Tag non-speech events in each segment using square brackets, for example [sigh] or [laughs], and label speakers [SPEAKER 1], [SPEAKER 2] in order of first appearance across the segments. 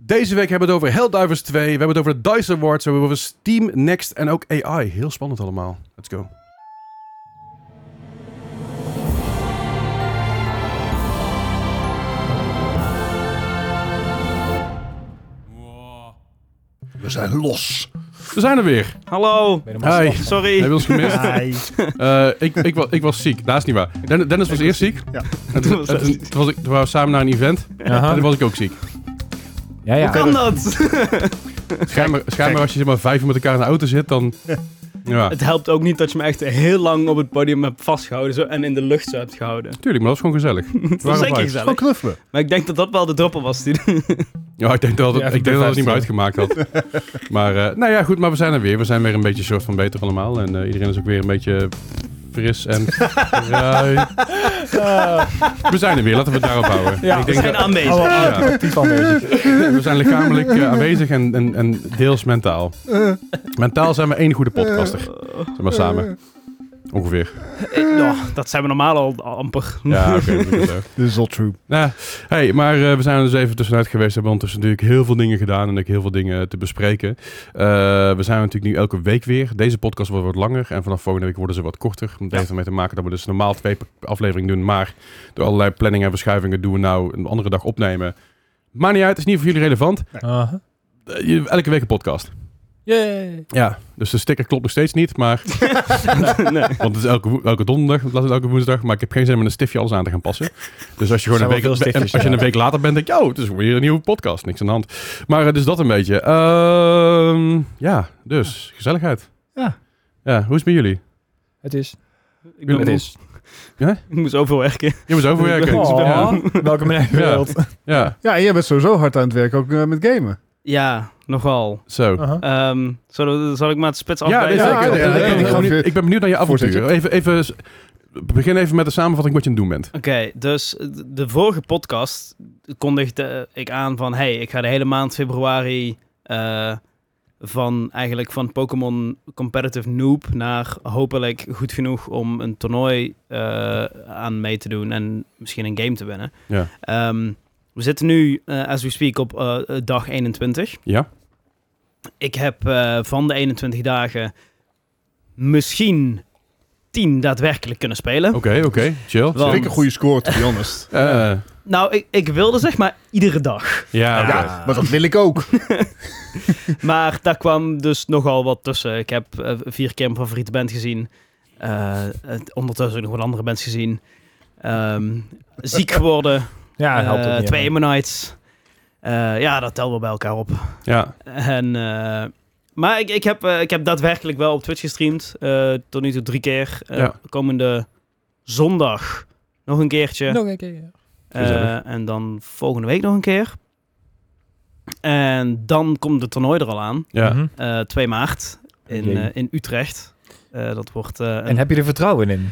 [SPEAKER 1] Deze week hebben we het over Helldivers 2. We hebben het over de DICE Awards. We hebben het over Steam Next en ook AI. Heel spannend allemaal. Let's go.
[SPEAKER 2] We zijn los.
[SPEAKER 1] We zijn er weer.
[SPEAKER 3] Hallo.
[SPEAKER 1] Hi.
[SPEAKER 3] Sorry.
[SPEAKER 1] Heb je ons gemist?
[SPEAKER 2] Hi. [laughs]
[SPEAKER 1] Eh, ik, ik, was, ik was ziek. Dat is niet waar. Den- Dennis was eerst ziek.
[SPEAKER 2] Ja.
[SPEAKER 1] En toen, en toen, toen was ik, toen waren we samen naar een event. En toen was ik ook ziek.
[SPEAKER 4] Ja, ja.
[SPEAKER 3] Hoe kan dat? [laughs]
[SPEAKER 1] Schijnbaar, schijnbaar als je zeg maar vijf uur met elkaar in de auto zit, dan... [laughs] Ja,
[SPEAKER 3] Het helpt ook niet dat je me echt heel lang op het podium hebt vastgehouden zo, en in de lucht zo hebt gehouden.
[SPEAKER 1] tuurlijk, maar dat was gewoon gezellig. [laughs]
[SPEAKER 3] Dat was zeker gezellig.
[SPEAKER 2] Gewoon knuffelen.
[SPEAKER 3] Maar ik denk dat dat wel de druppel was. Die...
[SPEAKER 1] Ja, ik denk dat het,
[SPEAKER 4] Ja,
[SPEAKER 1] ik denk dat het niet meer uitgemaakt had. maar, eh, nou ja, goed, maar we zijn er weer. We zijn weer een beetje soort van beter allemaal. En eh, iedereen is ook weer een beetje fris en vrij. We zijn er weer, laten we het daarop houden.
[SPEAKER 4] Ja,
[SPEAKER 1] ik
[SPEAKER 3] We
[SPEAKER 1] denk
[SPEAKER 3] zijn
[SPEAKER 1] dat-
[SPEAKER 3] aanwezig.
[SPEAKER 4] Oh,
[SPEAKER 1] Ja.
[SPEAKER 4] actief aanwezig.
[SPEAKER 1] we zijn lichamelijk eh, aanwezig en, en, en deels mentaal. Mentaal zijn we één goede podcaster. Zeg maar samen. Ongeveer.
[SPEAKER 3] Eh, nou, dat zijn we normaal al amper.
[SPEAKER 1] Ja, oké. dat is zo. [laughs]
[SPEAKER 2] This is all true.
[SPEAKER 1] Nou, hey, maar eh, we zijn er dus even tussenuit geweest. We hebben ondertussen natuurlijk heel veel dingen gedaan en ook heel veel dingen te bespreken. Eh, we zijn natuurlijk nu elke week weer. Deze podcast wordt wat langer en vanaf volgende week worden ze wat korter. Dat heeft ermee te maken dat we dus normaal twee afleveringen doen, maar door allerlei planning en verschuivingen doen we nou een andere dag opnemen. Maakt niet uit, het is niet voor jullie relevant. Elke week een podcast.
[SPEAKER 4] Yay.
[SPEAKER 1] Ja, dus de sticker klopt nog steeds niet, maar... [laughs]
[SPEAKER 3] nee. [laughs]
[SPEAKER 1] Want het is elke, elke donderdag, elke woensdag. Maar ik heb geen zin om met een stiftje alles aan te gaan passen. Dus als je gewoon een week,
[SPEAKER 4] stiftjes,
[SPEAKER 1] als je
[SPEAKER 4] ja.
[SPEAKER 1] een week later bent, denk je, oh, het is weer een nieuwe podcast. Niks aan de hand. Maar eh, dus dat een beetje. Ehm, ja, dus gezelligheid.
[SPEAKER 4] Ja.
[SPEAKER 1] Ja, hoe is het met jullie?
[SPEAKER 4] Het is.
[SPEAKER 3] Ik, ben,
[SPEAKER 4] Het is.
[SPEAKER 3] ik moest overwerken.
[SPEAKER 1] Je moet overwerken.
[SPEAKER 4] Oh,
[SPEAKER 1] Ja.
[SPEAKER 4] welke meneer je
[SPEAKER 1] Ja. ja,
[SPEAKER 2] Ja, en jij bent sowieso hard aan het werken, ook eh, met gamen.
[SPEAKER 3] Ja, nogal.
[SPEAKER 1] zo.
[SPEAKER 3] Ehm, zal, zal ik maar het spits afbijten?
[SPEAKER 1] nee,
[SPEAKER 2] ja,
[SPEAKER 1] zeker.
[SPEAKER 2] ja, ja,
[SPEAKER 1] Ik-
[SPEAKER 2] ja,
[SPEAKER 1] ben benieuwd naar je avontuur.
[SPEAKER 2] Voorzitter.
[SPEAKER 1] Even, even, begin even met de samenvatting wat je aan het doen bent.
[SPEAKER 3] Oké, dus de vorige podcast kondigde ik aan van... hey, ik ga de hele maand februari eh, van eigenlijk van Pokémon Competitive Noob... naar hopelijk goed genoeg om een toernooi eh, aan mee te doen... en misschien een game te winnen.
[SPEAKER 1] Ja.
[SPEAKER 3] Ehm, we zitten nu, eh, as we speak, op dag 21.
[SPEAKER 1] Ja?
[SPEAKER 3] Ik heb eh, van de 21 dagen misschien 10 daadwerkelijk kunnen spelen.
[SPEAKER 1] Oké, oké. Chill.
[SPEAKER 3] Want-
[SPEAKER 2] Zeker een goede score, to be honest. [laughs]
[SPEAKER 1] Eh,
[SPEAKER 3] Nou, ik, ik wilde zeg maar iedere dag.
[SPEAKER 1] ja,
[SPEAKER 2] maar dat wil ik ook. [laughs]
[SPEAKER 3] Maar daar kwam dus nogal wat tussen. Ik heb eh, vier keer mijn favoriete band gezien. Eh, het- ondertussen ook nog wat andere bands gezien. Ehm, ziek geworden.
[SPEAKER 4] Ja, helpt ook
[SPEAKER 3] Eh,
[SPEAKER 4] niet.
[SPEAKER 3] twee. Ammonites. Eh, ja, dat tellen we bij elkaar op.
[SPEAKER 1] Ja,
[SPEAKER 3] En, eh, maar ik, ik, heb, eh, ik heb daadwerkelijk wel op Twitch gestreamd. eh, tot nu toe drie keer. Eh,
[SPEAKER 1] Ja.
[SPEAKER 3] Komende zondag nog een keertje.
[SPEAKER 4] Nog een keer. ja.
[SPEAKER 3] Eh, en dan volgende week nog een keer. En dan komt het toernooi er al aan.
[SPEAKER 1] ja.
[SPEAKER 4] Mhm.
[SPEAKER 3] eh 2 maart in, eh, in Utrecht. Eh, dat wordt... eh, een-
[SPEAKER 4] En heb je er vertrouwen in?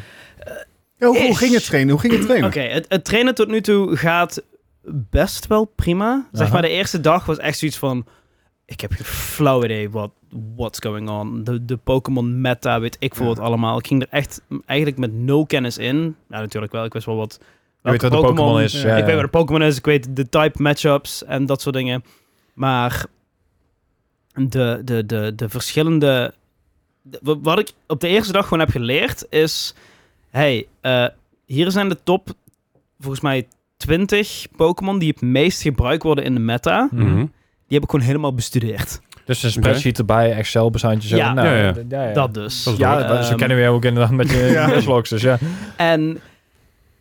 [SPEAKER 2] Ja, hoe, hoe
[SPEAKER 3] Is.
[SPEAKER 2] ging het trainen? Hoe ging het trainen?
[SPEAKER 3] Oké, het, het trainen tot nu toe gaat best wel prima. Zeg maar, de eerste dag was echt zoiets van... Ik heb geen flauw idee wat what's going on. De, de Pokémon meta, weet ik veel
[SPEAKER 2] Ja.
[SPEAKER 3] wat allemaal. Ik ging er echt eigenlijk met nul kennis in. Ja, natuurlijk wel. Ik wist wel wat...
[SPEAKER 4] Je weet wat de Pokémon is.
[SPEAKER 2] ja.
[SPEAKER 4] ja,
[SPEAKER 3] ik weet wat een Pokémon is. Ik weet de type matchups en dat soort dingen. Maar de, de, de, de verschillende... de- wat ik op de eerste dag gewoon heb geleerd is... Hey, eh, hier zijn de top, volgens mij 20 Pokémon die het meest gebruikt worden in de meta.
[SPEAKER 4] Mhm.
[SPEAKER 1] Mhm.
[SPEAKER 3] Die heb ik gewoon helemaal bestudeerd.
[SPEAKER 4] Dus een spreadsheet erbij, Excel bestandje zo.
[SPEAKER 3] Ja.
[SPEAKER 4] Nou,
[SPEAKER 1] Ja, ja.
[SPEAKER 4] ja, ja.
[SPEAKER 3] Dat dus.
[SPEAKER 1] Dat
[SPEAKER 4] Ja, dat, zo
[SPEAKER 3] Ehm,
[SPEAKER 4] kennen we ook inderdaad met je. [laughs] Nuzlocke, dus ja.
[SPEAKER 3] En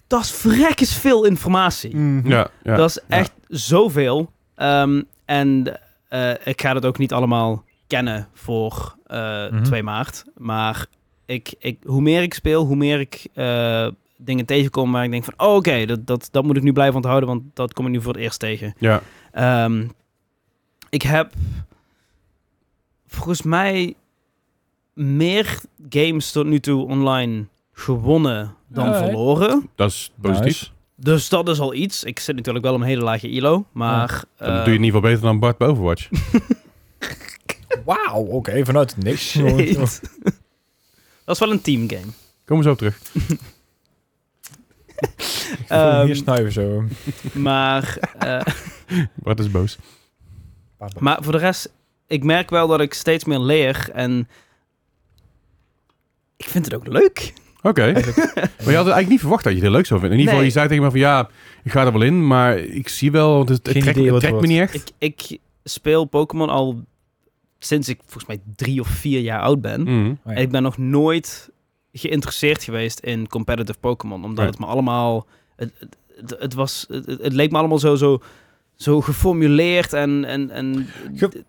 [SPEAKER 3] dat is verrekkers veel informatie.
[SPEAKER 2] Mhm.
[SPEAKER 1] Ja, ja.
[SPEAKER 3] Dat is echt zoveel. Ehm, en eh, ik ga het ook niet allemaal kennen voor eh
[SPEAKER 4] Mhm.
[SPEAKER 3] 2 maart. Maar ik, ik, hoe meer ik speel, hoe meer ik eh, dingen tegenkom waar ik denk van... Oh, oké, dat, dat, dat moet ik nu blijven onthouden, want dat kom ik nu voor het eerst tegen.
[SPEAKER 1] ja.
[SPEAKER 3] Ehm, ik heb volgens mij meer games tot nu toe online gewonnen dan verloren.
[SPEAKER 1] Dat is positief.
[SPEAKER 4] Nice.
[SPEAKER 3] Dus dat is al iets. Ik zit natuurlijk wel op een hele lage ilo, maar...
[SPEAKER 1] Dan
[SPEAKER 3] eh,
[SPEAKER 1] doe je in ieder geval beter dan Bart bij Overwatch. [laughs]
[SPEAKER 4] Wauw, oké, vanuit niks.
[SPEAKER 3] shit. dat is wel een teamgame.
[SPEAKER 1] Komen we zo op terug. [laughs]
[SPEAKER 3] Ehm,
[SPEAKER 4] Hier snuiven zo.
[SPEAKER 3] maar... eh, [laughs]
[SPEAKER 1] Bart is boos.
[SPEAKER 3] Maar voor de rest, ik merk wel dat ik steeds meer leer en ik vind het ook leuk.
[SPEAKER 1] Oké. [laughs] maar je had eigenlijk niet verwacht dat je het leuk zou vinden. In ieder geval,
[SPEAKER 3] Nee.
[SPEAKER 1] je zei tegen me van ja, ik ga er wel in, maar ik zie wel, het, het
[SPEAKER 4] Geen
[SPEAKER 1] trekt,
[SPEAKER 4] idee
[SPEAKER 1] het
[SPEAKER 4] wat het
[SPEAKER 1] trekt me niet echt.
[SPEAKER 3] Ik, ik speel Pokémon al sinds ik volgens mij drie of vier jaar oud ben.
[SPEAKER 1] Mhm.
[SPEAKER 4] Oh ja.
[SPEAKER 3] En ik ben nog nooit geïnteresseerd geweest in competitive Pokémon. Omdat het me allemaal... Het, het, het, was, het, het leek me allemaal zo, zo, zo geformuleerd en... en, en
[SPEAKER 4] Ge-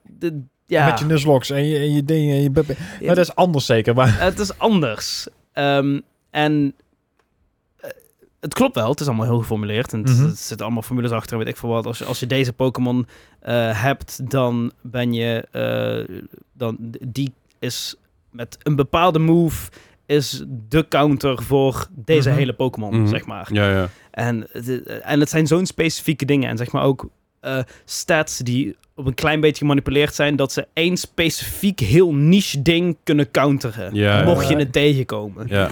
[SPEAKER 3] ja,
[SPEAKER 4] Met je Nuzlocke en je, en je dingen. En je Maar dat is anders zeker. Maar
[SPEAKER 3] het is anders. Ehm, en eh, het klopt wel, het is allemaal heel geformuleerd. En het,
[SPEAKER 4] Mhm.
[SPEAKER 3] het zitten allemaal formules achter, en weet ik veel wat. Als je, als je deze Pokémon eh, hebt, dan ben je... eh, dan, die is met een bepaalde move... is de counter voor deze
[SPEAKER 4] Mhm.
[SPEAKER 3] hele Pokémon,
[SPEAKER 1] Mhm.
[SPEAKER 3] zeg maar.
[SPEAKER 1] Ja, ja.
[SPEAKER 3] En, het- en het zijn zo'n specifieke dingen. En zeg maar ook eh, stats die op een klein beetje gemanipuleerd zijn... dat ze één specifiek heel niche ding kunnen counteren.
[SPEAKER 1] Ja,
[SPEAKER 3] mocht je
[SPEAKER 4] ja.
[SPEAKER 3] het tegenkomen.
[SPEAKER 1] Ja.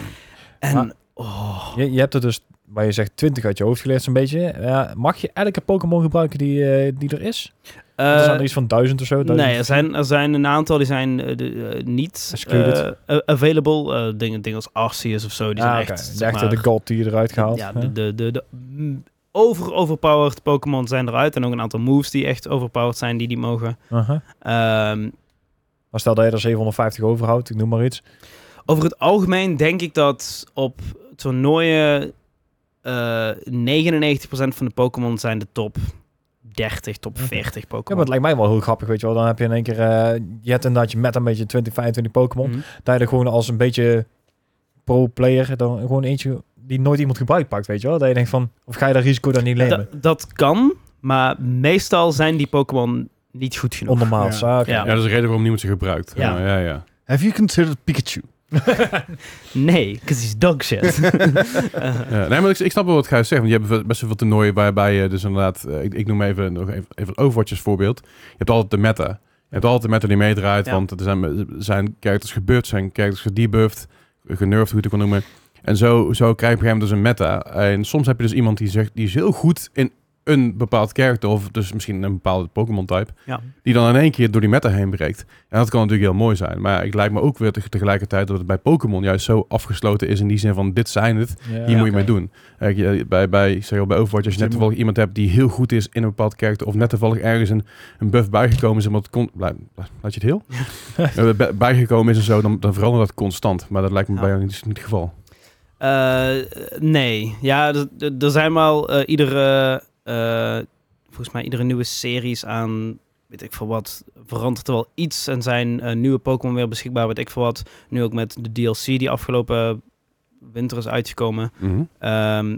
[SPEAKER 3] En
[SPEAKER 4] Maar-
[SPEAKER 3] oh,
[SPEAKER 4] je, je hebt er dus, waar je zegt 20 uit je hoofd geleerd zo'n beetje. Ja, mag je elke Pokémon gebruiken die, eh, die er is?
[SPEAKER 3] Eh,
[SPEAKER 4] er zijn er iets van duizend of zo.
[SPEAKER 3] nee, er zijn, er zijn een aantal die zijn eh, de, eh, niet eh, available. Eh, dingen, dingen als Arceus of zo, die
[SPEAKER 4] Ah,
[SPEAKER 3] zijn
[SPEAKER 4] oké.
[SPEAKER 3] echt...
[SPEAKER 4] De echte
[SPEAKER 3] maar,
[SPEAKER 4] de gold die je eruit gehaald.
[SPEAKER 3] Ja, de, de, de, de over overpowered Pokémon zijn eruit. En ook een aantal moves die echt overpowered zijn, die die mogen. Ehm,
[SPEAKER 4] Maar stel dat je er 750 overhoudt, ik noem maar iets.
[SPEAKER 3] Over het algemeen denk ik dat op toernooien eh 99% van de Pokémon zijn de top 30, top
[SPEAKER 4] Oké.
[SPEAKER 3] 40
[SPEAKER 4] Ja, maar
[SPEAKER 3] Pokémon.
[SPEAKER 4] het lijkt mij wel heel grappig, weet je wel. Dan heb je in één keer, eh, je hebt inderdaad je met een beetje 20, 25 Pokémon.
[SPEAKER 3] Mhm.
[SPEAKER 4] Dat je er gewoon als een beetje pro-player dan gewoon eentje die nooit iemand gebruikt pakt, weet je wel. Dat je denkt van, of ga je dat risico dan niet nemen?
[SPEAKER 3] Dat, dat kan, maar meestal zijn die Pokémon niet goed genoeg.
[SPEAKER 4] Ondermaats.
[SPEAKER 2] Ja.
[SPEAKER 4] Ah.
[SPEAKER 3] Ja.
[SPEAKER 1] ja, dat is de reden waarom niemand ze gebruikt.
[SPEAKER 3] Ja.
[SPEAKER 1] Ja, ja, ja.
[SPEAKER 2] Have you considered Pikachu? [laughs]
[SPEAKER 3] Nee, because he's dog shit.
[SPEAKER 1] Ja, nee, maar ik, ik snap wel wat Gijs zegt. Want je hebt best wel veel toernooien waarbij je dus inderdaad... eh, ik, ik noem even nog even, even Overwatch als voorbeeld. Je hebt altijd de meta. Je hebt altijd de meta die meedraait.
[SPEAKER 3] Ja.
[SPEAKER 1] Want er zijn, zijn characters gebeurd, zijn characters gedebuffed, genervd, hoe je het ook kan noemen. En zo, zo krijg je hem dus een meta. En soms heb je dus iemand die zegt, die is heel goed in een bepaald character, of dus misschien een bepaalde Pokémon-type,
[SPEAKER 3] Ja.
[SPEAKER 1] die dan in één keer door die meta heen breekt. En dat kan natuurlijk heel mooi zijn. Maar het lijkt me ook weer te- tegelijkertijd dat het bij Pokémon juist zo afgesloten is in die zin van, dit zijn het,
[SPEAKER 4] Ja,
[SPEAKER 1] hier moet je mee doen. Je- bij, bij, ik zeg al, bij Overwatch, als je net toevallig iemand hebt die heel goed is in een bepaald character, of net toevallig ergens een, een buff bijgekomen is, wat kon, blijf, laat je het heel? [laughs] Eh, bij- bijgekomen is en zo, dan, dan verandert dat constant. Maar dat lijkt me
[SPEAKER 3] Ja.
[SPEAKER 1] bij jou niet, niet het geval.
[SPEAKER 3] Eh, nee, ja, er- zijn wel eh, iedere, eh, volgens mij iedere nieuwe series aan, weet ik veel wat, verandert er wel iets en zijn eh, nieuwe Pokémon weer beschikbaar, weet ik veel wat. Nu ook met de DLC die afgelopen winter is uitgekomen,
[SPEAKER 1] Mhm.
[SPEAKER 3] ehm,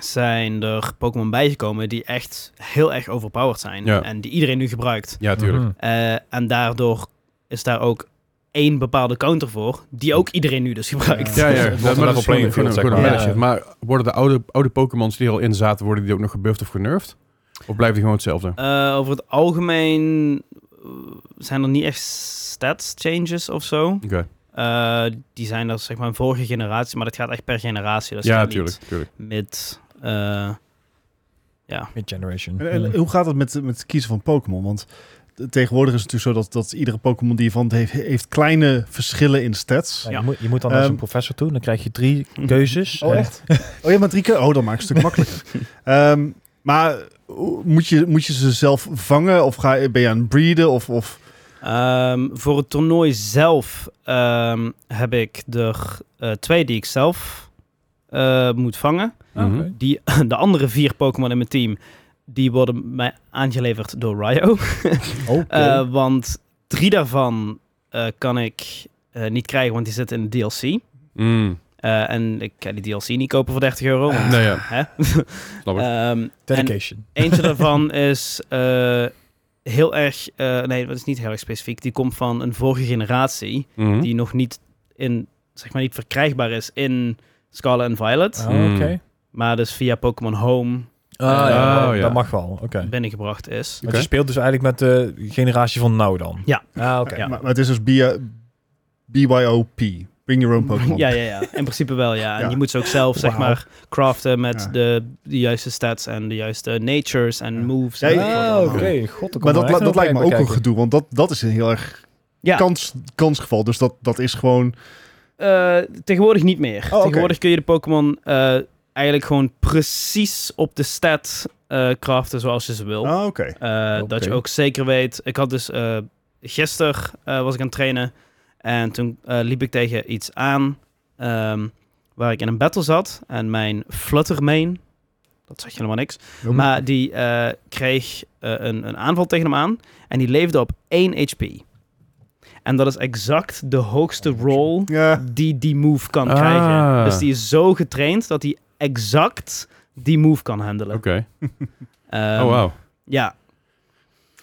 [SPEAKER 3] zijn er Pokémon bijgekomen die echt heel erg overpowered zijn
[SPEAKER 1] Ja.
[SPEAKER 3] en die iedereen nu gebruikt.
[SPEAKER 1] Ja, tuurlijk.
[SPEAKER 4] Mhm.
[SPEAKER 3] Eh, en daardoor is daar ook één bepaalde counter voor, die ook iedereen nu dus gebruikt.
[SPEAKER 1] Ja, ja, [laughs] dat, maar dat
[SPEAKER 4] playing field, zeg
[SPEAKER 1] een
[SPEAKER 4] maar.
[SPEAKER 1] Maar worden de oude, oude Pokémons die er al in zaten, worden die ook nog gebufft of genervd? Of blijft die gewoon hetzelfde?
[SPEAKER 3] Eh, over het algemeen eh, zijn er niet echt stats changes of zo.
[SPEAKER 1] Oké.
[SPEAKER 3] Eh, die zijn er zeg maar een vorige generatie, maar dat gaat echt per generatie. Dus
[SPEAKER 1] Ja,
[SPEAKER 3] gaat
[SPEAKER 1] tuurlijk.
[SPEAKER 3] niet
[SPEAKER 1] tuurlijk.
[SPEAKER 3] Met, eh, ja.
[SPEAKER 4] Mid-generation.
[SPEAKER 2] En, en hoe gaat het met, met het kiezen van Pokémon? Want tegenwoordig is het natuurlijk zo dat, dat iedere Pokémon die je van heeft, heeft kleine verschillen in stats.
[SPEAKER 4] Ja,
[SPEAKER 3] Ja.
[SPEAKER 4] je, moet, je moet dan naar
[SPEAKER 2] Ehm,
[SPEAKER 4] zo'n professor toe, dan krijg je drie keuzes.
[SPEAKER 2] Oh, echt? Oh ja, maar drie keer. Oh, dan maakt het een stuk makkelijker. [laughs] Ehm, maar moet je, moet je ze zelf vangen? Of ga, je- ben je aan het breeden? Of, of...
[SPEAKER 3] Ehm, voor het toernooi zelf ehm, heb ik er eh, twee die ik zelf eh, moet vangen.
[SPEAKER 1] Mhm.
[SPEAKER 3] Die, [laughs] de andere vier Pokémon in mijn team, die worden mij aangeleverd door Ryo. [laughs]
[SPEAKER 4] Oké.
[SPEAKER 3] Eh, want drie daarvan eh, kan ik eh, niet krijgen, want die zitten in de DLC.
[SPEAKER 1] Mm.
[SPEAKER 3] Eh, en ik kan die DLC niet kopen voor 30 euro. want,
[SPEAKER 1] Nee, ja.
[SPEAKER 3] hè? [laughs] Ehm,
[SPEAKER 4] Dedication.
[SPEAKER 3] en eentje [laughs] daarvan is eh, heel erg... eh, nee, dat is niet heel erg specifiek. Die komt van een vorige generatie.
[SPEAKER 1] Mhm.
[SPEAKER 3] Die nog niet, in, zeg maar niet verkrijgbaar is in Scarlet en Violet.
[SPEAKER 4] Ah,
[SPEAKER 1] Mm.
[SPEAKER 4] oké.
[SPEAKER 3] Maar dus via Pokémon Home
[SPEAKER 4] Ah, ja,
[SPEAKER 1] Oh, ja.
[SPEAKER 4] dat mag wel. Oké.
[SPEAKER 3] binnengebracht is.
[SPEAKER 4] Want je speelt dus eigenlijk met de generatie van nou dan?
[SPEAKER 3] Ja.
[SPEAKER 4] Ah, oké.
[SPEAKER 3] Ja.
[SPEAKER 2] Maar, maar het is dus B- BYOP. Bring your own Pokémon.
[SPEAKER 3] Ja, ja, ja. In principe wel, ja. En
[SPEAKER 2] Ja.
[SPEAKER 3] je moet ze ook zelf, zeg maar, craften met
[SPEAKER 2] Ja.
[SPEAKER 3] de, de juiste stats en de juiste natures en
[SPEAKER 2] Ja.
[SPEAKER 3] moves.
[SPEAKER 2] Ja,
[SPEAKER 4] oké. God,
[SPEAKER 2] Maar dat, dat lijkt me ook een gedoe, want dat, dat is een heel erg
[SPEAKER 3] Ja,
[SPEAKER 2] kans, kansgeval. Dus dat, dat is gewoon...
[SPEAKER 3] eh, tegenwoordig niet meer.
[SPEAKER 2] oké.
[SPEAKER 3] Tegenwoordig kun je de Pokémon eh, eigenlijk gewoon precies op de stat eh, craften zoals je ze wil.
[SPEAKER 2] Ah, oké.
[SPEAKER 3] Eh, Dat je ook zeker weet. Ik had dus uh, gisteren eh, was ik aan het trainen. En toen eh, liep ik tegen iets aan. ehm, waar ik in een battle zat. En mijn Flutter main. Dat zegt helemaal niks.
[SPEAKER 2] Noem-
[SPEAKER 3] Maar die eh, kreeg eh, een, een aanval tegen hem aan. En die leefde op 1 HP. En dat is exact de hoogste roll
[SPEAKER 2] Ja,
[SPEAKER 3] die die move kan
[SPEAKER 1] Ah.
[SPEAKER 3] krijgen. Dus die is zo getraind dat hij exact die move kan handelen.
[SPEAKER 1] Oké. [laughs]
[SPEAKER 3] Ehm,
[SPEAKER 1] oh, wauw.
[SPEAKER 3] Ja,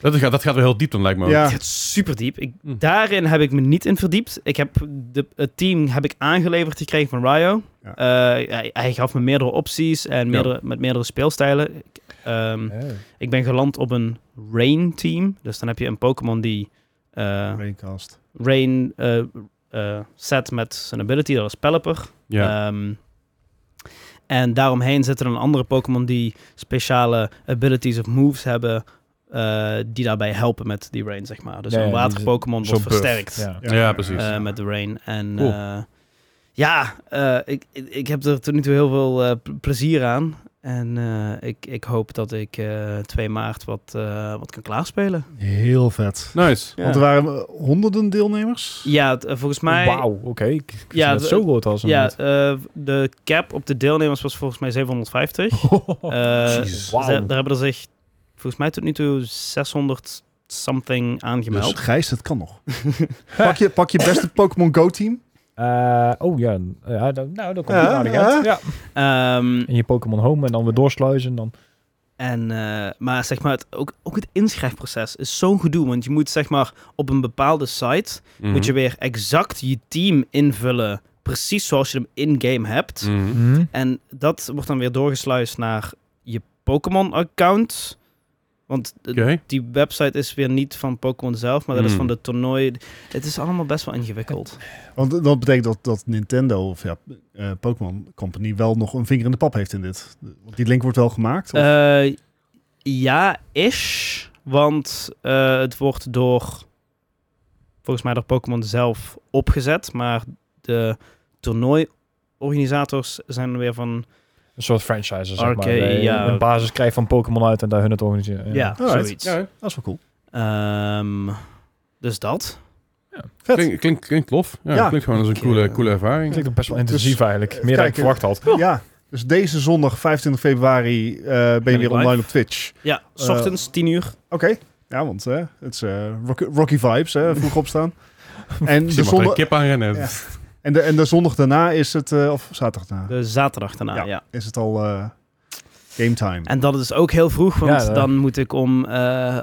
[SPEAKER 1] Dat gaat, dat gaat wel heel diep dan, lijkt me ook.
[SPEAKER 2] Ja.
[SPEAKER 3] Het gaat super diep. Ik,
[SPEAKER 1] Hm.
[SPEAKER 3] Daarin heb ik me niet in verdiept. Ik heb de, het team heb ik aangeleverd gekregen van Ryo.
[SPEAKER 2] Ja.
[SPEAKER 3] Eh, hij, hij gaf me meerdere opties en meerdere, met meerdere speelstijlen. Ik, ehm, ik ben geland op een Rain team. Dus dan heb je een Pokémon die eh,
[SPEAKER 2] Raincast.
[SPEAKER 3] Rain eh eh, set met zijn ability. Dat is Pelipper.
[SPEAKER 1] Ja.
[SPEAKER 3] Ehm, en daaromheen zitten dan andere Pokémon die speciale abilities of moves hebben. eh, die daarbij helpen met die rain, zeg maar. Dus
[SPEAKER 4] Ja,
[SPEAKER 3] een water Pokémon wordt versterkt
[SPEAKER 4] Ja.
[SPEAKER 1] Ja, precies.
[SPEAKER 3] eh, met de rain. En
[SPEAKER 1] Cool.
[SPEAKER 3] eh, ja, eh, ik, ik, ik heb er tot nu toe heel veel eh, ple- plezier aan. En eh, ik, ik hoop dat ik eh 2 maart wat, eh, wat kan klaarspelen.
[SPEAKER 2] Heel vet.
[SPEAKER 1] Nice.
[SPEAKER 3] Ja.
[SPEAKER 2] Want er waren honderden deelnemers.
[SPEAKER 3] Ja, volgens mij...
[SPEAKER 4] Wauw, oké. Ik
[SPEAKER 3] Ja,
[SPEAKER 4] het zo groot als een
[SPEAKER 3] Ja, eh, de cap op de deelnemers was volgens mij 750. [laughs] Eh,
[SPEAKER 2] Jezus.
[SPEAKER 3] ze- daar hebben er zich volgens mij tot nu toe 600 something
[SPEAKER 2] Dus
[SPEAKER 3] aangemeld.
[SPEAKER 2] Gijs, het kan nog. [laughs] pak, je, pak je beste Pokémon Go team.
[SPEAKER 4] Eh, oh ja, ja dat, nou, dat komt
[SPEAKER 2] Ja,
[SPEAKER 4] aardig
[SPEAKER 2] ja.
[SPEAKER 4] uit. Ja.
[SPEAKER 3] Ehm,
[SPEAKER 4] En je Pokémon Home en dan weer doorsluizen. Dan...
[SPEAKER 3] en, eh, maar zeg maar, het, ook, ook het inschrijfproces is zo'n gedoe. Want je moet zeg maar op een bepaalde site,
[SPEAKER 1] Mhm.
[SPEAKER 3] moet je weer exact je team invullen. Precies zoals je hem in-game hebt.
[SPEAKER 1] Mhm.
[SPEAKER 3] En dat wordt dan weer doorgesluist naar je Pokémon-account. Want die website is weer niet van Pokémon zelf, maar dat is
[SPEAKER 1] Hmm.
[SPEAKER 3] van de toernooi. Het is allemaal best wel ingewikkeld.
[SPEAKER 2] Want dat betekent dat, dat Nintendo of ja, eh, Pokémon Company wel nog een vinger in de pap heeft in dit. Want die link wordt wel gemaakt. Of?
[SPEAKER 3] Eh, ja, ish. Want eh, het wordt door, volgens mij door Pokémon zelf opgezet. Maar de toernooiorganisators zijn weer van,
[SPEAKER 4] Een soort franchise, zeg maar.
[SPEAKER 3] Arcade, ja.
[SPEAKER 4] Een basis krijgt van Pokémon uit en daar hun het organiseren.
[SPEAKER 3] ja,
[SPEAKER 2] Alright.
[SPEAKER 3] zoiets.
[SPEAKER 1] Ja,
[SPEAKER 2] dat is wel cool.
[SPEAKER 3] Ehm, dus dat.
[SPEAKER 2] Vet.
[SPEAKER 1] Klinkt, klinkt, klinkt lof. Ja,
[SPEAKER 2] Ja.
[SPEAKER 1] Klinkt gewoon als een coole,
[SPEAKER 3] eh,
[SPEAKER 1] coole ervaring.
[SPEAKER 4] Klinkt ook best wel intensief
[SPEAKER 2] Dus,
[SPEAKER 4] eigenlijk. Meer dan ik verwacht had.
[SPEAKER 2] Ja, dus deze zondag 25 februari eh, ben je weer
[SPEAKER 3] live.
[SPEAKER 2] online op Twitch.
[SPEAKER 3] Ja, s
[SPEAKER 2] Eh,
[SPEAKER 3] ochtends 10 uur.
[SPEAKER 2] Oké. Ja, want eh, het is Rocky, Rocky vibes, hè, vroeg opstaan. [laughs] En de, zondag,
[SPEAKER 1] kip aan rennen. [laughs]
[SPEAKER 2] En, de, en de zondag daarna is het, eh, of zaterdag daarna,
[SPEAKER 3] De zaterdag daarna,
[SPEAKER 2] Ja.
[SPEAKER 3] ja.
[SPEAKER 2] is het al eh, game time.
[SPEAKER 3] En dat is ook heel vroeg, want
[SPEAKER 4] Ja,
[SPEAKER 3] dan moet ik om eh,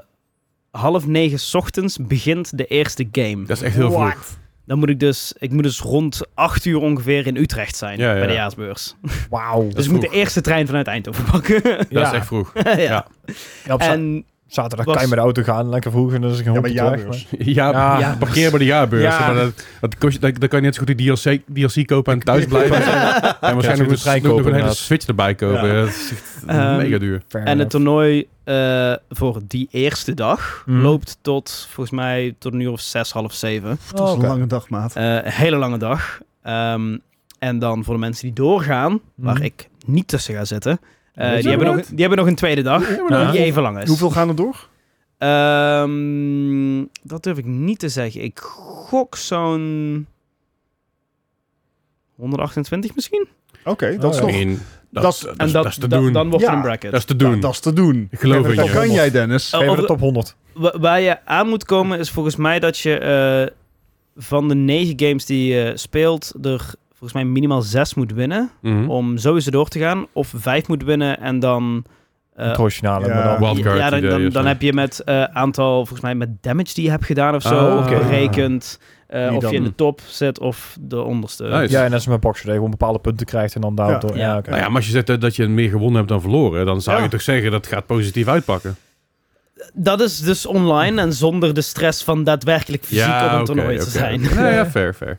[SPEAKER 3] half negen 's ochtends begint de eerste game.
[SPEAKER 1] Dat is echt heel
[SPEAKER 2] What?
[SPEAKER 1] vroeg.
[SPEAKER 3] Dan moet ik dus, ik moet dus rond 8 uur ongeveer in Utrecht zijn
[SPEAKER 1] Ja, ja.
[SPEAKER 3] bij de jaarsbeurs. [laughs]
[SPEAKER 4] Wauw.
[SPEAKER 3] dus ik moet de eerste trein vanuit Eindhoven pakken.
[SPEAKER 1] Dat
[SPEAKER 4] Ja.
[SPEAKER 1] is echt vroeg. [laughs]
[SPEAKER 3] ja. En
[SPEAKER 4] zaterdag
[SPEAKER 3] was-
[SPEAKER 4] kan je met de auto gaan, lekker vroeg en dan is ik
[SPEAKER 2] Ja,
[SPEAKER 4] gewoon
[SPEAKER 2] maar
[SPEAKER 4] weg,
[SPEAKER 2] jaarbeurs.
[SPEAKER 1] Ja,
[SPEAKER 4] Ja.
[SPEAKER 1] ja. parkeer bij de jaarbeurs.
[SPEAKER 4] Ja.
[SPEAKER 1] Maar dat, dat kost je, dat, dan kan je net zo goed die DLC, DLC kopen en thuis blijven. [laughs] en waarschijnlijk
[SPEAKER 4] de
[SPEAKER 1] nog,
[SPEAKER 4] trein
[SPEAKER 1] nog een hele. Switch erbij kopen.
[SPEAKER 2] Ja.
[SPEAKER 1] Dat is echt
[SPEAKER 3] Ehm,
[SPEAKER 1] mega duur.
[SPEAKER 3] En het toernooi eh, voor die eerste dag
[SPEAKER 4] Mhm.
[SPEAKER 3] loopt tot volgens mij tot een uur of zes, half zeven.
[SPEAKER 2] Het was
[SPEAKER 4] Oh,
[SPEAKER 2] een lange dag, maat.
[SPEAKER 3] Eh, een hele lange dag. Ehm, en dan voor de mensen die doorgaan, waar
[SPEAKER 4] Mhm.
[SPEAKER 3] ik niet tussen ga zitten, eh, die, hebben nog, die hebben nog een tweede dag,
[SPEAKER 4] Ja.
[SPEAKER 3] die even lang is.
[SPEAKER 2] Hoeveel gaan er door?
[SPEAKER 3] Ehm, dat durf ik niet te zeggen. Ik gok zo'n 128 misschien.
[SPEAKER 2] Oké, dat is
[SPEAKER 4] Oh,
[SPEAKER 2] nog...
[SPEAKER 1] En dat,
[SPEAKER 2] dat-
[SPEAKER 1] is- dat,
[SPEAKER 3] en
[SPEAKER 1] is-
[SPEAKER 3] dat,
[SPEAKER 1] dat is te doen.
[SPEAKER 3] dan wordt
[SPEAKER 2] Ja,
[SPEAKER 3] het een bracket.
[SPEAKER 1] Dat is te doen.
[SPEAKER 2] dat is te doen.
[SPEAKER 1] Ik geloof in
[SPEAKER 2] Dat
[SPEAKER 1] je.
[SPEAKER 2] kan jij, Dennis.
[SPEAKER 3] Oh,
[SPEAKER 4] Even
[SPEAKER 3] of-
[SPEAKER 4] de top 100.
[SPEAKER 3] Wa- waar je aan moet komen is volgens mij dat je eh, van de negen games die je speelt, er volgens mij minimaal zes moet winnen.
[SPEAKER 1] Mhm.
[SPEAKER 3] Om sowieso door te gaan. Of vijf moet winnen en dan... eh,
[SPEAKER 4] Troostfinale.
[SPEAKER 2] ja.
[SPEAKER 4] maar dan-
[SPEAKER 3] ja, dan,
[SPEAKER 1] zo.
[SPEAKER 3] heb je met eh, aantal, volgens mij met damage die je hebt gedaan of zo,
[SPEAKER 1] Ah,
[SPEAKER 3] of
[SPEAKER 1] oké.
[SPEAKER 3] berekend. eh, of je in de top zit of de onderste.
[SPEAKER 1] Nice.
[SPEAKER 4] Ja, en als je met boxen, dat je gewoon bepaalde punten krijgt en dan daar
[SPEAKER 2] Ja.
[SPEAKER 4] door.
[SPEAKER 3] Ja.
[SPEAKER 4] Ja, oké.
[SPEAKER 1] Nou ja, maar als je zegt dat je meer gewonnen hebt dan verloren, dan zou
[SPEAKER 2] Ja.
[SPEAKER 1] je toch zeggen dat gaat positief uitpakken.
[SPEAKER 3] Dat is dus online en zonder de stress van daadwerkelijk fysiek op een toernooi te zijn.
[SPEAKER 1] Ja, ja, [laughs] fair, fair.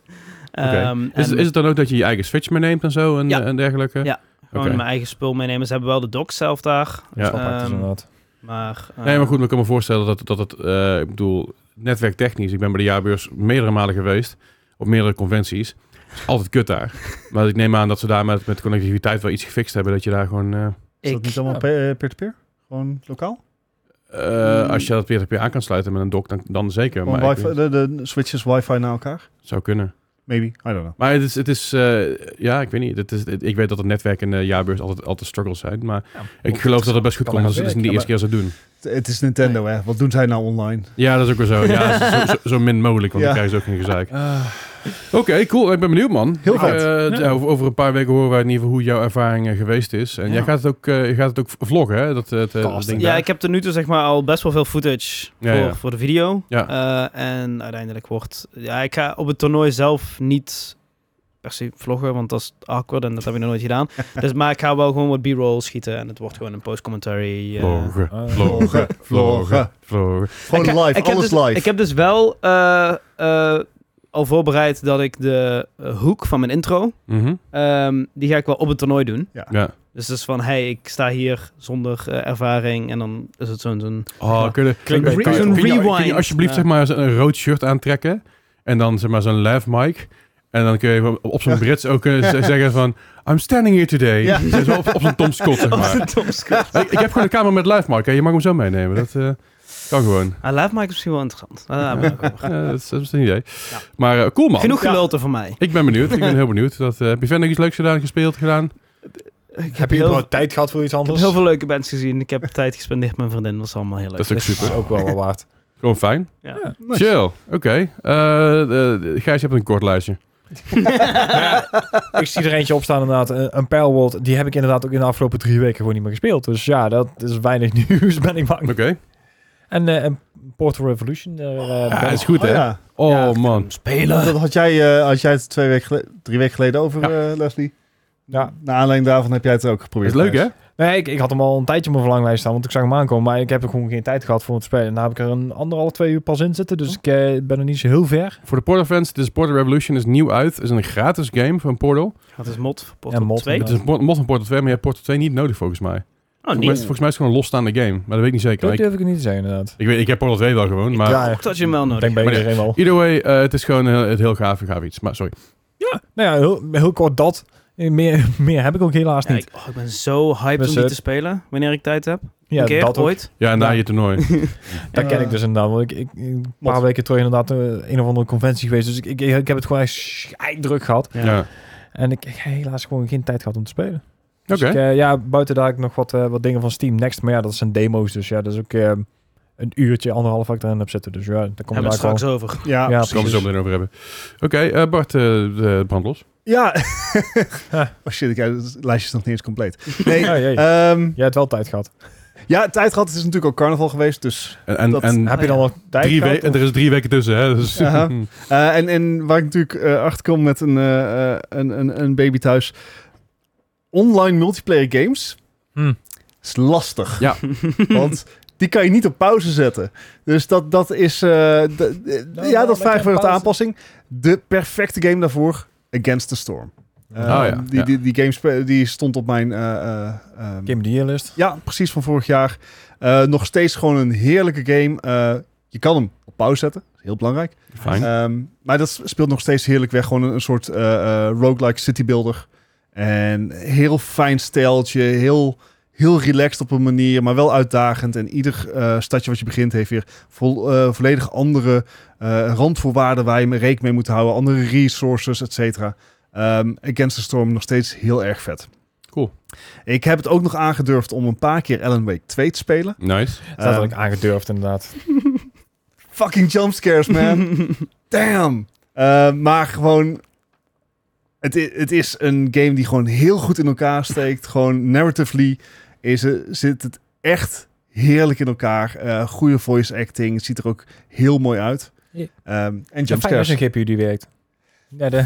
[SPEAKER 3] Ehm,
[SPEAKER 1] Is,
[SPEAKER 3] en
[SPEAKER 1] is het dan ook dat je je eigen Switch meeneemt en zo en,
[SPEAKER 3] Ja.
[SPEAKER 1] en dergelijke?
[SPEAKER 3] Ja. gewoon mijn eigen spul meenemen. Ze hebben wel de dock zelf daar.
[SPEAKER 4] Dat is
[SPEAKER 1] Ja.
[SPEAKER 4] wel praktisch
[SPEAKER 3] Ehm,
[SPEAKER 4] inderdaad.
[SPEAKER 3] Maar, eh,
[SPEAKER 1] Nee, maar goed, maar ik kan me voorstellen dat, dat het, eh, ik bedoel, netwerktechnisch, ik ben bij de jaarbeurs meerdere malen geweest, op meerdere conventies. Altijd kut daar. [laughs] maar ik neem aan dat ze daar met, met connectiviteit wel iets gefixt hebben, dat je daar gewoon, eh,
[SPEAKER 2] Is dat
[SPEAKER 3] ik,
[SPEAKER 2] niet allemaal eh, peer-to-peer? Gewoon lokaal?
[SPEAKER 1] eh, als je dat peer-to-peer aan kan sluiten met een dock, dan, dan zeker. Maar
[SPEAKER 2] wifi,
[SPEAKER 1] weet-
[SPEAKER 2] de, de switches wifi naar elkaar?
[SPEAKER 1] zou kunnen.
[SPEAKER 2] Maybe, I don't know.
[SPEAKER 1] Maar het is, het is eh, ja, ik weet niet. Het is, het- ik weet dat het netwerk en de jaarbeurs altijd, altijd struggles zijn. Maar ik geloof dat het best goed komt als
[SPEAKER 4] wel
[SPEAKER 1] ze het niet de eerste keer zou doen.
[SPEAKER 2] Het- is Nintendo, hè. Wat doen zij nou online?
[SPEAKER 1] Ja, dat is ook weer zo. Ja, [laughs] zo, zo, zo min mogelijk, want
[SPEAKER 2] Ja.
[SPEAKER 1] dan krijgen ze ook geen gezeik. Oké, cool. Ik ben benieuwd, man.
[SPEAKER 2] Heel vet.
[SPEAKER 1] eh,
[SPEAKER 4] Ja.
[SPEAKER 1] ja, over, over een paar weken horen wij in ieder geval hoe jouw ervaring eh, geweest is. En
[SPEAKER 2] Ja.
[SPEAKER 1] jij gaat het ook, eh, je gaat het ook vloggen, hè? Dat, eh, het, eh, dat ding
[SPEAKER 3] ja,
[SPEAKER 1] daar.
[SPEAKER 3] ik heb tot nu toe zeg maar al best wel veel footage
[SPEAKER 1] Ja,
[SPEAKER 3] voor,
[SPEAKER 1] ja.
[SPEAKER 3] voor de video.
[SPEAKER 1] Ja.
[SPEAKER 3] Eh, en uiteindelijk wordt... Ja, ik ga op het toernooi zelf niet per se vloggen, want dat is awkward en dat heb ik nog nooit gedaan. [laughs] dus, maar ik ga wel gewoon wat b-roll schieten en het wordt gewoon een post-commentary. eh.
[SPEAKER 1] Vloggen, vloggen, vloggen, vloggen.
[SPEAKER 2] Gewoon
[SPEAKER 3] Ik-
[SPEAKER 2] live,
[SPEAKER 3] ik heb
[SPEAKER 2] alles
[SPEAKER 3] dus,
[SPEAKER 2] live.
[SPEAKER 3] Ik heb dus wel eh, eh, al voorbereid dat ik de eh, hoek van mijn intro,
[SPEAKER 1] Mhm.
[SPEAKER 3] ehm, die ga ik wel op het toernooi doen.
[SPEAKER 1] Ja.
[SPEAKER 3] Dus het is van, hey, ik sta hier zonder eh, ervaring en dan is het zo'n... zo'n
[SPEAKER 1] Oh, kun je,
[SPEAKER 4] Klinkt
[SPEAKER 1] kun je-
[SPEAKER 4] bij
[SPEAKER 1] kun je-
[SPEAKER 3] Zo'n
[SPEAKER 1] kun je- kun je
[SPEAKER 3] rewind.
[SPEAKER 1] alsjeblieft
[SPEAKER 3] Ja.
[SPEAKER 1] zeg maar een rood shirt aantrekken en dan zeg maar zo'n lav mic. En dan kun je op, op zo'n
[SPEAKER 2] Ja.
[SPEAKER 1] Brits ook eh, z- [laughs] zeggen van... I'm standing here today.
[SPEAKER 2] Ja.
[SPEAKER 1] Zo op, op zo'n Tom Scott, zeg maar. ik, ik heb gewoon een camera met live mic. Hè. Je mag hem zo meenemen. Dat eh, kan gewoon.
[SPEAKER 3] Ah, live is misschien wel interessant. Ah. [laughs]
[SPEAKER 1] Ja, dat, is, dat is een idee.
[SPEAKER 3] Ja.
[SPEAKER 1] Maar eh, cool man.
[SPEAKER 3] Genoeg
[SPEAKER 2] Ja.
[SPEAKER 3] gelul voor mij.
[SPEAKER 1] Ik ben benieuwd. Ik ben [laughs] heel benieuwd. Dat, eh, heb je verder nog iets leuks gedaan, gespeeld, gedaan?
[SPEAKER 3] Ik
[SPEAKER 4] Heb je
[SPEAKER 3] heel,
[SPEAKER 4] überhaupt tijd gehad voor iets
[SPEAKER 3] ik heb
[SPEAKER 4] anders?
[SPEAKER 3] heel veel leuke bands gezien. Ik heb tijd gespendeerd met mijn vriendin. Dat was allemaal heel leuk.
[SPEAKER 1] Dat is ook
[SPEAKER 3] Dus-
[SPEAKER 1] super.
[SPEAKER 4] Dat is ook wel wel waard. [laughs]
[SPEAKER 1] Gewoon fijn.
[SPEAKER 3] Ja.
[SPEAKER 2] Nice.
[SPEAKER 1] Chill. Oké. Eh, eh, Gijs, je hebt een kort lijstje.
[SPEAKER 4] ik zie er eentje op staan inderdaad. Een, een Palworld, die heb ik inderdaad ook in de afgelopen drie weken gewoon niet meer gespeeld. Dus ja, dat is weinig nieuws, ben ik bang.
[SPEAKER 1] Oké.
[SPEAKER 4] En eh, en Portal Revolution.
[SPEAKER 1] Ja,
[SPEAKER 4] ben-
[SPEAKER 1] is goed
[SPEAKER 2] Oh,
[SPEAKER 1] hè?
[SPEAKER 2] ja.
[SPEAKER 1] Oh
[SPEAKER 3] Ja,
[SPEAKER 1] man.
[SPEAKER 3] Spelen.
[SPEAKER 2] Dat had jij, eh, had jij het twee weken geleden, drie weken geleden over,
[SPEAKER 4] Ja.
[SPEAKER 2] Leslie?
[SPEAKER 4] Ja.
[SPEAKER 2] Naar aanleiding daarvan heb jij het ook
[SPEAKER 1] Dat
[SPEAKER 2] geprobeerd.
[SPEAKER 1] is leuk hè?
[SPEAKER 4] Nee, ik, ik had hem al een tijdje op mijn verlanglijst staan, want ik zag hem aankomen. Maar ik heb er gewoon geen tijd gehad voor hem te spelen. En daar heb ik er een anderhalf, twee uur pas in zitten. Dus ik eh, ben er niet zo heel ver.
[SPEAKER 1] Voor de Portal fans, dit is Portal Revolution is nieuw uit. Het is een gratis game van Portal.
[SPEAKER 3] Dat is mod. voor Portal
[SPEAKER 4] Ja, mod,
[SPEAKER 3] 2.
[SPEAKER 1] Het is een mo- mod van Portal 2, maar je hebt Portal 2 niet nodig volgens mij.
[SPEAKER 3] Oh,
[SPEAKER 1] Volgens mij, volgens mij is het gewoon een losstaande game, maar dat weet ik niet zeker.
[SPEAKER 4] Dat
[SPEAKER 1] Ik,
[SPEAKER 4] durf ik niet te zeggen, inderdaad.
[SPEAKER 1] ik, weet, ik heb Portal 2 wel gewoon, maar...
[SPEAKER 4] Ja,
[SPEAKER 3] Ik dat je hem wel
[SPEAKER 4] Ik
[SPEAKER 3] nodig
[SPEAKER 4] denk bij iedereen wel.
[SPEAKER 1] Either way, eh, het is gewoon heel, het heel gaaf, gaaf iets. Maar sorry.
[SPEAKER 4] Nou ja, heel, heel kort dat. Eh, Meer, [laughs] meer heb ik ook helaas
[SPEAKER 3] Ja,
[SPEAKER 4] niet.
[SPEAKER 3] ik, oh, ik ben zo hyped
[SPEAKER 4] Dus,
[SPEAKER 3] om die
[SPEAKER 4] eh,
[SPEAKER 3] te spelen. Wanneer ik tijd heb.
[SPEAKER 4] ja,
[SPEAKER 3] een keer,
[SPEAKER 4] dat
[SPEAKER 3] ooit.
[SPEAKER 1] Ja, na
[SPEAKER 4] Ja.
[SPEAKER 1] je toernooi. [laughs] [laughs]
[SPEAKER 4] Dat
[SPEAKER 2] Ja.
[SPEAKER 4] ken ik dus inderdaad. Want ik, ik, een paar weken terug inderdaad eh, een of andere conventie geweest. Dus ik, ik, ik heb het gewoon echt druk gehad.
[SPEAKER 1] Ja.
[SPEAKER 3] Ja.
[SPEAKER 4] En ik, ik heb helaas gewoon geen tijd gehad om te spelen.
[SPEAKER 1] Oké.
[SPEAKER 4] Dus ik, eh, ja, buiten daar heb ik nog wat, eh, wat dingen van Steam Next. Maar ja, dat zijn demo's. Dus ja, dat is ook eh, een uurtje, anderhalf ik erin heb zitten. Dus ja, daar komt
[SPEAKER 3] Hebben we het
[SPEAKER 4] daar
[SPEAKER 3] straks over.
[SPEAKER 2] Ja,
[SPEAKER 4] Ja,
[SPEAKER 1] Daar komen we zo meteen over hebben. Oké, eh, Bart, eh de brand los.
[SPEAKER 2] Ja. [laughs] Oh shit, ik, het lijstje is nog niet eens compleet. Nee,
[SPEAKER 4] Ja, [laughs] jee.
[SPEAKER 2] ehm,
[SPEAKER 4] Jij hebt wel tijd gehad.
[SPEAKER 2] ja, tijd gehad. Het is natuurlijk ook carnaval geweest. Dus,
[SPEAKER 1] En, en,
[SPEAKER 2] Dat-
[SPEAKER 1] en
[SPEAKER 4] Heb je dan nog tijd
[SPEAKER 1] drie
[SPEAKER 4] gehad?
[SPEAKER 1] weken, er is drie weken tussen, hè? Dus, [laughs]
[SPEAKER 2] eh, en, en waar ik natuurlijk eh, achter kom met een, een, een, een baby thuis. Online multiplayer games
[SPEAKER 4] Hm.
[SPEAKER 2] is lastig.
[SPEAKER 1] Ja. [laughs]
[SPEAKER 2] Want die kan je niet op pauze zetten. Dus dat, dat is... eh,
[SPEAKER 4] Nou,
[SPEAKER 2] ja,
[SPEAKER 4] wel
[SPEAKER 2] dat vraagt weer wat aanpassing. De perfecte game daarvoor, Against the Storm. Eh,
[SPEAKER 1] Oh ja,
[SPEAKER 2] die,
[SPEAKER 1] ja.
[SPEAKER 2] Die, die game die stond op mijn... eh, eh, ehm,
[SPEAKER 4] Game of the Year list.
[SPEAKER 2] ja, precies van vorig jaar. Eh, nog steeds gewoon een heerlijke game. Eh, je kan hem op pauze zetten. Dat is heel belangrijk.
[SPEAKER 1] Fijn.
[SPEAKER 2] Ehm, maar dat speelt nog steeds heerlijk weg. Gewoon een, een soort eh eh, roguelike city builder. En heel fijn stijltje. Heel, heel relaxed op een manier, maar wel uitdagend. En ieder eh, stadje wat je begint heeft weer vol, eh, volledig andere eh, randvoorwaarden waar je mee rekening mee moet houden. Andere resources, et cetera. Ehm, Against the Storm nog steeds heel erg vet.
[SPEAKER 1] Cool.
[SPEAKER 2] Ik heb het ook nog aangedurfd om een paar keer Alan Wake 2 te spelen.
[SPEAKER 1] Nice.
[SPEAKER 4] Dat had
[SPEAKER 2] Ehm,
[SPEAKER 4] ik aangedurfd inderdaad.
[SPEAKER 2] fucking jumpscares, man. [laughs] Damn. Eh, maar gewoon... Het, het is een game die gewoon heel goed in elkaar steekt. Gewoon narratively is, zit het echt heerlijk in elkaar. Eh goede voice acting. Het ziet er ook heel mooi uit.
[SPEAKER 4] Ja.
[SPEAKER 2] Ehm, en jumpscares.
[SPEAKER 4] een GPU die werkt. Ja, de, [laughs]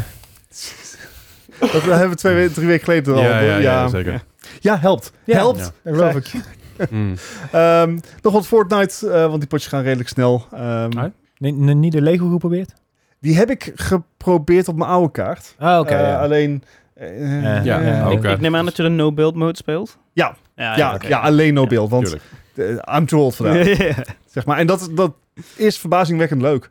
[SPEAKER 2] Dat hebben we twee, we- drie weken geleden al.
[SPEAKER 1] Ja, ja, ja, zeker.
[SPEAKER 2] Ja, helpt.
[SPEAKER 4] Ja.
[SPEAKER 2] helpt.
[SPEAKER 1] Ja.
[SPEAKER 4] dat geloof ik. [laughs]
[SPEAKER 1] Mm.
[SPEAKER 2] Ehm, nog wat Fortnite, eh, want die potjes gaan redelijk snel. Ehm,
[SPEAKER 1] Ah.
[SPEAKER 4] Nee, nee, niet de Lego geprobeerd?
[SPEAKER 2] Die heb ik geprobeerd op mijn oude kaart.
[SPEAKER 4] Ah, oké.
[SPEAKER 2] Eh,
[SPEAKER 4] ja.
[SPEAKER 2] Alleen... eh,
[SPEAKER 4] Ja,
[SPEAKER 1] Ja,
[SPEAKER 2] eh.
[SPEAKER 3] Ik, ik neem aan dat je de no-build mode speelt.
[SPEAKER 2] Ja.
[SPEAKER 3] Ja,
[SPEAKER 2] ja, ja, alleen no build, want I'm too old for that. [laughs]
[SPEAKER 3] Ja.
[SPEAKER 2] zeg maar. En dat, dat is verbazingwekkend leuk.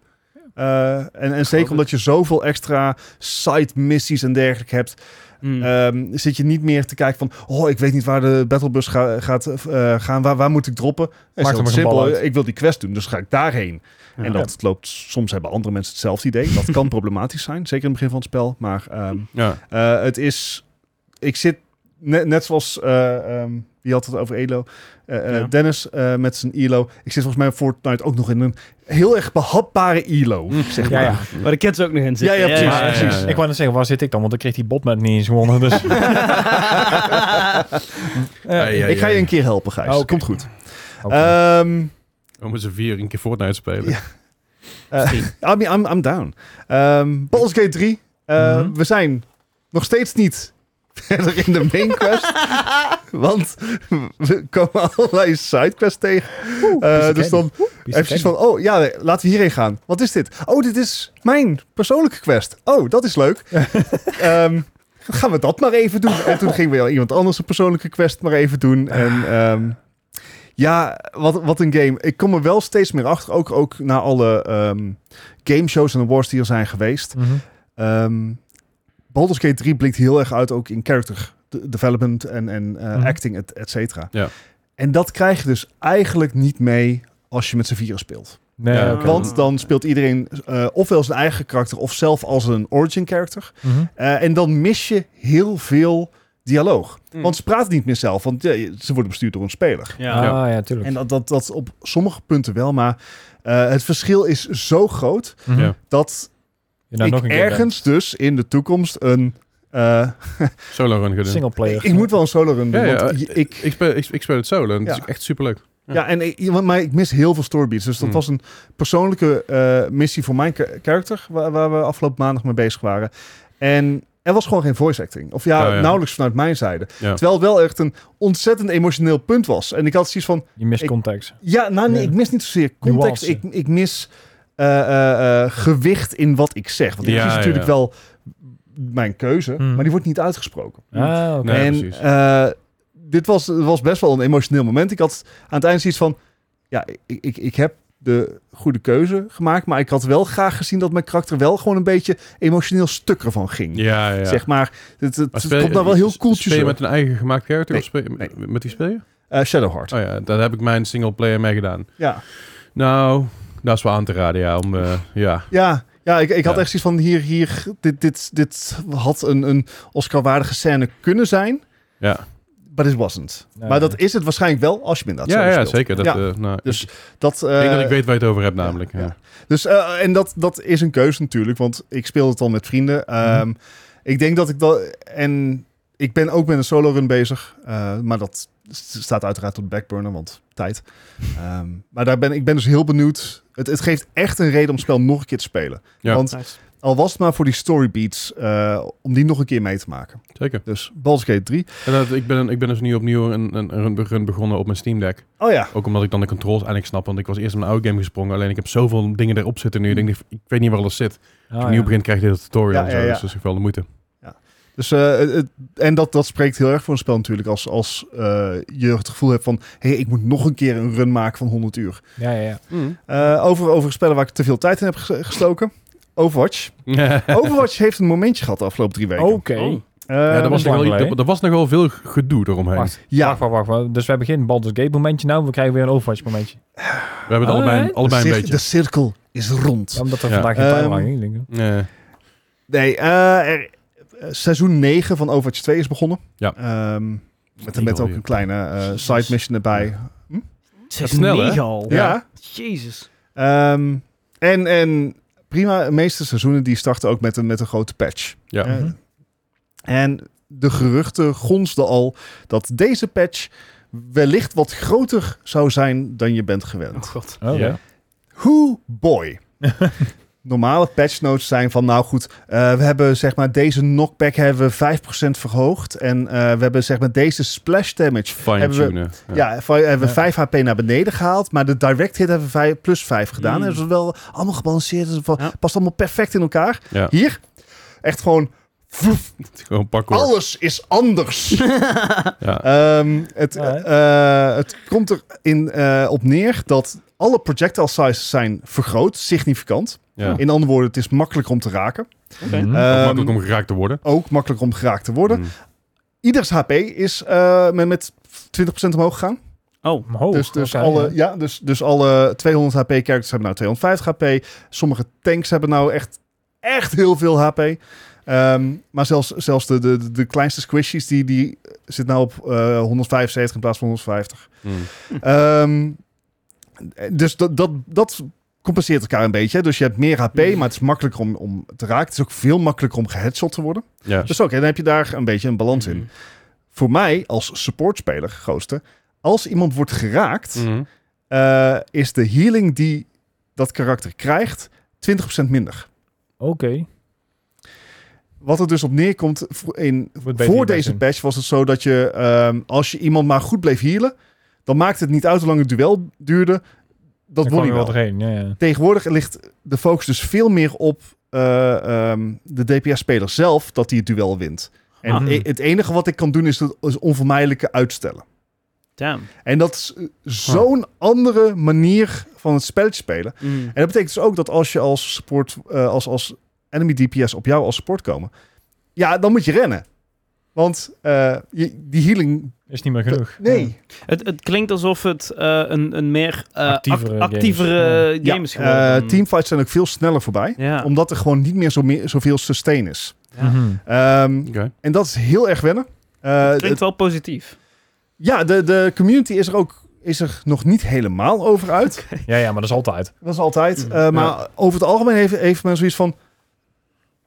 [SPEAKER 2] Eh, en, en zeker omdat je zoveel extra side missies en dergelijke hebt,
[SPEAKER 3] Hmm.
[SPEAKER 2] ehm, zit je niet meer te kijken van, oh, ik weet niet waar de battlebus ga, gaat eh, gaan, waar, waar moet ik droppen? Het is heel simpel, ik wil die quest doen, dus ga ik daarheen.
[SPEAKER 3] Ja.
[SPEAKER 2] En dat loopt, soms hebben andere mensen hetzelfde idee. Dat kan [laughs] problematisch zijn, zeker in het begin van het spel. Maar ehm,
[SPEAKER 1] Ja.
[SPEAKER 2] eh, het is, ik zit net, net zoals, eh, ehm, wie had het over Elo? Eh, eh,
[SPEAKER 3] Ja.
[SPEAKER 2] Dennis eh, met zijn Elo. Ik zit volgens mij in Fortnite ook nog in een heel erg behapbare Elo. Zeg
[SPEAKER 4] Ja,
[SPEAKER 2] maar.
[SPEAKER 4] ja.
[SPEAKER 3] Waar de kids ook nog in zitten.
[SPEAKER 2] Ja, ja, precies,
[SPEAKER 1] ja, ja,
[SPEAKER 2] precies.
[SPEAKER 1] ja.
[SPEAKER 4] Ik wou net zeggen, waar zit ik dan? Want dan kreeg die botman niet eens gewonnen. Dus. [laughs]
[SPEAKER 1] Ja, ja,
[SPEAKER 2] ik ga je
[SPEAKER 1] ja.
[SPEAKER 2] een keer helpen, Gijs.
[SPEAKER 4] Oh.
[SPEAKER 2] Komt goed.
[SPEAKER 4] Oké.
[SPEAKER 2] Ehm,
[SPEAKER 1] We moeten vier een keer Fortnite spelen.
[SPEAKER 2] Ja. I mean, I'm, I'm down. Ehm Baldur's Gate 3. Eh,
[SPEAKER 4] Mhm.
[SPEAKER 2] We zijn nog steeds niet verder in de main quest. [laughs] want we komen allerlei sidequests tegen. Eh,
[SPEAKER 4] piece of
[SPEAKER 2] dus dan Even van, oh ja, nee, laten we hierheen gaan. Wat is dit? Oh, dit is mijn persoonlijke quest. Oh, dat is leuk. [laughs] Ehm, gaan we dat maar even doen. En toen gingen we iemand anders een persoonlijke quest maar even doen. En ehm, ja, wat, wat een game. Ik kom er wel steeds meer achter, ook, ook na alle ehm gameshows en awards die er zijn geweest. Ehm Baldur's Gate 3 blikt heel erg uit ook in character de- development en, en eh,
[SPEAKER 4] Mhm.
[SPEAKER 2] acting, et, et cetera.
[SPEAKER 1] Ja.
[SPEAKER 2] En dat krijg je dus eigenlijk niet mee als je met z'n vieren speelt.
[SPEAKER 4] Nee,
[SPEAKER 1] Ja.
[SPEAKER 2] Want dan speelt iedereen eh, ofwel zijn eigen karakter of zelf als een origin character.
[SPEAKER 4] Mhm.
[SPEAKER 2] Eh, en dan mis je heel veel dialoog.
[SPEAKER 3] Hmm.
[SPEAKER 2] Want ze praten niet meer zelf, want ja, ze worden bestuurd door een speler.
[SPEAKER 3] Ja.
[SPEAKER 4] Ah, ja, tuurlijk.
[SPEAKER 2] En dat, dat, dat op sommige punten wel, maar eh, het verschil is zo groot
[SPEAKER 4] Mhm.
[SPEAKER 1] Ja.
[SPEAKER 2] dat
[SPEAKER 4] nou
[SPEAKER 2] ik
[SPEAKER 4] nog een keer
[SPEAKER 2] ergens dus in de toekomst een... eh, [laughs]
[SPEAKER 1] Solo run
[SPEAKER 4] single player.
[SPEAKER 2] ik moet wel een solo run doen,
[SPEAKER 1] Ja, ja,
[SPEAKER 2] want je- ik,
[SPEAKER 1] Ik speel, ik, ik speel het solo en het is echt superleuk. Ja.
[SPEAKER 2] Ja, en ik, maar ik mis heel veel storybeats. Dus dat
[SPEAKER 1] Hmm.
[SPEAKER 2] was een persoonlijke eh, missie voor mijn ka- karakter, waar, waar we afgelopen maandag mee bezig waren. En er was gewoon geen voice acting. Of ja,
[SPEAKER 1] Oh, ja.
[SPEAKER 2] nauwelijks vanuit mijn zijde.
[SPEAKER 1] Ja.
[SPEAKER 2] Terwijl het wel echt een ontzettend emotioneel punt was. En ik had zoiets van,
[SPEAKER 4] Je mist
[SPEAKER 2] Ik-
[SPEAKER 4] context.
[SPEAKER 2] ja, nou nee, ik mis niet zozeer context. Ik,
[SPEAKER 4] Nuance.
[SPEAKER 2] ik mis eh, eh, eh, gewicht in wat ik zeg. Want ik
[SPEAKER 1] Ja,
[SPEAKER 2] kies natuurlijk
[SPEAKER 1] ja.
[SPEAKER 2] wel mijn keuze,
[SPEAKER 4] Hmm.
[SPEAKER 2] maar die wordt niet uitgesproken.
[SPEAKER 4] Ah.
[SPEAKER 1] Nee,
[SPEAKER 2] en eh, dit was, was best wel een emotioneel moment. Ik had aan het eind zoiets van... Ja, ik, ik, ik heb de goede keuze gemaakt. Maar ik had wel graag gezien dat mijn karakter wel gewoon een beetje emotioneel stuk ervan ging.
[SPEAKER 1] Ja, ja.
[SPEAKER 2] Zeg maar, het, het,
[SPEAKER 1] Maar
[SPEAKER 2] het
[SPEAKER 1] speel-
[SPEAKER 2] komt nou wel heel cooltjes
[SPEAKER 1] Speel je met een eigen gemaakt character
[SPEAKER 2] Nee,
[SPEAKER 1] of speel je,
[SPEAKER 2] nee.
[SPEAKER 1] met die speel je?
[SPEAKER 2] Eh, Shadowheart.
[SPEAKER 1] Oh ja, daar heb ik mijn single player mee gedaan.
[SPEAKER 2] Ja,
[SPEAKER 1] Nou, dat is wel aan te raden, ja. Om, eh, ja.
[SPEAKER 2] ja, ja ik, ik had
[SPEAKER 1] Ja.
[SPEAKER 2] echt zoiets van... Hier, hier, dit, dit, dit had een, een Oscar-waardige scène kunnen zijn.
[SPEAKER 1] Ja,
[SPEAKER 2] But it wasn't.
[SPEAKER 4] Nee.
[SPEAKER 2] maar dat is het waarschijnlijk wel als je hem inderdaad
[SPEAKER 1] ja, ja zeker. Dat,
[SPEAKER 2] Ja,
[SPEAKER 1] eh, nou,
[SPEAKER 2] dus
[SPEAKER 1] ik
[SPEAKER 2] dat...
[SPEAKER 1] denk dat
[SPEAKER 2] eh,
[SPEAKER 1] ik weet waar je het over hebt, namelijk.
[SPEAKER 2] ja,
[SPEAKER 1] Ja,
[SPEAKER 2] ja. Dus, eh, en dat, dat is een keuze natuurlijk, want ik speel het al met vrienden. Ehm, Ik denk dat ik dat... En ik ben ook met een solo run bezig, eh, maar dat staat uiteraard op de backburner, want tijd. Ehm, maar daar ben, ik ben dus heel benieuwd. Het, het geeft echt een reden om het spel nog een keer te spelen.
[SPEAKER 1] Ja.
[SPEAKER 2] Want
[SPEAKER 3] Nice.
[SPEAKER 2] al was het maar voor die storybeats, eh om die nog een keer mee te maken.
[SPEAKER 1] Zeker.
[SPEAKER 2] Dus Baldur's Gate 3.
[SPEAKER 1] En dat, ik, ben, ik ben dus nu opnieuw een, een, een run begonnen op mijn Steam Deck.
[SPEAKER 2] Oh ja.
[SPEAKER 1] Ook omdat ik dan de controls eindelijk snap. Want ik was eerst in een oude game gesprongen. Alleen ik heb zoveel dingen erop zitten nu. Ik denk, ik weet niet waar alles zit. Als
[SPEAKER 4] Ah,
[SPEAKER 1] ik opnieuw
[SPEAKER 4] ja.
[SPEAKER 1] begin, krijg je de tutorial
[SPEAKER 2] Ja,
[SPEAKER 1] en zo.
[SPEAKER 2] ja, ja.
[SPEAKER 1] Dus dat is wel de moeite.
[SPEAKER 2] Dus, eh, het- en dat, dat spreekt heel erg voor een spel natuurlijk. Als, als eh, je het gevoel hebt van... hé, hey, ik moet nog een keer een run maken van 100 uur.
[SPEAKER 4] Ja, ja, ja.
[SPEAKER 2] Eh, over, over spellen waar ik te veel tijd in heb ges- gestoken. Overwatch. [laughs] Overwatch heeft een momentje gehad de afgelopen drie weken.
[SPEAKER 4] Oké.
[SPEAKER 3] Oh.
[SPEAKER 2] Eh,
[SPEAKER 1] ja, er, was nog wel, er, er was nog wel veel gedoe eromheen.
[SPEAKER 4] Wacht,
[SPEAKER 2] ja,
[SPEAKER 4] wacht, wacht, wacht, wacht. Dus we hebben geen Baldur's Gate momentje nou, we krijgen weer een Overwatch momentje.
[SPEAKER 1] We hebben het allebei, allebei een
[SPEAKER 2] cir-
[SPEAKER 1] beetje.
[SPEAKER 2] de cirkel is rond.
[SPEAKER 4] Ja, omdat er
[SPEAKER 1] Ja.
[SPEAKER 4] vandaag geen
[SPEAKER 2] Ehm,
[SPEAKER 4] timeline ik.
[SPEAKER 1] Nee.
[SPEAKER 2] Nee, eh, seizoen 9 van Overwatch 2 is begonnen.
[SPEAKER 1] Ja.
[SPEAKER 2] Ehm, met, met ook een kleine eh, side mission erbij.
[SPEAKER 1] Snel, hè?
[SPEAKER 3] negen al.
[SPEAKER 2] Ja.
[SPEAKER 3] Jezus.
[SPEAKER 2] Ehm, en, en prima, de meeste seizoenen die starten ook met een, met een grote patch.
[SPEAKER 1] Ja.
[SPEAKER 2] Eh,
[SPEAKER 4] Mhm.
[SPEAKER 2] En de geruchten gonsden al dat deze patch wellicht wat groter zou zijn dan je bent
[SPEAKER 3] Oh
[SPEAKER 2] gewend.
[SPEAKER 3] god.
[SPEAKER 4] Oh,
[SPEAKER 1] Ja.
[SPEAKER 4] ja.
[SPEAKER 2] Who boy. [laughs] normale patch notes zijn van, nou goed, eh, we hebben zeg maar deze knockback hebben we 5% verhoogd en eh, we hebben zeg maar deze splash damage
[SPEAKER 1] Fine-tunen.
[SPEAKER 2] Ja, van- hebben we
[SPEAKER 4] Ja.
[SPEAKER 2] 5 HP naar beneden gehaald, maar de direct hit hebben we vijf, plus 5 gedaan.
[SPEAKER 3] Mm.
[SPEAKER 2] En dat is wel allemaal gebalanceerd. Dus
[SPEAKER 3] Ja.
[SPEAKER 2] Past allemaal perfect in elkaar.
[SPEAKER 1] Ja.
[SPEAKER 2] Hier, echt gewoon, vloef, [laughs]
[SPEAKER 1] Gewoon pakken.
[SPEAKER 2] alles is anders. [laughs]
[SPEAKER 1] Ja.
[SPEAKER 2] Ehm, het,
[SPEAKER 4] Ja,
[SPEAKER 2] eh, het komt er in, eh, op neer dat alle projectile sizes zijn vergroot, significant.
[SPEAKER 1] Ja.
[SPEAKER 2] In andere woorden, het is makkelijker om te raken.
[SPEAKER 3] Oké.
[SPEAKER 4] Mhm.
[SPEAKER 2] Eh,
[SPEAKER 1] Ook
[SPEAKER 2] Ehm,
[SPEAKER 1] makkelijk om geraakt te worden.
[SPEAKER 2] Ook makkelijker om geraakt te worden.
[SPEAKER 1] Mm.
[SPEAKER 2] Ieders HP is eh, met, met 20% omhoog gegaan.
[SPEAKER 3] Oh,
[SPEAKER 4] Omhoog,
[SPEAKER 2] dus, dus, alle,
[SPEAKER 4] ja.
[SPEAKER 2] ja. dus, dus alle 200 HP characters hebben nou 250 HP. Sommige tanks hebben nou echt, echt heel veel HP. Ehm, maar zelfs, zelfs de, de, de kleinste squishies, die, die zit nou op eh 175 in plaats van 150.
[SPEAKER 1] Mm.
[SPEAKER 2] Ehm, dus dat, dat, dat compenseert elkaar een beetje. Dus je hebt meer HP,
[SPEAKER 3] Mm.
[SPEAKER 2] maar het is makkelijker om, om te raken. Het is ook veel makkelijker om geheadshot te worden.
[SPEAKER 1] Ja.
[SPEAKER 2] Dus oké, dan heb je daar een beetje een balans in.
[SPEAKER 3] Mhm.
[SPEAKER 2] Voor mij als supportspeler, grootste, als iemand wordt geraakt,
[SPEAKER 1] Mhm.
[SPEAKER 2] eh, is de healing die dat karakter krijgt 20% minder.
[SPEAKER 4] Oké.
[SPEAKER 2] Wat er dus op neerkomt, voor- in, voor deze patch was het zo dat je, ehm, als je iemand maar goed bleef healen, dan maakt het niet uit hoe lang het duel duurde. Dat je wel.
[SPEAKER 4] Ja, ja.
[SPEAKER 2] Tegenwoordig ligt de focus dus veel meer op eh, ehm, de DPS-speler zelf, dat hij het duel wint. En
[SPEAKER 4] Ah.
[SPEAKER 2] e- het enige wat ik kan doen is het is onvermijdelijke uitstellen.
[SPEAKER 3] Damn.
[SPEAKER 2] En dat is eh, zo'n andere manier van het spelletje spelen.
[SPEAKER 3] Mm.
[SPEAKER 2] En dat betekent dus ook dat als je als support, eh, als, als enemy DPS op jou als support komen, ja, dan moet je rennen. Want eh, je, die healing,
[SPEAKER 4] Is niet meer genoeg.
[SPEAKER 2] nee.
[SPEAKER 3] Het, het klinkt alsof het eh, een, een meer eh,
[SPEAKER 4] Actievere
[SPEAKER 3] act- actievere
[SPEAKER 4] games.
[SPEAKER 3] game is
[SPEAKER 2] Ja,
[SPEAKER 3] geworden.
[SPEAKER 2] eh, teamfights zijn ook veel sneller voorbij.
[SPEAKER 3] Ja.
[SPEAKER 2] Omdat er gewoon niet meer, zo meer zoveel sustain is.
[SPEAKER 3] Ja.
[SPEAKER 4] Mhm.
[SPEAKER 2] Ehm, en dat is heel erg wennen. Eh,
[SPEAKER 3] Klinkt
[SPEAKER 2] het-
[SPEAKER 3] wel positief.
[SPEAKER 2] ja, de, de community is er ook is er nog niet helemaal over uit.
[SPEAKER 4] Ja, ja, maar dat is altijd.
[SPEAKER 2] Dat is altijd.
[SPEAKER 3] Mm,
[SPEAKER 2] Eh, maar over het algemeen heeft, heeft men zoiets van...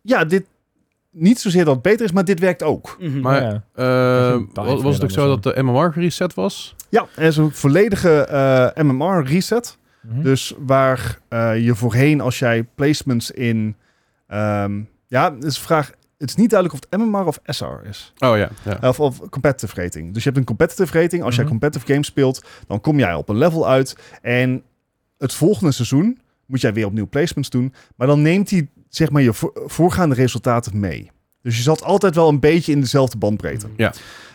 [SPEAKER 2] Ja, dit... Niet zozeer dat het beter is, maar dit werkt ook.
[SPEAKER 3] Mhm.
[SPEAKER 1] Maar-
[SPEAKER 4] ja.
[SPEAKER 1] Eh, was, het ook zo
[SPEAKER 4] dan
[SPEAKER 1] dat de MMR gereset was?
[SPEAKER 2] Ja, er is een volledige eh, MMR reset.
[SPEAKER 4] Mhm.
[SPEAKER 2] Dus waar eh, je voorheen, als jij placements in... ehm, ja, het is vraag... Het is niet duidelijk of het MMR of SR is.
[SPEAKER 1] Oh ja. ja.
[SPEAKER 2] Of, of competitive rating. Dus je hebt een competitive rating. Als jij
[SPEAKER 4] Mhm.
[SPEAKER 2] competitive games speelt, dan kom jij op een level uit. En het volgende seizoen moet jij weer opnieuw placements doen. Maar dan neemt hij zeg maar je vo- voorgaande resultaten mee. Dus je zat altijd wel een beetje in dezelfde bandbreedte.
[SPEAKER 1] Ja.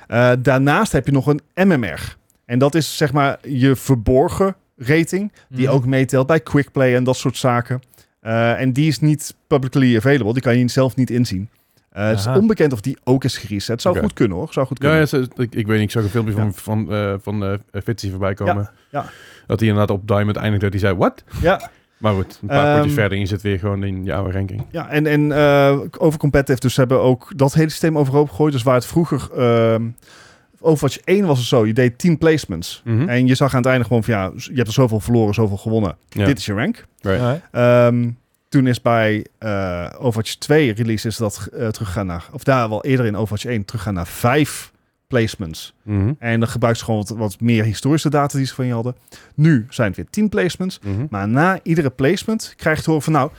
[SPEAKER 2] Eh, daarnaast heb je nog een MMR. En dat is zeg maar je verborgen rating. Die
[SPEAKER 4] Mhm.
[SPEAKER 2] ook meetelt bij quickplay en dat soort zaken. Eh, en die is niet publicly available. Die kan je zelf niet inzien. Eh, het is onbekend of die ook is gereset. Zou
[SPEAKER 1] Oké.
[SPEAKER 2] goed kunnen hoor. Zou goed kunnen.
[SPEAKER 1] ja, ik, ik weet niet, ik zag een filmpje
[SPEAKER 2] Ja.
[SPEAKER 1] van, van, van Fitzy voorbij komen.
[SPEAKER 2] ja.
[SPEAKER 1] Dat hij inderdaad op Diamond eindigde, dat hij zei, what?
[SPEAKER 2] Ja,
[SPEAKER 1] Maar goed, een paar
[SPEAKER 2] Ehm,
[SPEAKER 1] potjes verder en je zit weer gewoon in je oude ranking.
[SPEAKER 2] ja en, en eh, over competitive, dus hebben ook dat hele systeem overhoop gegooid. Dus waar het vroeger, ehm Overwatch 1 was het zo, je deed 10 placements.
[SPEAKER 1] Mhm.
[SPEAKER 2] En je zag aan het einde gewoon van, ja, je hebt er zoveel verloren, zoveel gewonnen.
[SPEAKER 1] Ja.
[SPEAKER 2] Dit is je rank.
[SPEAKER 1] Right.
[SPEAKER 2] Ehm, toen is bij eh, Overwatch 2 release is dat eh, teruggegaan naar, of daar wel eerder in Overwatch 1 teruggaan naar 5 placements.
[SPEAKER 1] Mhm.
[SPEAKER 2] En dan gebruikt ze gewoon wat, wat meer historische data die ze van je hadden. Nu zijn het weer 10 placements.
[SPEAKER 1] Mhm.
[SPEAKER 2] Maar na iedere placement krijg je te horen van nou,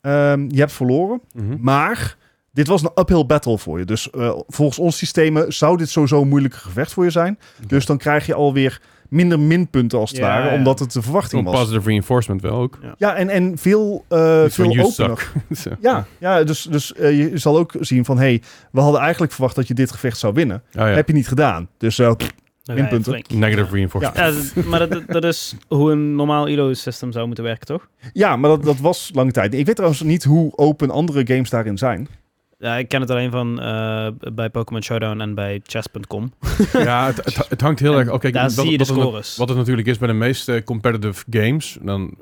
[SPEAKER 2] ehm, je hebt verloren.
[SPEAKER 1] Mhm.
[SPEAKER 2] Maar dit was een uphill battle voor je. Dus eh, volgens ons systemen zou dit sowieso een moeilijke gevecht voor je zijn. Dus dan krijg je alweer minder minpunten als het
[SPEAKER 3] Ja,
[SPEAKER 2] ware.
[SPEAKER 3] ja.
[SPEAKER 2] Omdat het de verwachting was.
[SPEAKER 1] positive reinforcement wel ook.
[SPEAKER 2] Ja, en, en veel, eh
[SPEAKER 1] van
[SPEAKER 2] veel opener. [laughs]
[SPEAKER 1] Zo.
[SPEAKER 2] Ja, ja, dus, dus eh, je zal ook zien van... hey, we hadden eigenlijk verwacht dat je dit gevecht zou winnen.
[SPEAKER 1] Oh, ja.
[SPEAKER 2] Heb je niet gedaan. Dus eh, pff,
[SPEAKER 3] je
[SPEAKER 2] minpunten.
[SPEAKER 3] flink.
[SPEAKER 1] Negative reinforcement.
[SPEAKER 3] Ja, maar dat, dat is hoe een normaal ILO-systeem zou moeten werken, toch?
[SPEAKER 2] ja, maar dat, dat was lange tijd. Ik weet trouwens niet hoe open andere games daarin zijn.
[SPEAKER 3] Ja, ik ken het alleen van eh, bij Pokémon Showdown en bij chess.com. [laughs]
[SPEAKER 1] Ja, het, het, het hangt heel
[SPEAKER 3] En
[SPEAKER 1] erg... Oké,
[SPEAKER 3] daar
[SPEAKER 1] wat-
[SPEAKER 3] zie je de
[SPEAKER 1] wat het-
[SPEAKER 3] scores.
[SPEAKER 1] Wat het natuurlijk is bij de meeste competitive games, dan,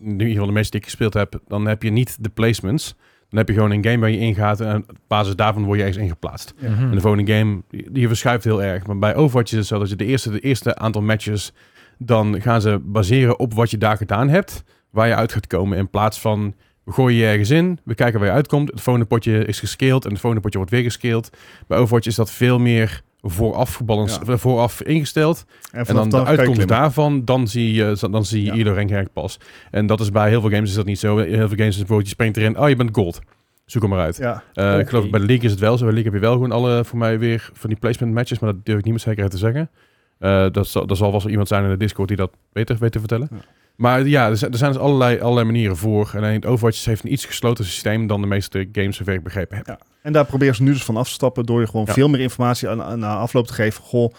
[SPEAKER 1] in ieder geval de meeste die ik gespeeld heb, dan heb je niet de placements. Dan heb je gewoon een game waar je ingaat en op basis daarvan word je ergens ingeplaatst.
[SPEAKER 4] Mhm.
[SPEAKER 1] En de volgende game, die, die verschuift heel erg. Maar bij Overwatch is het zo dat je de eerste, de eerste aantal matches, dan gaan ze baseren op wat je daar gedaan hebt, waar je uit gaat komen. In plaats van, we gooien je ergens in, we kijken waar je uitkomt. Het volgende potje is gescaled en het volgende potje wordt weer gescaled. Bij Overwatch is dat veel meer vooraf, gebalans,
[SPEAKER 2] Ja.
[SPEAKER 1] vooraf ingesteld.
[SPEAKER 2] En,
[SPEAKER 1] dan de uitkomst daarvan, dan zie je, dan zie je
[SPEAKER 2] Ja.
[SPEAKER 1] ieder rank pas. En dat is bij heel veel games is dat niet zo. Heel veel games is bijvoorbeeld, je springt erin, oh je bent gold. Zoek hem maar uit.
[SPEAKER 2] Ja,
[SPEAKER 1] Eh. Ik geloof bij de League is het wel zo. Bij de League heb je wel gewoon alle, voor mij weer van die placement matches, maar dat durf ik niet met zekerheid te zeggen. Eh dat, zal, dat zal wel iemand zijn in de Discord die dat beter weet te vertellen.
[SPEAKER 2] Ja.
[SPEAKER 1] Maar ja, er zijn, er zijn dus allerlei, allerlei manieren voor. En alleen Overwatch heeft een iets gesloten systeem dan de meeste games, zover ik begrepen heb.
[SPEAKER 2] En daar proberen ze nu dus van af te stappen door je gewoon
[SPEAKER 1] Ja.
[SPEAKER 2] veel meer informatie aan, afloop te geven. Goh,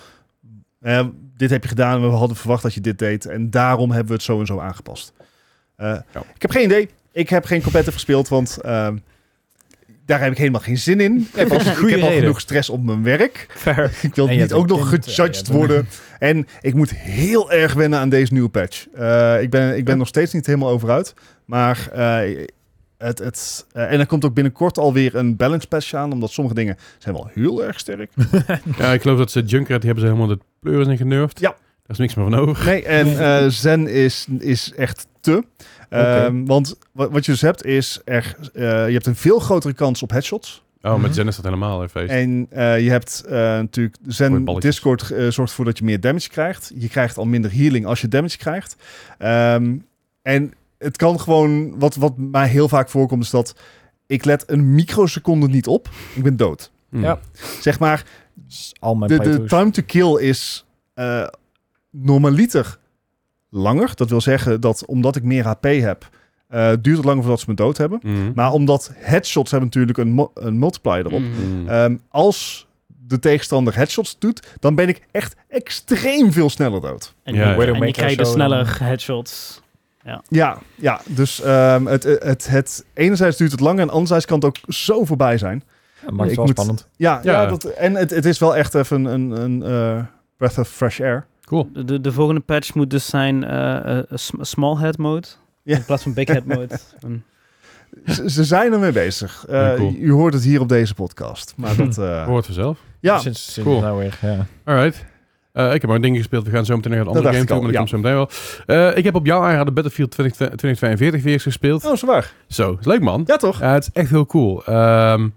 [SPEAKER 2] eh, dit heb je gedaan, we hadden verwacht dat je dit deed en daarom hebben we het zo en zo aangepast. Eh,
[SPEAKER 1] Ja.
[SPEAKER 2] Ik heb geen idee. Ik heb geen competitive gespeeld, want ehm, daar heb ik helemaal geen zin in. Ik heb, al- ik
[SPEAKER 4] Goeie
[SPEAKER 2] heb al
[SPEAKER 4] reden.
[SPEAKER 2] genoeg stress op mijn werk.
[SPEAKER 3] Fair. [laughs]
[SPEAKER 2] Ik wil niet ook nog gejudged worden. En ik moet heel erg wennen aan deze nieuwe patch. Eh, ik ben, ik ben nog steeds niet helemaal over uit. Maar eh, het, het, eh, en er komt ook binnenkort alweer een balance patch aan. Omdat sommige dingen zijn wel heel erg sterk. [laughs]
[SPEAKER 1] Ja, ik geloof dat ze Junkrat, die hebben ze helemaal de pleuris in genurfd.
[SPEAKER 2] Ja.
[SPEAKER 1] Daar is niks meer van over.
[SPEAKER 2] Nee, en [laughs] eh, Zen is, is echt te. Ehm, Want wat, wat je dus hebt is, er, eh, je hebt een veel grotere kans op headshots.
[SPEAKER 1] Oh,
[SPEAKER 4] Mhm.
[SPEAKER 1] met Zen is dat helemaal een feest.
[SPEAKER 2] En eh, je hebt eh, natuurlijk Zen. Discord zorgt ervoor dat je meer damage krijgt. Je krijgt al minder healing als je damage krijgt. Ehm, en het kan gewoon, wat, wat mij heel vaak voorkomt, is dat ik let een microseconde niet op. Ik ben dood.
[SPEAKER 1] Hm.
[SPEAKER 4] Ja.
[SPEAKER 2] Zeg maar,
[SPEAKER 4] Al mijn
[SPEAKER 2] de, de time to kill is eh, normaliter langer. Dat wil zeggen dat omdat ik meer HP heb, eh, duurt het langer voordat ze me dood hebben.
[SPEAKER 1] Mhm.
[SPEAKER 2] Maar omdat headshots hebben natuurlijk een, mo- een multiplier erop.
[SPEAKER 3] Mm.
[SPEAKER 1] Mhm.
[SPEAKER 2] Ehm, als de tegenstander headshots doet, dan ben ik echt extreem veel sneller dood.
[SPEAKER 3] En,
[SPEAKER 1] Ja,
[SPEAKER 3] je-
[SPEAKER 1] ja.
[SPEAKER 3] en je krijgt dus
[SPEAKER 4] zo,
[SPEAKER 3] sneller headshots.
[SPEAKER 2] Ja, ja dus ehm, het, het, het, enerzijds duurt het langer en anderzijds kan het ook zo voorbij zijn.
[SPEAKER 4] Ja, maakt het
[SPEAKER 2] ik
[SPEAKER 4] wel
[SPEAKER 2] moet-
[SPEAKER 4] spannend.
[SPEAKER 2] Ja, ja.
[SPEAKER 1] Ja.
[SPEAKER 2] dat, en het, het is wel echt even een, een, een eh, breath of fresh air.
[SPEAKER 1] Cool.
[SPEAKER 3] De, de, de volgende patch moet dus zijn eh, eh, sm- small head mode.
[SPEAKER 2] Ja.
[SPEAKER 3] In plaats van big head mode. [laughs] En-
[SPEAKER 2] Ze, ze zijn ermee bezig. Eh,
[SPEAKER 1] Ja, cool.
[SPEAKER 2] U hoort het hier op deze podcast. Maar [laughs] dat, eh,
[SPEAKER 1] Hoort vanzelf.
[SPEAKER 2] ja,
[SPEAKER 4] Sinds, sinds
[SPEAKER 1] Cool.
[SPEAKER 4] nou weer, ja.
[SPEAKER 1] Alright. Eh, ik heb maar dingen gespeeld. We gaan zo meteen naar een andere game toe, maar dat komt zo meteen wel. Eh, ik heb op jouw aanraden Battlefield 20, 2042 weer eens gespeeld.
[SPEAKER 2] oh, zo waar.
[SPEAKER 1] Zo, is leuk man.
[SPEAKER 2] Ja, toch?
[SPEAKER 1] Het is echt heel cool. Ehm,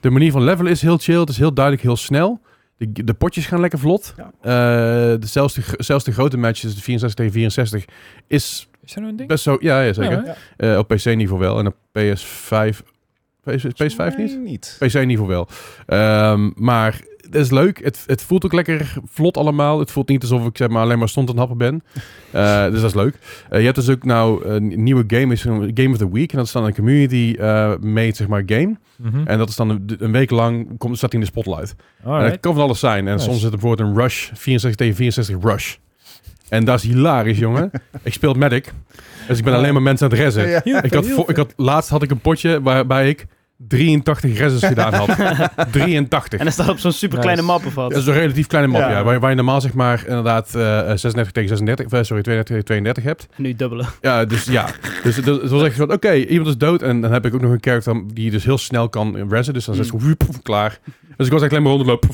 [SPEAKER 1] de manier van levelen is heel chill. Het is heel duidelijk heel snel. De, de potjes gaan lekker vlot.
[SPEAKER 2] Ja.
[SPEAKER 1] Eh, de, zelfs, de, gro- zelfs de grote matches, de 64 tegen 64, is
[SPEAKER 4] Is er nou een ding?
[SPEAKER 1] best zo... Ja, ja zeker.
[SPEAKER 4] Ja,
[SPEAKER 1] Eh, op PC-niveau wel. En op PS5... PS, PS5 niet?
[SPEAKER 2] Niet.
[SPEAKER 1] PC-niveau wel. Ehm, maar het is leuk. Het, het voelt ook lekker vlot allemaal. Het voelt niet alsof ik zeg maar, alleen maar stond en happen ben. [laughs] Eh, dus dat is leuk. Eh, je hebt dus ook nou een nieuwe game, is een Game of the Week. En dat is dan een community eh made zeg maar, game.
[SPEAKER 4] Mhm.
[SPEAKER 1] En dat is dan een, een week lang, komt, staat hij in de spotlight. En
[SPEAKER 4] Alright.
[SPEAKER 1] dat kan van alles zijn. En
[SPEAKER 4] Nice.
[SPEAKER 1] soms zit er bijvoorbeeld een Rush, 64 tegen 64 Rush. En dat is hilarisch, jongen. [laughs] ik speel Medic. Dus ik ben alleen maar mensen aan het rezen.
[SPEAKER 2] Ja, ja.
[SPEAKER 1] Ik had, ik had, laatst had ik een potje waarbij ik 83 rezzes gedaan had. [laughs] 83.
[SPEAKER 3] en dan staat op zo'n super kleine
[SPEAKER 4] Nice.
[SPEAKER 3] map of wat.
[SPEAKER 1] Dat is een relatief kleine map, ja.
[SPEAKER 2] Ja.
[SPEAKER 1] waar, waar je normaal zeg maar inderdaad eh, 36 tegen 36, of, eh, sorry, 32 tegen 32 hebt.
[SPEAKER 3] Nu dubbele.
[SPEAKER 1] Ja, dus ja. Dus het, het was echt van, oké, iemand is dood. En dan heb ik ook nog een character die dus heel snel kan rezen. Dus dan is het gewoon klaar. Dus ik was echt alleen maar rondlopen.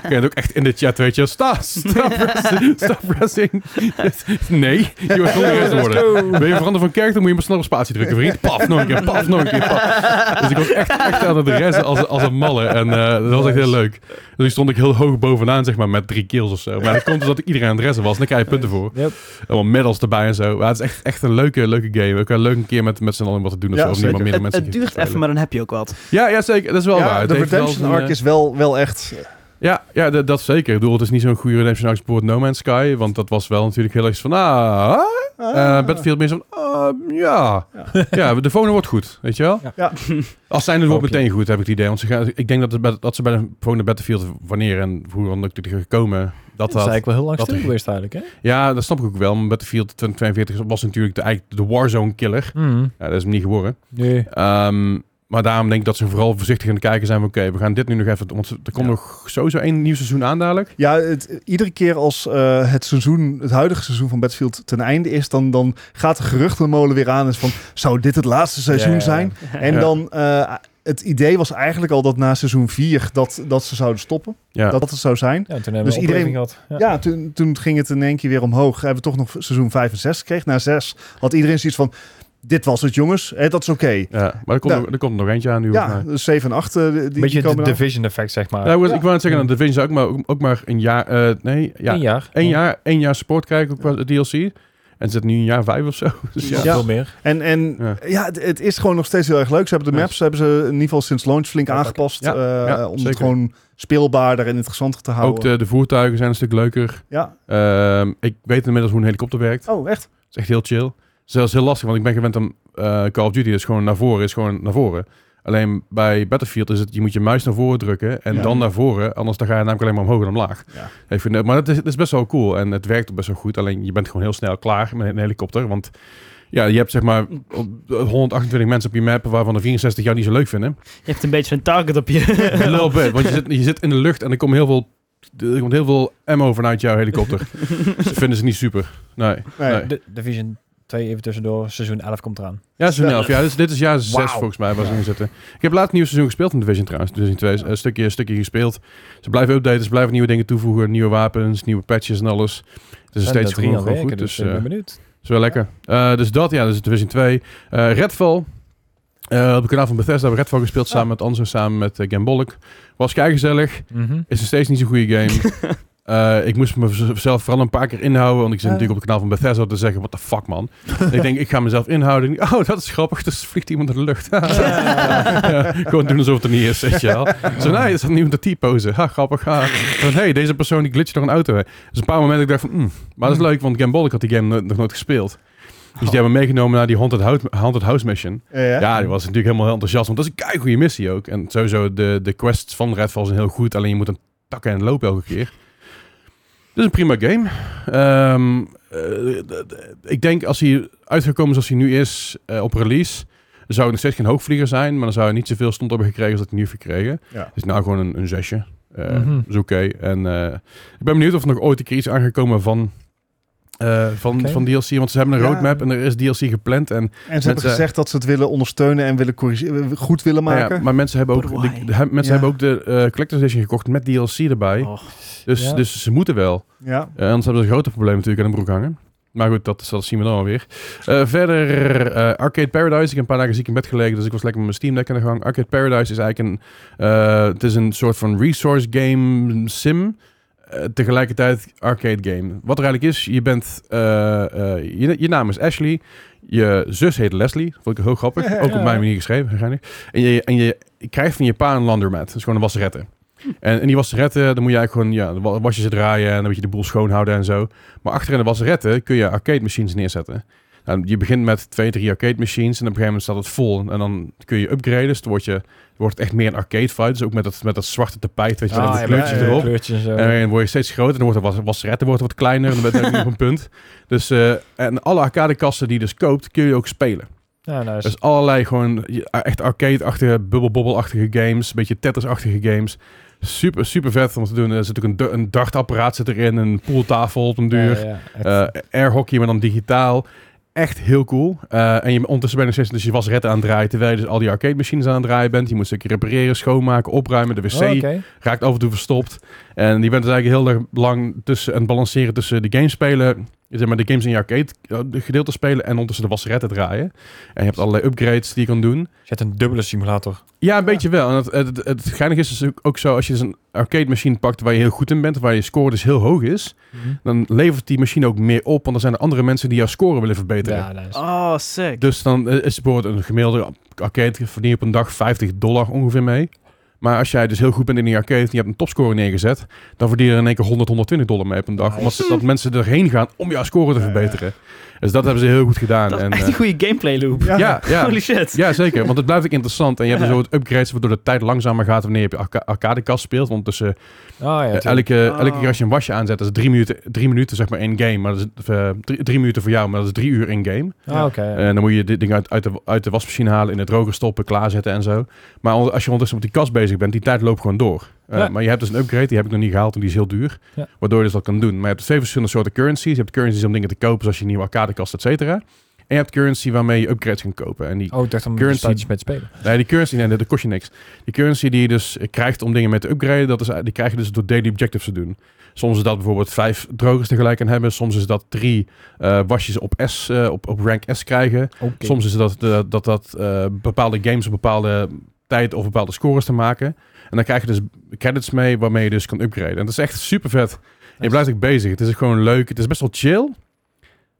[SPEAKER 1] [laughs] Poef. En ook echt in de chat, weet je. Sta, stop racing. nee, je wordt gewoon worden. Ben je veranderen van character, moet je maar snel op spatie drukken, vriend. Paf, nog een keer, paf, nog een keer, paf. Dus ik was echt, echt aan het rezen als, als een malle. En eh, dat was echt heel leuk. Dus stond ik heel hoog bovenaan, zeg maar, met drie kills of zo. Maar dat komt dus dat ik iedereen aan het rezen was. En dan krijg je punten voor.
[SPEAKER 4] Yep.
[SPEAKER 1] Allemaal medals erbij en zo. Maar het is echt, echt een leuke, leuke game. Ook een leuk een keer met, met z'n allen wat te doen. Of
[SPEAKER 2] Ja,
[SPEAKER 1] zo, of niet, maar
[SPEAKER 2] zeker.
[SPEAKER 1] meerdere
[SPEAKER 3] Het,
[SPEAKER 1] mensen
[SPEAKER 3] het duurt even, maar dan heb je ook wat.
[SPEAKER 1] Ja, ja, zeker. Dat is wel
[SPEAKER 2] Ja,
[SPEAKER 1] waar. Het
[SPEAKER 2] de Redemption arc
[SPEAKER 1] eh,
[SPEAKER 2] is wel, wel echt...
[SPEAKER 1] Ja, ja dat, dat zeker. Ik bedoel, het is niet zo'n goede Redemption arc als bijvoorbeeld No Man's Sky. Want dat was wel natuurlijk heel erg van... Ah,
[SPEAKER 2] Ah.
[SPEAKER 1] eh Battlefield meer zo van... Ah, ja. ja. de volgende wordt goed. Weet je wel?
[SPEAKER 4] Ja.
[SPEAKER 1] Als zijn het wordt meteen goed, heb ik het idee. Want ze gaan, ik denk dat, het dat ze bij de volgende Battlefield... Wanneer en hoe dan ook gekomen... Dat
[SPEAKER 4] Dat is
[SPEAKER 1] dat,
[SPEAKER 4] eigenlijk wel heel lang stil geweest eigenlijk, hè?
[SPEAKER 1] ja, dat snap ik ook wel. Maar Battlefield 2042 was natuurlijk de, eigenlijk de Warzone killer.
[SPEAKER 4] Mhm.
[SPEAKER 1] Ja, dat is hem niet geworden.
[SPEAKER 4] Nee.
[SPEAKER 1] Ehm, maar daarom denk ik dat ze vooral voorzichtig aan het kijken zijn. van, Oké, we gaan dit nu nog even... Want er komt
[SPEAKER 4] Ja.
[SPEAKER 1] nog sowieso één nieuw seizoen aan dadelijk.
[SPEAKER 2] Ja, het, iedere keer als eh, het seizoen, het huidige seizoen van Battlefield ten einde is, dan, dan gaat de geruchtenmolen weer aan. Is van, zou dit het laatste seizoen zijn? En
[SPEAKER 1] Ja.
[SPEAKER 2] dan, eh, het idee was eigenlijk al dat na seizoen 4 dat, dat ze zouden stoppen.
[SPEAKER 1] Ja.
[SPEAKER 2] Dat het zou zijn.
[SPEAKER 4] Ja, toen hebben
[SPEAKER 2] Dus
[SPEAKER 4] we
[SPEAKER 2] iedereen-
[SPEAKER 4] gehad. Ja.
[SPEAKER 2] Ja, toen, toen ging het in één keer weer omhoog. Hebben we toch nog seizoen 5 en 6 gekregen. Na 6 had iedereen zoiets van, dit was het jongens, hè, dat is oké.
[SPEAKER 1] Ja, maar er komt, er komt nog eentje aan nu.
[SPEAKER 2] Ja,
[SPEAKER 1] mij.
[SPEAKER 2] de 7 en 8 eh, die, die
[SPEAKER 4] Beetje de. Division effect, zeg maar.
[SPEAKER 1] Ja, ik wou-
[SPEAKER 2] Ja.
[SPEAKER 1] ik wou net zeggen, de Division zou ook maar, ook maar een jaar... eh, nee, ja,
[SPEAKER 4] Eén jaar.
[SPEAKER 1] één jaar, één jaar support krijgen ook qua DLC. En ze zitten nu een jaar vijf of zo. [laughs] Dus ja.
[SPEAKER 4] Veel meer.
[SPEAKER 2] En, en
[SPEAKER 1] Ja.
[SPEAKER 2] ja, het, het is gewoon nog steeds heel erg leuk. Ze hebben de
[SPEAKER 1] Ja.
[SPEAKER 2] maps hebben ze in ieder geval sinds launch flink
[SPEAKER 1] Ja,
[SPEAKER 2] aangepast.
[SPEAKER 1] ja,
[SPEAKER 2] eh,
[SPEAKER 1] ja,
[SPEAKER 2] om
[SPEAKER 1] zeker.
[SPEAKER 2] het gewoon speelbaarder en interessanter te houden.
[SPEAKER 1] Ook de, de voertuigen zijn een stuk leuker.
[SPEAKER 2] Ja.
[SPEAKER 1] Ehm, ik weet inmiddels hoe een helikopter werkt.
[SPEAKER 2] Oh, echt?
[SPEAKER 1] Dat is echt heel chill. Zelfs heel lastig, want ik ben gewend aan eh, Call of Duty. is gewoon naar voren, is gewoon naar voren. Alleen bij Battlefield is het, je moet je muis naar voren drukken en
[SPEAKER 2] Ja.
[SPEAKER 1] dan naar voren. Anders dan ga je namelijk alleen maar omhoog en omlaag.
[SPEAKER 2] Ja.
[SPEAKER 1] Ik vind, het- maar het is, het is best wel cool en het werkt ook best wel goed. Alleen je bent gewoon heel snel klaar met een helikopter. Want ja, je hebt zeg maar op- 128 mensen op je map, waarvan er 64 jou niet zo leuk vinden.
[SPEAKER 3] Je hebt een beetje een target op je. [laughs]
[SPEAKER 1] Een little bit, want je zit, je zit in de lucht en er komt heel veel, er komt heel veel ammo vanuit jouw helikopter. [laughs] dat vinden ze niet super. Nee.
[SPEAKER 2] Nee.
[SPEAKER 1] nee.
[SPEAKER 4] De Division 2 even tussendoor. Seizoen 11 komt eraan.
[SPEAKER 1] Ja, seizoen 11. Ja, dus dit is jaar 6
[SPEAKER 4] Wauw.
[SPEAKER 1] volgens mij waar ze in zitten. Ik heb laatst een nieuw seizoen gespeeld in Division trouwens. Division 2 een stukje, een stukje gespeeld. Ze blijven updaten, ze blijven nieuwe dingen toevoegen. Nieuwe wapens, nieuwe patches en alles. Het is
[SPEAKER 4] En
[SPEAKER 1] steeds
[SPEAKER 4] drie
[SPEAKER 1] gewoon, goed.
[SPEAKER 4] dus
[SPEAKER 1] Dus
[SPEAKER 4] ik ben
[SPEAKER 1] eh
[SPEAKER 4] benieuwd.
[SPEAKER 1] is wel lekker. Eh, dus dat, ja, dus Division 2. Eh Redfall. Eh, op het kanaal van Bethesda hebben we Redfall gespeeld samen met Anzo, samen met uh, Gambolk. Was kei gezellig.
[SPEAKER 4] Mhm.
[SPEAKER 1] Is nog steeds niet zo'n goede game. [laughs] Eh, ik moest mezelf vooral een paar keer inhouden, want ik zit natuurlijk op het kanaal van Bethesda te zeggen, what the fuck man. [laughs] ik denk, ik ga mezelf inhouden. Oh, dat is grappig, dus vliegt iemand naar de lucht. [laughs] Ja, gewoon doen alsof het er niet is, weet je wel. Zo, nee, er staat niemand te T-pose. Ha, grappig. Ha. Van, hey, deze persoon die glitcht nog een auto. hè. Dus een paar momenten ik dacht van, mm, maar dat is leuk, want Gamebolic had die game no- nog nooit gespeeld. Dus die hebben me meegenomen naar die Haunted House, Haunted House Mission.
[SPEAKER 2] Ja, ja.
[SPEAKER 1] Ja, die was natuurlijk helemaal heel enthousiast. Want dat is een kei goede missie ook. En sowieso, de, de quests van Redfall zijn heel goed. Alleen je moet een takken en lopen elke keer. Dus een prima game. Ehm, eh, ik denk als hij uitgekomen zoals hij nu is eh, op release... zou het nog steeds geen hoogvlieger zijn. Maar dan zou hij niet zoveel stond hebben gekregen als dat hij nu heeft gekregen.
[SPEAKER 2] Ja.
[SPEAKER 1] Het is nou gewoon een, een zesje. Eh
[SPEAKER 4] Mhm.
[SPEAKER 1] is oké. En eh, ik ben benieuwd of er nog ooit een keer iets aangekomen van... eh, van, van DLC, want ze hebben een
[SPEAKER 2] Ja.
[SPEAKER 1] roadmap en er is DLC gepland. En
[SPEAKER 2] En ze hebben gezegd dat ze het willen ondersteunen en willen corrigeren, goed willen
[SPEAKER 1] Nou
[SPEAKER 2] maken.
[SPEAKER 1] Ja, maar mensen hebben ook, de, de- mensen
[SPEAKER 2] Ja.
[SPEAKER 1] hebben ook de eh Collector's Edition gekocht met DLC erbij.
[SPEAKER 3] Oh,
[SPEAKER 1] Dus,
[SPEAKER 4] Ja.
[SPEAKER 1] dus ze moeten wel.
[SPEAKER 2] Ja.
[SPEAKER 1] Eh, anders hebben ze een grote probleem natuurlijk aan de broek hangen. Maar goed, dat, dat zien we dan alweer. Eh verder, eh, Arcade Paradise. Ik heb een paar dagen ziek in bed gelegen, dus ik was lekker met mijn Steam Deck aan de gang. Arcade Paradise is eigenlijk een... eh, het is een soort van resource game sim. Eh, tegelijkertijd arcade game. Wat er eigenlijk is, je bent... eh, eh, je, je naam is Ashley. Je zus heet Leslie. Vond ik heel grappig. [laughs] Ook op mijn manier geschreven, waarschijnlijk. En je, en je krijgt van je pa een laundromat. Dat is gewoon een wasserette. En in die wasseretten, dan moet je eigenlijk gewoon ja, de wa- wasjes draaien en dan moet je de boel schoonhouden en zo. Maar achter in de wasseretten kun je arcade machines neerzetten. Nou, je begint met twee, drie arcade machines en op een gegeven moment staat het vol. En dan kun je upgraden, dus dan wordt, je, wordt het echt meer een arcade fight. Dus ook met dat, met dat zwarte tapijt, weet je,
[SPEAKER 4] Ah,
[SPEAKER 1] met de kleurtjes
[SPEAKER 2] ja, ja,
[SPEAKER 1] erop.
[SPEAKER 4] Kleurtjes en.
[SPEAKER 1] En dan word je steeds groter, dan wordt de was- wasseretten wordt wat kleiner, en dan ben je [laughs] op een punt. Dus, eh, en alle arcadekassen die je dus koopt, kun je ook spelen.
[SPEAKER 4] ja, nice.
[SPEAKER 1] Dus allerlei gewoon echt arcade-achtige, bubble-bobble-achtige games. Een beetje Tetris-achtige games. Super, super vet om te doen. Er zit ook een, een dartapparaat zit erin, een pooltafel op een duur.
[SPEAKER 4] Ja, ja.
[SPEAKER 1] Eh airhockey, maar dan digitaal. Echt heel cool. Eh, en je, ondertussen ben je nog steeds dus je wasretten aan het draaien, terwijl je dus al die arcade machines aan het draaien bent. Je moet een stukje repareren, schoonmaken, opruimen. De wc
[SPEAKER 4] Oh,
[SPEAKER 1] raakt af en toe verstopt. En je bent dus eigenlijk heel erg lang tussen en balanceren tussen de games spelen, zeg maar de games in je arcade eh, de gedeelte spelen en ondertussen de wasseretten draaien. En je hebt allerlei upgrades die je kan doen.
[SPEAKER 4] Je hebt een dubbele simulator.
[SPEAKER 1] Ja, een beetje wel. En het, het, het, het geinige is dus ook- ook zo, als je dus een arcade machine pakt waar je heel goed in bent, waar je score dus heel hoog is, dan levert die machine ook meer op, want er zijn er andere mensen die jouw score willen verbeteren.
[SPEAKER 4] Ja, nice.
[SPEAKER 3] oh sick.
[SPEAKER 1] Dus dan is bijvoorbeeld een gemiddelde arcade verdien je op een dag 50 dollar ongeveer mee. Maar als jij dus heel goed bent in die arcade en je hebt een topscore neergezet, dan verdien je er in één keer 100, 120 dollar mee op een dag.
[SPEAKER 4] Nice.
[SPEAKER 1] Omdat ze- dat mensen erheen gaan om jouw score te
[SPEAKER 2] Ja, ja.
[SPEAKER 1] verbeteren. Dus dat hebben ze heel goed gedaan.
[SPEAKER 3] dat is
[SPEAKER 1] en,
[SPEAKER 3] echt
[SPEAKER 1] eh,
[SPEAKER 3] een goede gameplay loop.
[SPEAKER 2] Ja.
[SPEAKER 1] ja, ja. [laughs]
[SPEAKER 3] Holy shit.
[SPEAKER 1] Ja, zeker. Want het blijft ook interessant. En je hebt
[SPEAKER 3] Ja.
[SPEAKER 1] dus ook upgrades waardoor de tijd langzamer gaat wanneer je op je arca- arcadekast speelt. Want tussen
[SPEAKER 4] Oh, ja,
[SPEAKER 1] eh, elke,
[SPEAKER 3] Oh.
[SPEAKER 1] elke keer als je een wasje aanzet, dat is drie minuten, drie minuten zeg maar in game. Maar dat is eh, drie, drie minuten voor jou, maar dat is drie uur in game.
[SPEAKER 4] Ah, oké. ja.
[SPEAKER 1] En dan moet je dit ding uit, uit, de, uit de wasmachine halen, in de droger stoppen, klaarzetten en zo. Maar als je ondertussen op die kast bezig bent, die tijd loopt gewoon door. Eh,
[SPEAKER 4] Ja.
[SPEAKER 1] Maar je hebt dus een upgrade, die heb ik nog niet gehaald en die is heel duur.
[SPEAKER 4] Ja.
[SPEAKER 1] Waardoor je dus dat kan doen. Maar je hebt twee verschillende soorten currencies. Je hebt currencies om dingen te kopen, zoals je nieuwe arcadekast, et cetera. je hebt currency waarmee je upgrades kan kopen. En die,
[SPEAKER 4] Oh, ik dacht dan
[SPEAKER 1] Currency-
[SPEAKER 4] met spelen.
[SPEAKER 1] nee, die currency, nee, dat kost je niks. Die currency die je dus krijgt om dingen mee te upgraden, dat is, die krijg je dus door daily objectives te doen. Soms is dat bijvoorbeeld vijf drogers tegelijk aan hebben. Soms is dat drie eh, wasjes op, S, eh, op, op rank S krijgen. Soms is dat, dat, dat bepaalde games op bepaalde tijd of bepaalde scores te maken. En dan krijg je dus credits mee waarmee je dus kan upgraden. En dat is echt super vet. Je blijft ook bezig. Het is gewoon leuk. Het is best wel chill.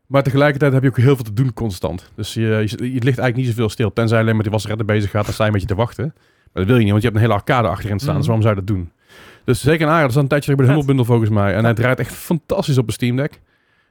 [SPEAKER 1] Maar tegelijkertijd heb je ook heel veel te doen constant. Dus je, je, je ligt eigenlijk niet zoveel stil. Tenzij je alleen met die wasredder bezig gaat, dan sta je een beetje te wachten. Maar dat wil je niet, want je hebt een hele arcade achterin staan.
[SPEAKER 4] Mhm.
[SPEAKER 1] Dus waarom zou je dat doen? Dus zeker een aanrader. Dat is een tijdje bij de
[SPEAKER 3] Vet.
[SPEAKER 1] Hummelbundle volgens mij. En hij draait echt fantastisch op een Steam Deck.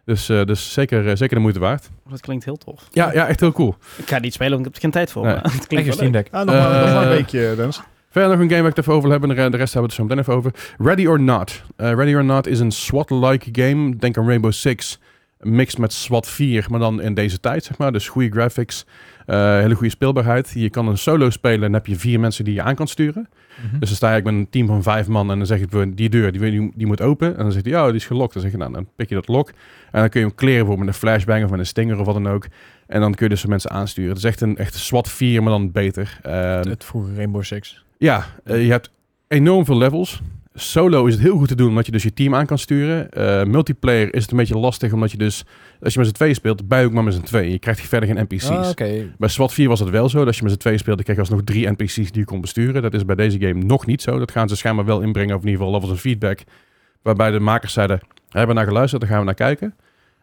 [SPEAKER 1] Dus, eh, dus zeker, eh, zeker de moeite waard.
[SPEAKER 3] Dat klinkt heel tof.
[SPEAKER 1] Ja, ja, echt heel cool.
[SPEAKER 3] Ik ga het niet spelen, want ik heb er geen tijd voor.
[SPEAKER 1] Nee.
[SPEAKER 3] maar [laughs] het klinkt
[SPEAKER 4] Steam. Deck.
[SPEAKER 2] Ah, nog, maar, nog maar een
[SPEAKER 1] Eh,
[SPEAKER 2] weekje, Dennis.
[SPEAKER 1] Verder nog een game waar ik het even over wil hebben. De de rest hebben we het zo meteen even over. Ready or Not. Eh, Ready or Not is een SWAT-like game. Denk aan Rainbow Six. Mixed met SWAT 4, maar dan in deze tijd, zeg maar. Dus goede graphics. eh, hele goede speelbaarheid. Je kan een solo spelen en heb je vier mensen die je aan kan sturen.
[SPEAKER 4] Mhm.
[SPEAKER 1] Dus dan sta ik met een team van vijf man en dan zeg ik, die deur, die, die, die moet open. En dan zegt hij, ja, die is gelokt. Dan zeg je, nou, dan pik je dat lok. En dan kun je hem kleren voor met een flashbang of met een stinger of wat dan ook. En dan kun je dus mensen aansturen. Het is echt een echt SWAT 4, maar dan beter.
[SPEAKER 4] Het, het vroege Rainbow Six.
[SPEAKER 1] ja, eh, je hebt enorm veel levels. Solo is het heel goed te doen, omdat je dus je team aan kan sturen. Eh, multiplayer is het een beetje lastig, omdat je dus... Als je met z'n tweeën speelt, bij ook maar met z'n tweeën. Je krijgt verder geen NPC's.
[SPEAKER 4] Ah.
[SPEAKER 1] Bij SWAT 4 was het wel zo. Dat als je met z'n tweeën speelde, kreeg je alsnog drie NPC's die je kon besturen. Dat is bij deze game nog niet zo. Dat gaan ze schijnbaar wel inbrengen, of in ieder geval was een feedback. Waarbij de makers zeiden, we hebben naar geluisterd, daar gaan we naar kijken.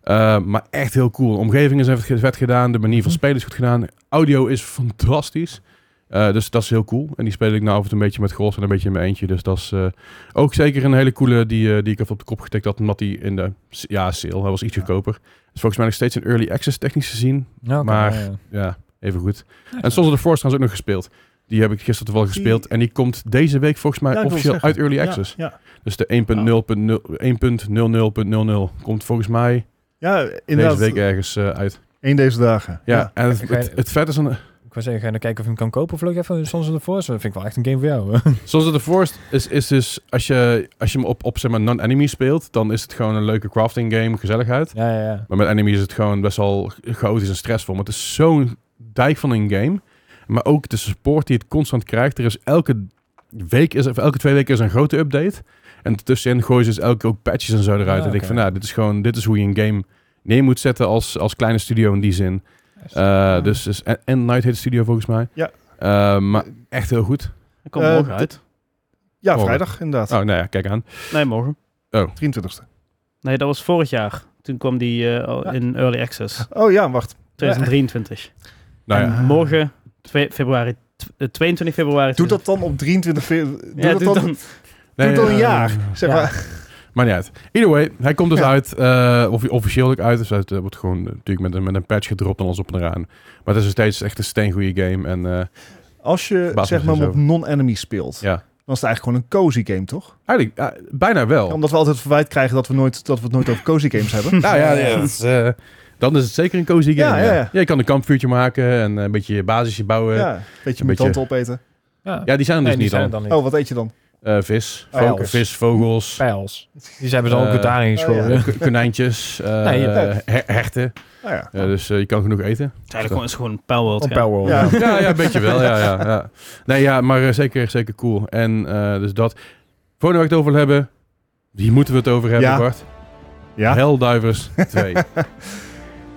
[SPEAKER 1] Eh, maar echt heel cool. De omgeving is even vet gedaan. De manier van
[SPEAKER 4] Mhm.
[SPEAKER 1] spelen is goed gedaan. Audio is fantastisch. Eh, dus dat is heel cool. En die speel ik nou af en toe een beetje met Gros en een beetje in mijn eentje. Dus dat is eh, ook zeker een hele coole die, eh, die ik even op de kop getikt had. Omdat die in de ja, sale, hij was iets
[SPEAKER 2] Ja.
[SPEAKER 1] goedkoper. Is volgens mij nog steeds een early access technisch gezien.
[SPEAKER 4] Ja,
[SPEAKER 1] Maar-
[SPEAKER 4] ja, ja.
[SPEAKER 1] Ja, even goed. En Sons of the Force trouwens ook nog gespeeld. Die heb ik gisteren toevallig
[SPEAKER 2] Die-
[SPEAKER 1] gespeeld. En die komt deze week volgens mij officieel uit Early Access.
[SPEAKER 2] Ja,
[SPEAKER 1] Dus de 1.0.0 1.00.00 komt volgens mij
[SPEAKER 2] ja.
[SPEAKER 1] deze week ergens uit.
[SPEAKER 2] Eén deze dagen.
[SPEAKER 1] Ja, en het, het, het vet is een...
[SPEAKER 4] Wou zeggen, ga je nou kijken of je hem kan kopen vlug even Sons of the Force? Dat vind ik wel echt een game voor jou. [laughs]
[SPEAKER 1] Sons of the Force is, is dus... Als je, als je hem op, op zeg maar, non-enemy speelt, dan is het gewoon een leuke crafting game, gezelligheid.
[SPEAKER 4] ja, ja, ja.
[SPEAKER 1] Maar met enemy is het gewoon best wel chaotisch en stressvol. Maar het is zo'n dijk van een game. Maar ook de support die het constant krijgt. Er is elke week, is, of elke twee weken is een grote update. En tussenin gooien ze dus elke ook patches en zo eruit.
[SPEAKER 4] Ah,
[SPEAKER 1] en ik van, nou, dit is gewoon, dit is hoe je een game neer moet zetten als, als kleine studio in die zin. Eh, dus, dus, en, en Night heet de studio volgens mij.
[SPEAKER 2] Ja.
[SPEAKER 1] Eh, maar echt heel goed.
[SPEAKER 3] Dat komt
[SPEAKER 2] Eh,
[SPEAKER 3] morgen uit.
[SPEAKER 2] Ja,
[SPEAKER 1] Morgen.
[SPEAKER 2] vrijdag inderdaad.
[SPEAKER 1] Oh, nou ja, kijk aan.
[SPEAKER 3] Nee, morgen.
[SPEAKER 2] 23e.
[SPEAKER 3] Nee, dat was vorig jaar. Toen kwam die eh, al
[SPEAKER 4] Ja.
[SPEAKER 3] in Early Access.
[SPEAKER 2] Oh ja, wacht.
[SPEAKER 3] 2023.
[SPEAKER 1] Nou
[SPEAKER 3] en
[SPEAKER 1] ja.
[SPEAKER 3] morgen, 2 februari, tw- eh, 22 februari.
[SPEAKER 2] Doe dat dan op 23 februari. Doe
[SPEAKER 3] Ja,
[SPEAKER 2] dat
[SPEAKER 3] doe
[SPEAKER 2] dan,
[SPEAKER 3] dan.
[SPEAKER 2] doe dan een
[SPEAKER 1] eh,
[SPEAKER 2] jaar. Zeg
[SPEAKER 4] Ja.
[SPEAKER 2] maar.
[SPEAKER 1] Maar niet uit. Either way, hij komt dus
[SPEAKER 2] Ja.
[SPEAKER 1] uit, eh, of officieel ook uit. Dus het eh, wordt gewoon eh, natuurlijk met een, met een patch gedropt en alles op en eraan. Maar het is nog steeds echt een steengoede game. En eh,
[SPEAKER 2] Als je zeg maar op non-enemy speelt,
[SPEAKER 1] ja,
[SPEAKER 2] dan is het eigenlijk gewoon een cozy game, toch?
[SPEAKER 1] eigenlijk ja, bijna wel.
[SPEAKER 2] Omdat we altijd verwijt krijgen dat we, nooit, dat we het nooit over cozy games hebben. [laughs]
[SPEAKER 1] Nou ja, ja, dat is, eh, dan is het zeker een cozy game.
[SPEAKER 2] Ja,
[SPEAKER 1] Ja,
[SPEAKER 2] ja, ja.
[SPEAKER 1] je kan een kampvuurtje maken en een beetje je basisje bouwen. Ja,
[SPEAKER 2] ja, beetje
[SPEAKER 1] een
[SPEAKER 2] mutanten
[SPEAKER 1] beetje-
[SPEAKER 2] opeten.
[SPEAKER 4] Ja,
[SPEAKER 1] die zijn er dus niet
[SPEAKER 4] zijn
[SPEAKER 1] dan.
[SPEAKER 4] dan niet.
[SPEAKER 2] Oh, wat eet je dan?
[SPEAKER 1] Eh, vis,
[SPEAKER 2] Oh,
[SPEAKER 1] vo-
[SPEAKER 2] oké.
[SPEAKER 1] vis, vogels,
[SPEAKER 4] Pijls. Die hebben ze al
[SPEAKER 1] Eh,
[SPEAKER 4] goed daarin geschoren. [laughs]
[SPEAKER 1] k- konijntjes, eh,
[SPEAKER 4] Nee, ja.
[SPEAKER 1] her- herten.
[SPEAKER 2] Nou ja.
[SPEAKER 1] Ja, dus eh, je kan genoeg eten.
[SPEAKER 3] Het is gewoon, is gewoon een Palworld.
[SPEAKER 4] Op
[SPEAKER 3] ja.
[SPEAKER 2] Ja.
[SPEAKER 4] ja.
[SPEAKER 1] ja, ja, een beetje wel. Ja, ja, ja. Nee, ja, maar eh, zeker, zeker cool. En eh, dus dat. Volgende waar ik het over wil hebben, die moeten we het over hebben,
[SPEAKER 2] Ja.
[SPEAKER 1] Bart.
[SPEAKER 2] Ja?
[SPEAKER 1] Helldivers [laughs] 2.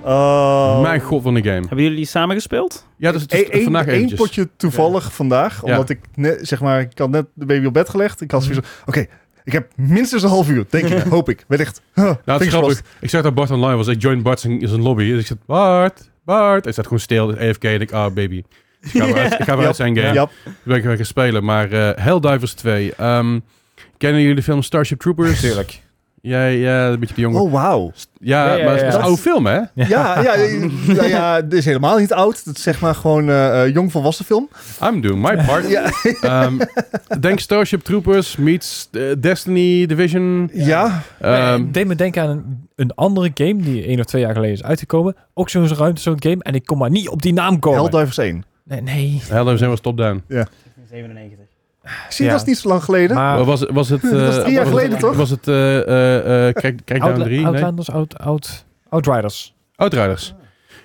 [SPEAKER 2] Oh.
[SPEAKER 1] Mijn god van de game.
[SPEAKER 3] Hebben jullie die samen gespeeld?
[SPEAKER 1] Ja, dus, dus
[SPEAKER 2] Eén één-
[SPEAKER 1] vandaag
[SPEAKER 2] één
[SPEAKER 1] eventjes.
[SPEAKER 2] potje toevallig vandaag,
[SPEAKER 1] Ja.
[SPEAKER 2] omdat ik net, zeg maar, ik had net de baby op bed gelegd. Ik had zoiets van, oké, ik heb minstens een half uur, denk ik, [laughs] hoop ik, wellicht. Huh,
[SPEAKER 1] Nou, het is grappig. Ik zag dat Bart online was. Ik join Bart in zijn lobby. Dus ik zeg, Bart, Bart. Hij staat gewoon stil, AFK. En ik, ah, baby. Ik ga [laughs] weer uit, ik ga weer uit zijn game.
[SPEAKER 2] Ja,
[SPEAKER 1] Toen ben ik weer gaan spelen. Maar eh Helldivers 2. Ehm, kennen jullie de film Starship Troopers?
[SPEAKER 4] Tuurlijk.
[SPEAKER 1] Jij, ja, een beetje de jongen.
[SPEAKER 2] oh wauw.
[SPEAKER 1] Ja,
[SPEAKER 4] Ja, ja,
[SPEAKER 1] maar het is
[SPEAKER 4] ja.
[SPEAKER 1] een oude film, hè?
[SPEAKER 2] Ja, ja, ja, ja, het is helemaal niet oud. Het is zeg maar gewoon eh eh, jong volwassen film.
[SPEAKER 1] I'm doing my part.
[SPEAKER 2] Ja,
[SPEAKER 1] Ehm, denk Starship Troopers meets eh, Destiny, Division.
[SPEAKER 2] ja.
[SPEAKER 1] Ehm,
[SPEAKER 4] het deed me denken aan een, een andere game die één of twee jaar geleden is uitgekomen. Ook zo'n ruimte, zo'n game. En ik kon maar niet op die naam komen.
[SPEAKER 2] Helldivers 1.
[SPEAKER 4] Nee, nee.
[SPEAKER 1] Helldivers was top-down.
[SPEAKER 3] 97.
[SPEAKER 2] Zie
[SPEAKER 4] Ja.
[SPEAKER 2] dat is niet zo lang geleden.
[SPEAKER 4] Maar
[SPEAKER 1] was, was het... [laughs]
[SPEAKER 2] Dat is
[SPEAKER 1] eh,
[SPEAKER 2] drie jaar
[SPEAKER 1] was
[SPEAKER 2] geleden,
[SPEAKER 1] het,
[SPEAKER 2] toch?
[SPEAKER 1] Was het eh, eh, eh, Crack- Crackdown
[SPEAKER 4] Outla-
[SPEAKER 1] 3? Nee?
[SPEAKER 4] Outlanders, Out, Out, Outriders.
[SPEAKER 1] Outriders.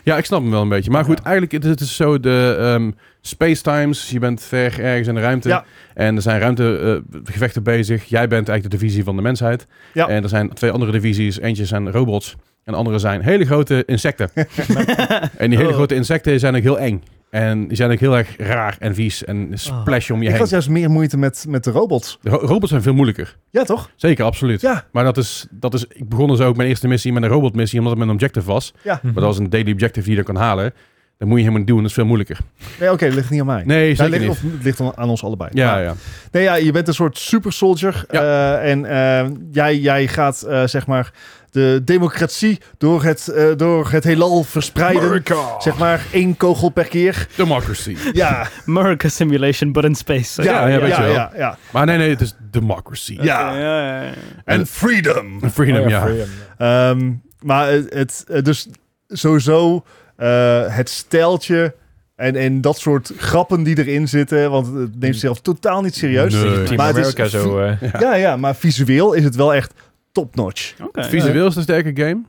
[SPEAKER 1] Ja, ik snap hem wel een beetje. Maar goed, eigenlijk het is het is zo de ehm space times. Je bent ver ergens in de ruimte.
[SPEAKER 2] Ja.
[SPEAKER 1] En er zijn ruimtegevechten bezig. Jij bent eigenlijk de divisie van de mensheid.
[SPEAKER 2] Ja.
[SPEAKER 1] En er zijn twee andere divisies. Eentje zijn robots. En de andere zijn hele grote insecten. [laughs] en die hele
[SPEAKER 3] Oh.
[SPEAKER 1] grote insecten zijn ook heel eng. En die zijn ook heel erg raar en vies. En splash om je
[SPEAKER 2] Ik
[SPEAKER 1] heen.
[SPEAKER 2] had juist meer moeite met, met de robots.
[SPEAKER 1] De ro- robots zijn veel moeilijker.
[SPEAKER 2] Ja, toch?
[SPEAKER 1] Zeker, absoluut.
[SPEAKER 2] Ja.
[SPEAKER 1] Maar dat is, dat is, ik begon dus ook mijn eerste missie met een robotmissie, omdat het met een objective was.
[SPEAKER 2] Ja.
[SPEAKER 1] Maar dat was een daily objective die je dan kan halen. Dat moet je helemaal niet doen, dat is veel moeilijker.
[SPEAKER 2] Nee, oké, dat ligt niet aan mij.
[SPEAKER 1] Nee, zeker
[SPEAKER 2] ligt,
[SPEAKER 1] niet.
[SPEAKER 2] of het ligt dan aan ons allebei.
[SPEAKER 1] Ja,
[SPEAKER 2] Maar-
[SPEAKER 1] ja.
[SPEAKER 2] Nee, ja, je bent een soort super soldier.
[SPEAKER 1] Ja.
[SPEAKER 2] eh, en eh, jij, jij gaat, eh, zeg maar, de democratie door het, eh, door het heelal verspreiden. Zeg maar, één kogel per keer.
[SPEAKER 1] Democracy.
[SPEAKER 2] Ja,
[SPEAKER 3] America Simulation, but in space.
[SPEAKER 1] Ja, ja, weet
[SPEAKER 2] ja,
[SPEAKER 1] je wel.
[SPEAKER 2] ja, ja.
[SPEAKER 1] Maar nee, nee, het is democracy.
[SPEAKER 2] Ja.
[SPEAKER 3] Ja, ja.
[SPEAKER 2] En freedom.
[SPEAKER 1] Freedom,
[SPEAKER 4] Oh
[SPEAKER 1] ja.
[SPEAKER 4] freedom.
[SPEAKER 2] Ehm, maar het, het, dus sowieso eh, het stijltje en, en dat soort grappen die erin zitten. Want het neemt zichzelf totaal niet serieus.
[SPEAKER 1] Nee.
[SPEAKER 4] Team
[SPEAKER 2] Maar het is
[SPEAKER 4] America zo.
[SPEAKER 1] Ja.
[SPEAKER 2] Ja, ja, maar visueel is het wel echt top-notch.
[SPEAKER 3] Oké.
[SPEAKER 1] Visueel is een sterke game.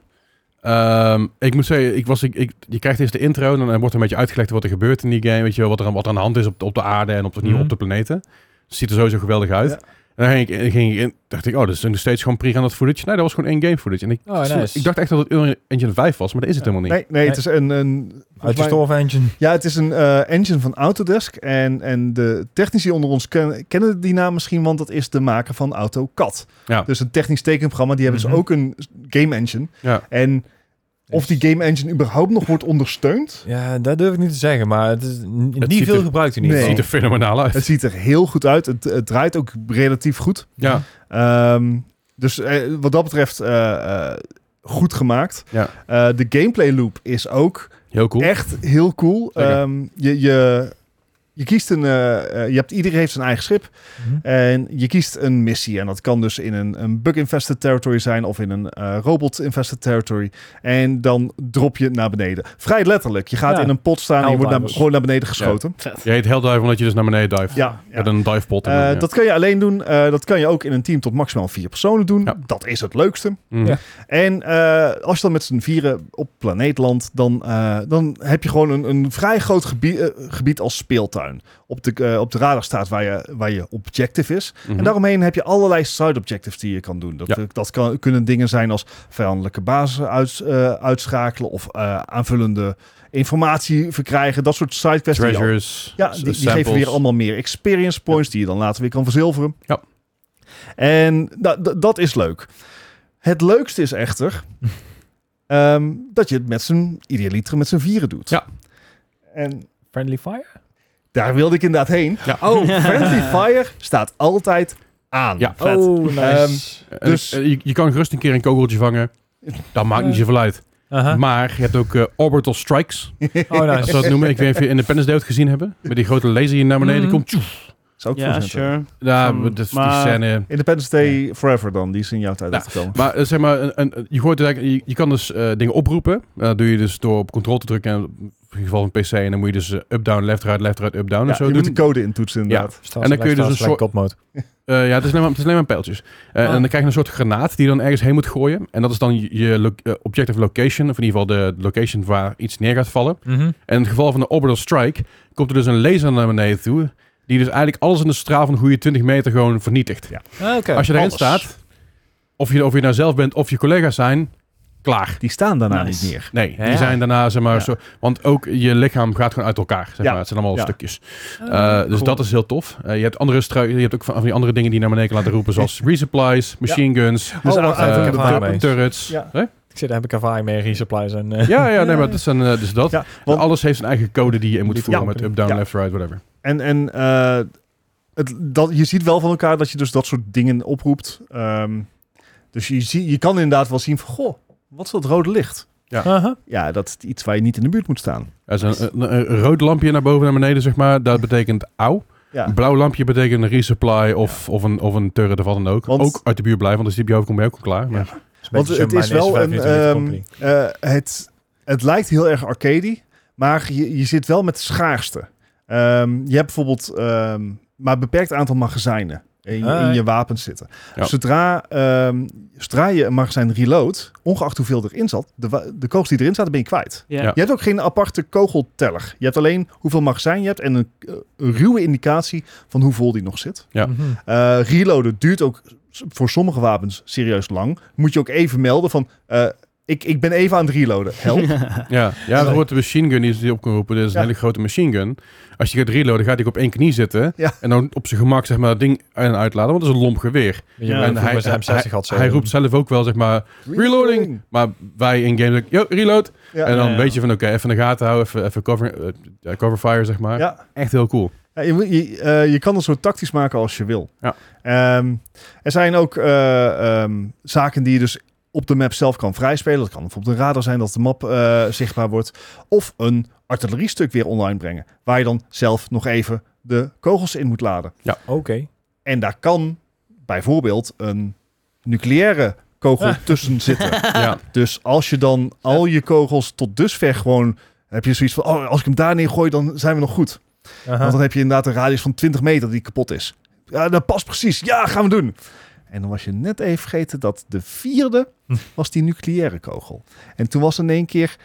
[SPEAKER 1] Ehm, ik moet zeggen, ik was, ik, ik, je krijgt eerst de intro en dan wordt er een beetje uitgelegd wat er gebeurt in die game. Weet je wel, wat er, wat er aan de hand is op, op de aarde en op de,
[SPEAKER 4] Mhm.
[SPEAKER 1] op de planeten. Het ziet er sowieso geweldig uit.
[SPEAKER 2] Ja.
[SPEAKER 1] En dan ging ik, ging ik in, dacht ik, oh, dat is nog steeds gewoon pre-rendered footage. Nee, dat was gewoon één game footage. En ik,
[SPEAKER 4] Oh, nice.
[SPEAKER 1] ik dacht echt dat het Unreal Engine 5 was, maar dat is het helemaal niet.
[SPEAKER 2] Nee, nee, het is een... een
[SPEAKER 4] Uit Engine.
[SPEAKER 2] Ja, het is een eh, engine van Autodesk. En, en de technici onder ons ken- kennen die naam misschien, want dat is de maker van AutoCAD.
[SPEAKER 1] Ja.
[SPEAKER 2] Dus een technisch tekenprogramma, die hebben
[SPEAKER 4] Mhm.
[SPEAKER 2] dus ook een game engine.
[SPEAKER 1] Ja.
[SPEAKER 2] En of die game engine überhaupt nog wordt ondersteund,
[SPEAKER 4] Ja, dat durf ik niet te zeggen, maar het is
[SPEAKER 1] Het
[SPEAKER 4] niet veel
[SPEAKER 1] er-
[SPEAKER 4] gebruikt in ieder
[SPEAKER 2] Nee.
[SPEAKER 1] Het
[SPEAKER 4] geval.
[SPEAKER 1] ziet er fenomenaal uit.
[SPEAKER 2] het ziet er heel goed uit. Het, het draait ook relatief goed.
[SPEAKER 1] Ja,
[SPEAKER 2] Ehm, dus eh, wat dat betreft eh, eh, goed gemaakt.
[SPEAKER 1] Ja.
[SPEAKER 2] Eh, de gameplay loop is ook
[SPEAKER 1] heel cool.
[SPEAKER 2] echt heel cool. Ehm, je, je, je kiest een. eh, eh, je hebt, iedereen heeft zijn eigen schip.
[SPEAKER 4] Mhm.
[SPEAKER 2] En je kiest een missie. En dat kan dus in een, een bug-infested territory zijn of in een eh, robot-infested territory. En dan drop je naar beneden. Vrij letterlijk. Je gaat
[SPEAKER 4] Ja.
[SPEAKER 2] in een pot staan en je wordt naar,
[SPEAKER 4] Helldivers.
[SPEAKER 2] gewoon naar beneden geschoten.
[SPEAKER 1] Je heet Helldive omdat je dus naar beneden dive.
[SPEAKER 2] Ja, ja.
[SPEAKER 1] Met een divepot. en
[SPEAKER 2] Eh,
[SPEAKER 1] dan, ja.
[SPEAKER 2] Dat kan je alleen doen. Eh, dat kan je ook in een team tot maximaal vier personen doen.
[SPEAKER 1] Ja.
[SPEAKER 2] Dat is het leukste.
[SPEAKER 1] Mhm.
[SPEAKER 4] Ja.
[SPEAKER 2] En eh, als je dan met z'n vieren op planeet landt, dan, eh, dan heb je gewoon een, een vrij groot gebied, gebied als speeltuin. Op de, eh, op de radar staat waar je, waar je objective is.
[SPEAKER 1] Mhm.
[SPEAKER 2] En daaromheen heb je allerlei side objectives die je kan doen. Dat,
[SPEAKER 1] Ja.
[SPEAKER 2] dat kan, kunnen dingen zijn als vijandelijke basis uit, eh, uitschakelen of eh, aanvullende informatie verkrijgen. Dat soort sidequests. die je al-
[SPEAKER 1] Treasures.
[SPEAKER 2] ja, die, geven weer allemaal meer experience points die je dan later weer kan verzilveren.
[SPEAKER 1] Ja.
[SPEAKER 2] En da- da- dat is leuk. Het leukste is echter [laughs] ehm, dat je het met z'n idealiter met z'n vieren doet.
[SPEAKER 1] Ja.
[SPEAKER 2] En
[SPEAKER 4] Friendly Fire?
[SPEAKER 2] Daar wilde ik inderdaad heen.
[SPEAKER 1] Ja.
[SPEAKER 2] Oh, [laughs] Friendly Fire staat altijd aan.
[SPEAKER 1] Ja.
[SPEAKER 2] Vet.
[SPEAKER 4] Oh, nice.
[SPEAKER 2] Ehm,
[SPEAKER 1] En
[SPEAKER 2] Dus-
[SPEAKER 1] eh, je, je kan gerust een keer een kogeltje vangen. Dat maakt niet zoveel uit. Maar je hebt ook eh, orbital strikes.
[SPEAKER 4] Oh,
[SPEAKER 1] Als
[SPEAKER 4] nice.
[SPEAKER 1] dat noemen. Ik weet niet of je Independence Day ooit gezien hebben. Met die grote laser die naar beneden
[SPEAKER 4] Mhm.
[SPEAKER 1] komt. Tjoef.
[SPEAKER 2] Zou ook
[SPEAKER 3] Ja, sure.
[SPEAKER 1] Ja, dat is die scène.
[SPEAKER 2] Independence Day Forever dan, die is in jouw tijd
[SPEAKER 1] Ja.
[SPEAKER 2] uitgekomen.
[SPEAKER 1] Maar eh, zeg maar, een, een- je, eigenlijk- je, je kan dus eh, dingen oproepen. Eh, dat doe je dus door op control te drukken. En in ieder geval een PC. En dan moet je dus eh, up-down, left-right, left-right, up-down en
[SPEAKER 2] Ja,
[SPEAKER 1] zo
[SPEAKER 2] je
[SPEAKER 1] doen.
[SPEAKER 2] moet de code intoetsen inderdaad.
[SPEAKER 1] En dan kun je dus een soort-. Eh, ja, het is alleen maar, het is alleen maar pijltjes. Eh,
[SPEAKER 4] Ah.
[SPEAKER 1] En dan krijg je een soort granaat die je dan ergens heen moet gooien. En dat is dan je, lo- eh, objective location. Of in ieder geval de location waar iets neer gaat vallen.
[SPEAKER 4] Mhm.
[SPEAKER 1] En in het geval van de orbital strike komt er dus een laser naar beneden toe. Die dus eigenlijk alles in de straal van een goede 20 meter gewoon vernietigt.
[SPEAKER 2] Ja.
[SPEAKER 4] Ah, Oké.
[SPEAKER 1] Als je erin
[SPEAKER 2] alles.
[SPEAKER 1] staat, of je, of je nou zelf bent of je collega's zijn, klaar.
[SPEAKER 2] Die staan daarna
[SPEAKER 3] Nice.
[SPEAKER 2] niet meer.
[SPEAKER 1] Nee, die
[SPEAKER 4] Ja.
[SPEAKER 1] zijn daarna, zeg maar,
[SPEAKER 2] Ja.
[SPEAKER 1] zo... Want ook je lichaam gaat gewoon uit elkaar, zeg
[SPEAKER 2] Ja.
[SPEAKER 1] maar. Het zijn allemaal
[SPEAKER 2] Ja.
[SPEAKER 1] stukjes.
[SPEAKER 4] Ah,
[SPEAKER 1] Eh, dus
[SPEAKER 2] cool.
[SPEAKER 1] dat is heel tof. Eh, je hebt andere je hebt ook van van die andere dingen die naar beneden laten roepen, zoals resupplies, machine guns,
[SPEAKER 2] Dus
[SPEAKER 4] Oh,
[SPEAKER 1] turrets.
[SPEAKER 2] Ja.
[SPEAKER 4] Ik zit, daar heb ik ervaring mee, resupplies en... eh,
[SPEAKER 1] Ja, ja, nee, maar dat zijn eh, dus dat.
[SPEAKER 2] Ja, want-
[SPEAKER 1] Alles heeft zijn eigen code die je in moet voeren
[SPEAKER 4] ja.
[SPEAKER 1] met up, down,
[SPEAKER 2] Ja.
[SPEAKER 1] left, right, whatever.
[SPEAKER 2] En, en eh, het, dat, je ziet wel van elkaar dat je dus dat soort dingen oproept. Ehm, dus je, zie, je kan inderdaad wel zien van, goh, wat is dat rode licht?
[SPEAKER 4] Aha.
[SPEAKER 2] Ja, dat is iets waar je niet in de buurt moet staan.
[SPEAKER 1] Er is een, een, een rood lampje naar boven en naar beneden, zeg maar. Dat betekent auw.
[SPEAKER 2] Ja.
[SPEAKER 1] Een blauw lampje betekent een resupply of, of, een, of een turret of wat dan ook.
[SPEAKER 2] Want-
[SPEAKER 1] ook uit de buurt blijven, want als die je hoofd komt, ben je ook al klaar. Maar,
[SPEAKER 2] Want het is wel een... ehm, eh, het, het lijkt heel erg arcade, maar je, je zit wel met schaarste. Ehm, je hebt bijvoorbeeld ehm, maar een beperkt aantal magazijnen. in, je-
[SPEAKER 4] Ah,
[SPEAKER 2] in je wapens zitten.
[SPEAKER 1] Ja.
[SPEAKER 2] Zodra, ehm, zodra je een magazijn reload, ongeacht hoeveel erin zat, de, de kogels die erin zaten, ben je kwijt.
[SPEAKER 3] Ja.
[SPEAKER 1] Ja.
[SPEAKER 2] Je hebt ook geen aparte kogelteller. Je hebt alleen hoeveel magazijn je hebt en een, eh, een ruwe indicatie van hoe vol die nog zit.
[SPEAKER 1] Ja.
[SPEAKER 4] Mhm.
[SPEAKER 2] Eh, reloaden duurt ook voor sommige wapens serieus lang. Moet je ook even melden van... eh, ik, ik ben even aan het reloaden. Help. [laughs]
[SPEAKER 1] Ja, ja bijvoorbeeld de machine gun die is die op kan roepen. Dat is een
[SPEAKER 2] Ja.
[SPEAKER 1] hele grote machine gun. Als je gaat reloaden, gaat hij op één knie zitten.
[SPEAKER 2] Ja.
[SPEAKER 1] En dan op zijn gemak zeg maar dat ding uitladen. Want dat is een lomp geweer.
[SPEAKER 3] Ja,
[SPEAKER 1] en hij,
[SPEAKER 4] hij, hem 60
[SPEAKER 1] hij,
[SPEAKER 4] had zo.
[SPEAKER 1] hij roept zelf ook wel zeg maar reloading. Maar wij in game yo, reload.
[SPEAKER 2] Ja.
[SPEAKER 1] en dan
[SPEAKER 3] Ja.
[SPEAKER 1] weet je van oké, even in de gaten houden. Even, even cover, eh, cover fire zeg maar.
[SPEAKER 2] Ja.
[SPEAKER 1] Echt heel cool.
[SPEAKER 2] Ja, je, moet- je, eh, je kan het zo tactisch maken als je wil.
[SPEAKER 1] Ja.
[SPEAKER 2] Ehm, er zijn ook eh, ehm, zaken die je dus op de map zelf kan vrijspelen. Dat kan bijvoorbeeld een radar zijn dat de map eh, zichtbaar wordt. Of een artilleriestuk weer online brengen. Waar je dan zelf nog even de kogels in moet laden.
[SPEAKER 4] Oké.
[SPEAKER 2] En daar kan bijvoorbeeld een nucleaire kogel
[SPEAKER 4] Ah.
[SPEAKER 2] tussen zitten. [laughs]
[SPEAKER 1] ja.
[SPEAKER 2] Dus als je dan al je kogels tot dusver gewoon... heb je zoiets van, oh, als ik hem daar neer gooi, dan zijn we nog goed.
[SPEAKER 4] Aha.
[SPEAKER 2] Want dan heb je inderdaad een radius van 20 meter die kapot is. Ja, dat past precies. Ja, gaan we doen. En dan was je net even vergeten dat de vierde
[SPEAKER 4] Hm. [laughs]
[SPEAKER 2] was die nucleaire kogel. En toen was in één keer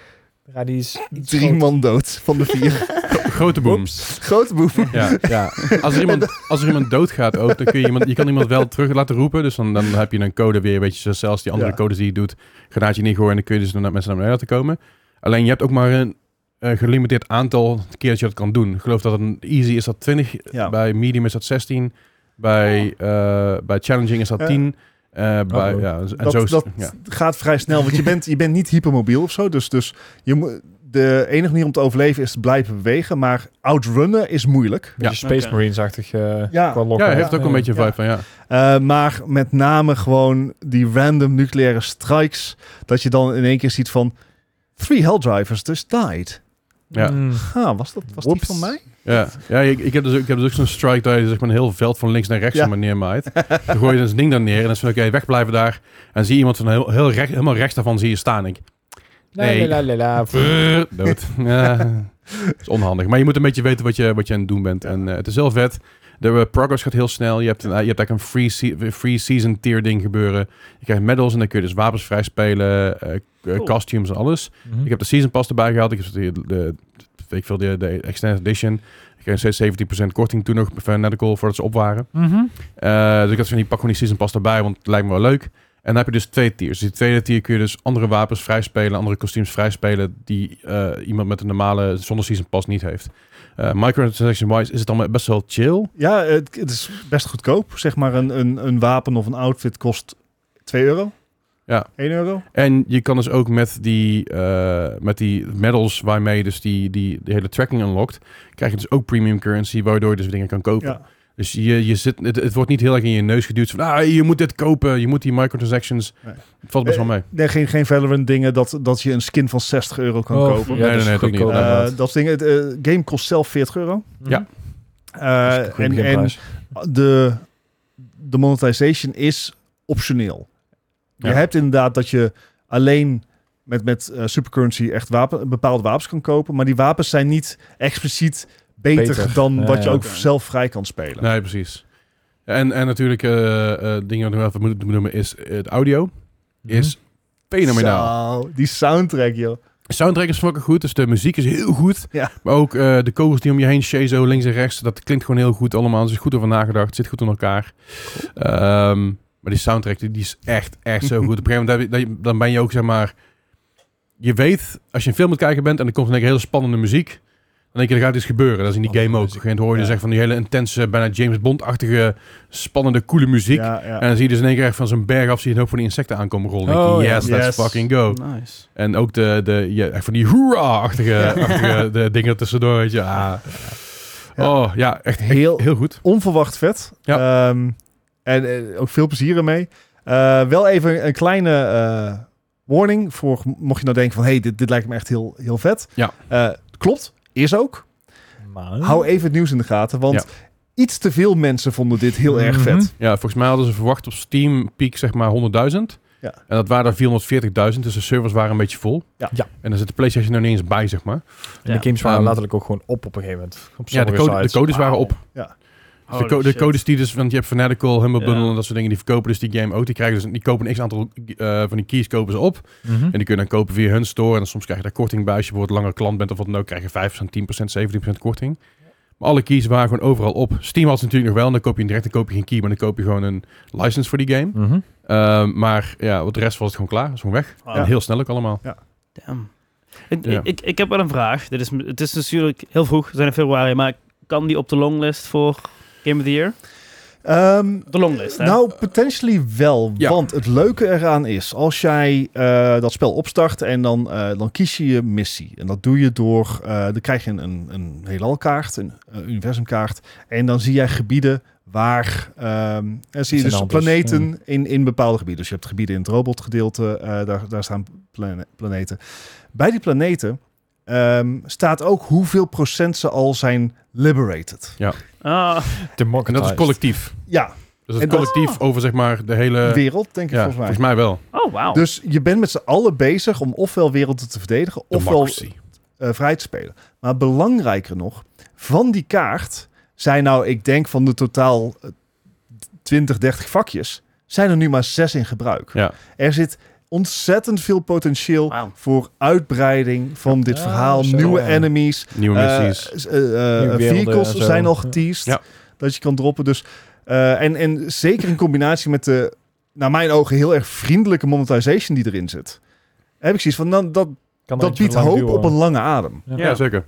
[SPEAKER 4] Ja, die is iets
[SPEAKER 2] drie
[SPEAKER 4] groot.
[SPEAKER 2] man dood van de vier.
[SPEAKER 1] Gro- [laughs] Grote boom.
[SPEAKER 2] Grote boef.
[SPEAKER 1] Ja.
[SPEAKER 4] Ja. [laughs]
[SPEAKER 1] Als er, iemand, als er iemand doodgaat ook, dan kun je iemand, je kan iemand wel terug laten roepen. Dus dan, dan heb je een code weer, weet je, zelfs die andere
[SPEAKER 2] Ja.
[SPEAKER 1] codes die je doet, granaatje niet gooien en dan kun je dus naar mensen naar beneden laten komen. Alleen je hebt ook maar een eh, gelimiteerd aantal keer dat je dat kan doen. Ik geloof dat een easy is dat 20,
[SPEAKER 2] Ja.
[SPEAKER 1] bij medium is dat 16, bij, eh, bij challenging is dat
[SPEAKER 2] Ja.
[SPEAKER 1] 10. eh, bij,
[SPEAKER 4] Oh.
[SPEAKER 1] ja, en
[SPEAKER 2] Dat,
[SPEAKER 1] zo,
[SPEAKER 2] dat
[SPEAKER 1] ja.
[SPEAKER 2] gaat vrij snel, want je bent, je bent niet hypermobiel of zo. Dus, dus je moet, de enige manier om te overleven is te blijven bewegen. Maar outrunnen is moeilijk.
[SPEAKER 4] Beetje Space
[SPEAKER 3] Oké.
[SPEAKER 4] Marines-achtig. eh
[SPEAKER 2] Ja.
[SPEAKER 4] qua
[SPEAKER 1] ja, heeft ook een beetje een
[SPEAKER 2] Ja.
[SPEAKER 1] vibe van ja.
[SPEAKER 2] Uh, maar met name gewoon die random nucleaire strikes. Dat je dan in één keer ziet van... Three Helldrivers just died.
[SPEAKER 1] Ja.
[SPEAKER 4] Mm.
[SPEAKER 2] Ah, was dat was die van mij?
[SPEAKER 1] Ja, ja ik, ik heb dus ook, ik heb dus ook zo'n strike dat je zeg maar, een heel veld van links naar rechts
[SPEAKER 2] Ja.
[SPEAKER 1] maar, neermaait. [laughs] Dan gooi je dus een ding daar neer en dan is van oké, wegblijven daar. En zie je iemand van heel, heel recht, helemaal rechts daarvan zie je staan. Ik, Nee.
[SPEAKER 4] La, la, la, la.
[SPEAKER 1] brrr, dood. Ja, [laughs] dat is onhandig. Maar je moet een beetje weten wat je, wat je aan het doen bent. En eh, het is heel vet. De eh, progress gaat heel snel. Je hebt, een, eh, je hebt eigenlijk een free, se- free season tier ding gebeuren. Je krijgt medals en dan kun je dus wapens vrij spelen. eh,
[SPEAKER 3] Cool.
[SPEAKER 1] costumes en alles.
[SPEAKER 4] Mhm.
[SPEAKER 1] Ik heb de season pass erbij gehaald. Ik heb de, de, ik veel, de, de extended edition. Ik kreeg steeds 17% korting toen nog bij Medical voordat ze op waren.
[SPEAKER 4] Mhm.
[SPEAKER 1] Eh, dus ik had van die pak gewoon die season pass erbij, want het lijkt me wel leuk. En dan heb je dus twee tiers. Dus die tweede tier kun je dus andere wapens vrij spelen, andere kostuums vrij spelen die eh, iemand met een normale zonder season pass niet heeft. Eh microtransaction wise is het dan best wel chill.
[SPEAKER 2] Ja, het, het is best goedkoop. Zeg maar een, een, een wapen of een outfit kost 2 euro.
[SPEAKER 1] Ja.
[SPEAKER 2] 1 euro.
[SPEAKER 1] En je kan dus ook met die, eh, met die medals waarmee je dus die, die, die hele tracking unlockt, krijg je dus ook premium currency waardoor je dus dingen kan kopen.
[SPEAKER 2] Ja.
[SPEAKER 1] Dus je, je zit, het, het wordt niet heel erg in je neus geduwd van, ah, je moet dit kopen, je moet die microtransactions.
[SPEAKER 2] Nee.
[SPEAKER 1] Het valt best wel mee.
[SPEAKER 2] Nee, geen, geen Valorant dingen dat, dat je een skin van 60 euro kan
[SPEAKER 4] Oh,
[SPEAKER 2] kopen.
[SPEAKER 1] Nee, nee,
[SPEAKER 4] dat is
[SPEAKER 1] nee, dat niet.
[SPEAKER 2] Eh,
[SPEAKER 4] inderdaad.
[SPEAKER 2] dat ding, het eh, game kost zelf 40 euro.
[SPEAKER 1] Ja.
[SPEAKER 2] Eh,
[SPEAKER 4] is een goede
[SPEAKER 2] en, en de, de monetization is optioneel. Je
[SPEAKER 1] Ja.
[SPEAKER 2] hebt inderdaad dat je alleen met, met eh, supercurrency echt wapen, bepaalde wapens kan kopen. Maar die wapens zijn niet expliciet beter,
[SPEAKER 4] Beter.
[SPEAKER 2] dan
[SPEAKER 4] Ja,
[SPEAKER 2] wat je ook zelf vrij kan spelen.
[SPEAKER 1] Nee, precies. En, en natuurlijk, eh eh dingen wat we even moeten noemen is eh, het audio. Is fenomenaal.
[SPEAKER 2] Zo, die soundtrack, joh.
[SPEAKER 1] De soundtrack is fucking goed, dus de muziek is heel goed.
[SPEAKER 2] Ja.
[SPEAKER 1] Maar ook de kogels die om je heen zo links en rechts, dat klinkt gewoon heel goed allemaal. Er is goed over nagedacht, zit goed in elkaar. Ehm, maar die soundtrack, die, die is echt, echt zo goed. Op een gegeven moment dan ben je ook, zeg maar... Je weet, als je een film het kijken bent en er komt een hele spannende muziek... Dan denk je, er gaat iets gebeuren. Dat is in die game ook. Op een hoor je
[SPEAKER 2] Ja.
[SPEAKER 1] van die hele intense, bijna James Bond-achtige, spannende, coole muziek.
[SPEAKER 2] Ja, ja.
[SPEAKER 1] En dan zie je dus in één keer echt van zo'n berg af, zie je een hoop van die insecten aankomen rollen. Dan denk je,
[SPEAKER 4] Oh, ja.
[SPEAKER 1] yes, let's
[SPEAKER 2] Yes.
[SPEAKER 1] fucking go.
[SPEAKER 3] Nice.
[SPEAKER 1] En ook de, de ja, echt van die hoera-achtige achtige, [laughs] de dingen tussendoor, weet je. Ah.
[SPEAKER 2] Ja.
[SPEAKER 1] Oh, ja, echt
[SPEAKER 2] Heel-
[SPEAKER 1] heel, heel goed.
[SPEAKER 2] onverwacht vet. Ehm, en eh, ook veel plezier ermee. Eh, wel even een kleine eh, warning voor mocht je nou denken van hey, dit, dit lijkt me echt heel, heel vet.
[SPEAKER 1] Ja.
[SPEAKER 2] Eh, klopt, is ook.
[SPEAKER 4] Maar-
[SPEAKER 2] Hou even het nieuws in de gaten, want
[SPEAKER 1] Ja.
[SPEAKER 2] iets te veel mensen vonden dit heel erg
[SPEAKER 4] Mhm.
[SPEAKER 2] vet.
[SPEAKER 1] Ja, volgens mij hadden ze verwacht op Steam piek zeg maar 100.000.
[SPEAKER 2] Ja.
[SPEAKER 1] En dat waren er 440.000, dus de servers waren een beetje vol.
[SPEAKER 2] Ja.
[SPEAKER 4] Ja.
[SPEAKER 1] En dan zit de PlayStation er niet eens bij, zeg maar.
[SPEAKER 4] En
[SPEAKER 3] Ja.
[SPEAKER 4] de games waren
[SPEAKER 1] Ehm,
[SPEAKER 4] letterlijk ook gewoon op op een gegeven moment. Op
[SPEAKER 1] Ja, de, code, codes waren op.
[SPEAKER 2] Ja.
[SPEAKER 1] De, co- de codes die dus, want je hebt Fanatical, Humble
[SPEAKER 3] Ja.
[SPEAKER 1] Bundle en dat soort dingen, die verkopen dus die game ook. Die krijgen dus, die kopen een x aantal eh, van die keys kopen ze op.
[SPEAKER 4] Mhm.
[SPEAKER 1] En die kun je dan kopen via hun store. En dan soms krijg je daar korting bij. Als je bijvoorbeeld langer klant bent of wat dan ook, krijg je 5%, 10%, 17% korting. Maar alle keys waren gewoon overal op. Steam had ze natuurlijk nog wel. En dan koop je direct, dan koop je geen key, maar dan koop je gewoon een license voor die game.
[SPEAKER 4] Mhm.
[SPEAKER 1] Ehm, maar ja, wat de rest was het gewoon klaar. Het was gewoon weg.
[SPEAKER 3] Wow.
[SPEAKER 1] En heel snel ook allemaal.
[SPEAKER 3] Damn. Ik,
[SPEAKER 1] Ja.
[SPEAKER 3] ik, ik heb wel een vraag. Dit is, het is natuurlijk heel vroeg, we zijn in februari, maar kan die op de longlist voor Game of the Year?
[SPEAKER 2] Ehm,
[SPEAKER 3] de longlist, hè?
[SPEAKER 2] Nou, potentially wel.
[SPEAKER 1] Ja.
[SPEAKER 2] Want het leuke eraan is, als jij eh, dat spel opstart en dan, eh, dan kies je je missie. En dat doe je door, eh, dan krijg je een, een, een heelalkaart, een eh, universumkaart. En dan zie jij gebieden waar, ehm en zie je dus planeten in, in bepaalde gebieden. Dus je hebt gebieden in het robotgedeelte, eh, daar, daar staan plane- planeten. Bij die planeten ehm, staat ook hoeveel procent ze al zijn liberated.
[SPEAKER 3] Ah,
[SPEAKER 1] En dat is collectief.
[SPEAKER 2] Ja,
[SPEAKER 1] Dus het
[SPEAKER 2] En
[SPEAKER 1] is
[SPEAKER 2] dat-
[SPEAKER 1] collectief over zeg maar de hele...
[SPEAKER 2] wereld denk ik
[SPEAKER 1] ja,
[SPEAKER 2] volgens mij.
[SPEAKER 1] volgens mij wel.
[SPEAKER 3] oh, wauw.
[SPEAKER 2] Dus je bent met z'n allen bezig om ofwel werelden te verdedigen, ofwel eh, vrij te spelen. Maar belangrijker nog, van die kaart zijn nou, ik denk van de totaal eh, 20, 30 vakjes, zijn er nu maar zes in gebruik.
[SPEAKER 1] Ja.
[SPEAKER 2] Er zit ontzettend veel potentieel voor uitbreiding van dit
[SPEAKER 4] Ja,
[SPEAKER 2] verhaal.
[SPEAKER 4] zo,
[SPEAKER 2] nieuwe
[SPEAKER 4] ja.
[SPEAKER 2] enemies,
[SPEAKER 1] Nieuwe
[SPEAKER 2] eh,
[SPEAKER 1] missies.
[SPEAKER 2] eh, eh, vehicles zijn al geteased.
[SPEAKER 1] Ja.
[SPEAKER 2] Dat je kan droppen. Dus, eh, en, en zeker in combinatie met de, naar mijn ogen, heel erg vriendelijke monetization die erin zit. Heb ik zoiets van, dan, dat,
[SPEAKER 4] Kan
[SPEAKER 2] dat
[SPEAKER 4] eentje
[SPEAKER 2] biedt hoop
[SPEAKER 4] duwen.
[SPEAKER 2] op een lange adem.
[SPEAKER 4] Ja.
[SPEAKER 1] Ja, zeker.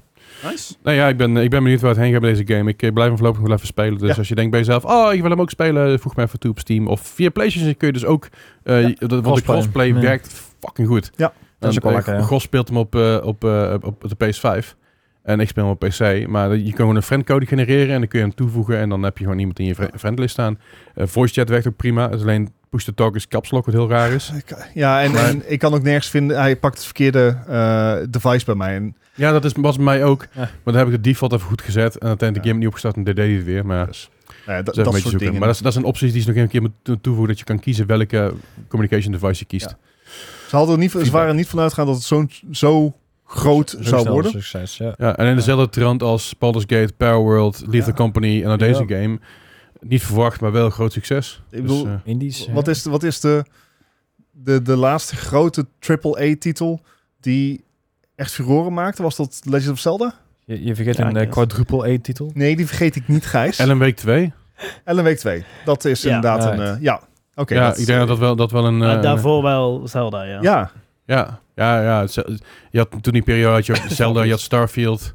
[SPEAKER 3] Nice.
[SPEAKER 1] Nou ja, ik ben, ik ben benieuwd waar het heen gaat bij deze game. Ik eh, blijf hem voorlopig wel even spelen. Dus
[SPEAKER 2] Ja.
[SPEAKER 1] als je denkt bij jezelf, oh, ik wil hem ook spelen, voeg me even toe op Steam. Of via PlayStation kun je dus ook, eh,
[SPEAKER 2] Ja,
[SPEAKER 1] want de
[SPEAKER 4] crossplay.
[SPEAKER 1] crossplay
[SPEAKER 4] Ja.
[SPEAKER 1] werkt fucking goed.
[SPEAKER 2] Ja.
[SPEAKER 4] Dat is ook wel
[SPEAKER 1] eh,
[SPEAKER 4] lekker.
[SPEAKER 1] Gos speelt hem op, eh, op, eh, op de PS5. En ik speel hem op PC. Maar je kan gewoon een friendcode genereren en dan kun je hem toevoegen. En dan heb je gewoon iemand in je fri- friendlist staan. Eh voice chat werkt ook prima. Het is alleen push to talk is caps lock, wat heel raar is.
[SPEAKER 2] Ja, en,
[SPEAKER 1] Maar-
[SPEAKER 2] en ik kan ook nergens vinden, hij pakt het verkeerde eh, device bij mij. En,
[SPEAKER 1] Ja, dat is, was bij mij ook.
[SPEAKER 4] Ja.
[SPEAKER 1] Maar dan heb ik de default even goed gezet. En uiteindelijk de
[SPEAKER 2] Ja.
[SPEAKER 1] game niet opgestart en deed hij het weer. Maar ja,
[SPEAKER 2] dus, ja, dat,
[SPEAKER 1] dat,
[SPEAKER 2] soort
[SPEAKER 1] zoeken.
[SPEAKER 2] dingen.
[SPEAKER 1] Maar dat, is, dat zijn opties die ze nog een keer moeten toevoegen. Dat je kan kiezen welke communication device je kiest.
[SPEAKER 2] Ja. Ze, hadden er niet, ze waren er niet vanuit gaan dat het zo, zo groot
[SPEAKER 4] Zo
[SPEAKER 2] zou worden.
[SPEAKER 4] Succes, ja.
[SPEAKER 1] Ja, en in dezelfde trant als Baldur's Gate, Power World, Lethal
[SPEAKER 2] Ja.
[SPEAKER 1] Company en nou deze
[SPEAKER 4] Ja.
[SPEAKER 1] game. Niet verwacht, maar wel groot succes.
[SPEAKER 2] Ik bedoel,
[SPEAKER 1] Dus, eh,
[SPEAKER 4] Indies.
[SPEAKER 2] Wat is, wat is de, de, de laatste grote AAA-titel die echt furoren maakte? Was dat Legend of Zelda?
[SPEAKER 4] Je, je vergeet
[SPEAKER 3] Ja,
[SPEAKER 4] een eh, quadruple A-titel.
[SPEAKER 2] Nee, die vergeet ik niet, Gijs.
[SPEAKER 1] Ellen Week 2.
[SPEAKER 2] Ellen Week 2. Dat is
[SPEAKER 3] Ja.
[SPEAKER 2] inderdaad
[SPEAKER 4] Right.
[SPEAKER 2] een... eh, ja, oké.
[SPEAKER 1] ja, ik denk dat dat wel, dat wel een... Eh,
[SPEAKER 3] daarvoor wel Zelda, ja.
[SPEAKER 2] Ja,
[SPEAKER 1] Ja, ja, ja. Je had toen die periode had je [laughs] Zelda, je had Starfield.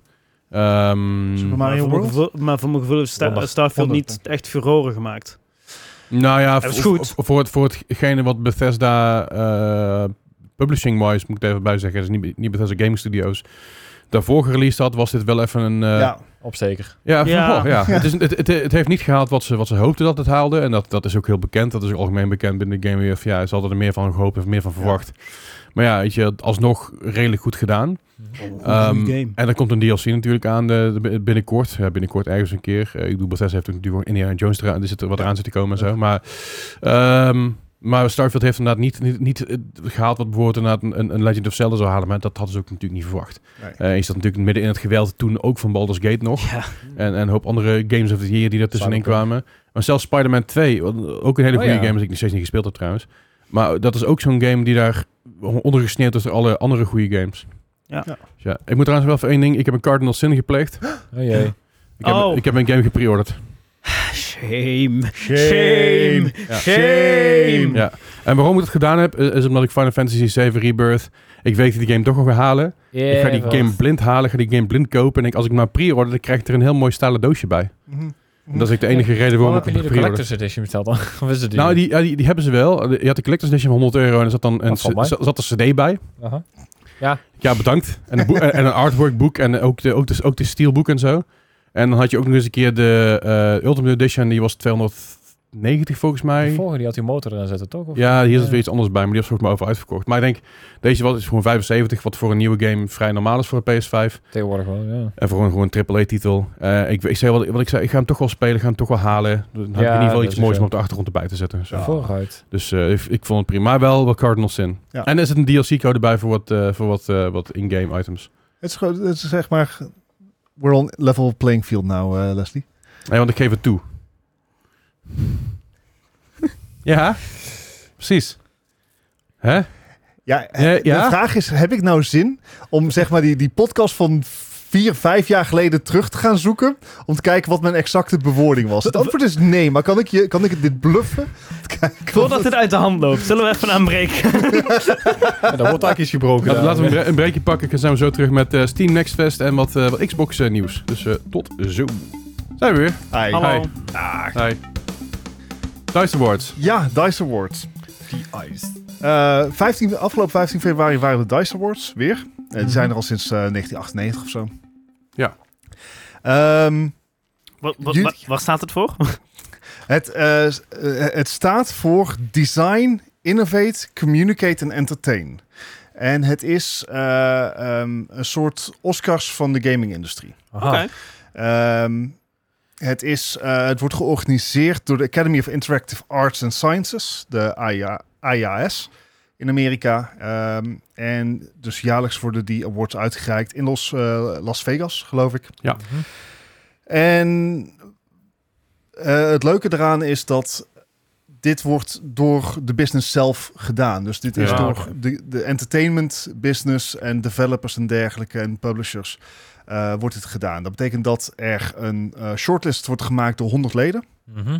[SPEAKER 1] Ehm,
[SPEAKER 2] Super
[SPEAKER 3] Maar
[SPEAKER 2] Mario
[SPEAKER 3] voor, mijn
[SPEAKER 2] World?
[SPEAKER 3] gevoel, maar voor mijn gevoel heeft Starfield
[SPEAKER 2] Wonder.
[SPEAKER 3] niet echt furoren gemaakt.
[SPEAKER 1] nou ja, voor,
[SPEAKER 3] goed.
[SPEAKER 1] voor, voor, het, voor hetgene wat Bethesda eh, publishing-wise, moet ik er even bij zeggen, dus niet, niet Bethesda Gaming Studios, daarvoor gereleased had, was dit wel even een... eh,
[SPEAKER 2] ja.
[SPEAKER 4] Opsteker.
[SPEAKER 1] Ja,
[SPEAKER 3] Ja.
[SPEAKER 1] oh, ja. [laughs] Het, is, het, het, het heeft niet gehaald wat ze, wat ze hoopten dat het haalde. En dat, dat is ook heel bekend. Dat is ook algemeen bekend binnen de game. weer. Ja, ze hadden er meer van gehoopt of meer van verwacht. Maar ja, weet je, alsnog redelijk goed gedaan. Ehm,
[SPEAKER 3] game.
[SPEAKER 1] en er komt een DLC natuurlijk aan de, de- binnenkort. Ja, binnenkort ergens een keer. Eh, ik bedoel, Bethesda heeft natuurlijk Indiana Jones eraan, er zit er wat eraan zit te komen en zo. Maar, ehm, maar Starfield heeft inderdaad niet, niet, niet eh, gehaald wat bijvoorbeeld inderdaad een, een- een Legend of Zelda zou halen. Maar dat hadden ze ook natuurlijk niet verwacht.
[SPEAKER 2] Nee.
[SPEAKER 1] Eh, je zat natuurlijk midden in het geweld toen ook van Baldur's Gate nog.
[SPEAKER 3] Ja.
[SPEAKER 1] En, en een hoop andere games of the year die er tussenin kwamen. Maar zelfs Spider-Man 2, wat ook een hele
[SPEAKER 4] Oh,
[SPEAKER 1] goede
[SPEAKER 4] ja.
[SPEAKER 1] game is, die ik nog steeds niet gespeeld heb trouwens. Maar dat is ook zo'n game die daar ondergesneeuwd is door alle andere goede games.
[SPEAKER 3] Ja.
[SPEAKER 2] Ja.
[SPEAKER 1] Dus ja, ik moet trouwens wel even één ding. Ik heb een Cardinal Sin gepleegd.
[SPEAKER 4] Oh jee.
[SPEAKER 1] Ik heb,
[SPEAKER 3] Oh.
[SPEAKER 1] ik heb een game gepreorderd.
[SPEAKER 3] Shame. Shame.
[SPEAKER 1] Ja.
[SPEAKER 3] Shame.
[SPEAKER 1] Ja. En waarom ik het gedaan heb, is is omdat ik Final Fantasy 7 Rebirth... Ik weet dat die game toch nog ga halen. ik ga die game blind halen, ik ga die game blind kopen. En ik, als ik maar pre-order, dan krijg ik er een heel mooi stalen doosje bij.
[SPEAKER 2] Mhm.
[SPEAKER 1] En dat is ook de enige reden waarom
[SPEAKER 4] Waarom
[SPEAKER 1] ik
[SPEAKER 4] heb
[SPEAKER 1] hem
[SPEAKER 4] je de
[SPEAKER 1] pre-order.
[SPEAKER 4] Collector's Edition besteld dan? [laughs] Of is het die?
[SPEAKER 1] Nou, die, ja, die, die hebben ze wel. Je had de Collector's Edition van 100 euro en er zat dan een,
[SPEAKER 4] Dat
[SPEAKER 1] zat, een cd bij.
[SPEAKER 4] Aha.
[SPEAKER 1] Ja, bedankt. En een, [laughs] en een artwork boek en ook de, ook de, ook de steelboek en zo. En dan had je ook nog eens een keer de eh, Ultimate Edition, die was 290 volgens
[SPEAKER 4] De
[SPEAKER 1] mij.
[SPEAKER 4] vorige die had die motor erin zitten, toch? Of?
[SPEAKER 1] Ja, hier zit
[SPEAKER 4] Ja.
[SPEAKER 1] weer iets anders bij, maar die was volgens mij over uitverkocht. Maar ik denk, deze was is gewoon 75, wat voor een nieuwe game vrij normaal is voor een PS5.
[SPEAKER 4] Tegenwoordig wel, ja.
[SPEAKER 1] En voor een gewoon AAA-titel. Eh ik, ik zei wat, wat ik zei, ik ga hem toch wel spelen, ik ga hem toch wel halen. Dan heb ik in ieder geval iets
[SPEAKER 4] is
[SPEAKER 1] moois om op de achtergrond erbij te zetten. Zo.
[SPEAKER 2] Ja.
[SPEAKER 4] Vooruit.
[SPEAKER 1] Dus eh, ik, ik vond het prima. Maar wel wat Cardinal Sin.
[SPEAKER 2] Ja.
[SPEAKER 1] En er zit een DLC-code bij voor wat, voor wat, eh, wat in-game items.
[SPEAKER 2] Het is gewoon, het is zeg maar, we're on level playing field now, eh, Leslie.
[SPEAKER 1] Nee, want ik geef het toe. [laughs] Ja, precies. Hè?
[SPEAKER 2] Ja,
[SPEAKER 1] Ja, ja?
[SPEAKER 2] de vraag is, heb ik nou zin om zeg maar die, die podcast van vier, vijf jaar geleden terug te gaan zoeken om te kijken wat mijn exacte bewoording was? Het antwoord is nee, maar kan ik, je, kan ik dit bluffen? [laughs]
[SPEAKER 3] Voordat
[SPEAKER 2] het-
[SPEAKER 3] uit de hand loopt, zullen we even aanbreken. [laughs]
[SPEAKER 4] Ja, dan wordt taakjes gebroken.
[SPEAKER 1] Laten, we een, bre- een breakje pakken. Dan zijn we zo terug met eh, Steam Next Fest en wat, eh, wat Xbox eh, nieuws. Dus eh, tot zo. Zijn we weer.
[SPEAKER 2] Hi.
[SPEAKER 3] Hallo.
[SPEAKER 1] Hi. Dice Awards.
[SPEAKER 2] Ja, DICE Awards. Eh 15, afgelopen 15 februari waren de DICE Awards weer. Eh, die zijn er al sinds eh, 1998 of zo.
[SPEAKER 1] Ja.
[SPEAKER 2] Ehm,
[SPEAKER 3] Wa- wa-
[SPEAKER 2] Jullie-
[SPEAKER 3] wa- waar staat het voor? [laughs]
[SPEAKER 2] het, eh, eh, het staat voor Design, Innovate, Communicate en Entertain. En het is eh, ehm, een soort Oscars van de gaming-industrie.
[SPEAKER 3] Oké.
[SPEAKER 2] Ehm, het, is, eh, het wordt georganiseerd door de Academy of Interactive Arts and Sciences, de IA, IAS in Amerika. Ehm, en dus jaarlijks worden die awards uitgereikt in Los, eh, Las Vegas, geloof ik.
[SPEAKER 1] Ja.
[SPEAKER 2] En eh, het leuke eraan is dat dit wordt door de business zelf gedaan. Dus dit is
[SPEAKER 1] Ja,
[SPEAKER 2] door de, de entertainment business en developers en dergelijke en publishers eh, wordt het gedaan. Dat betekent dat er een shortlist wordt gemaakt door 100 leden.
[SPEAKER 4] Mhm.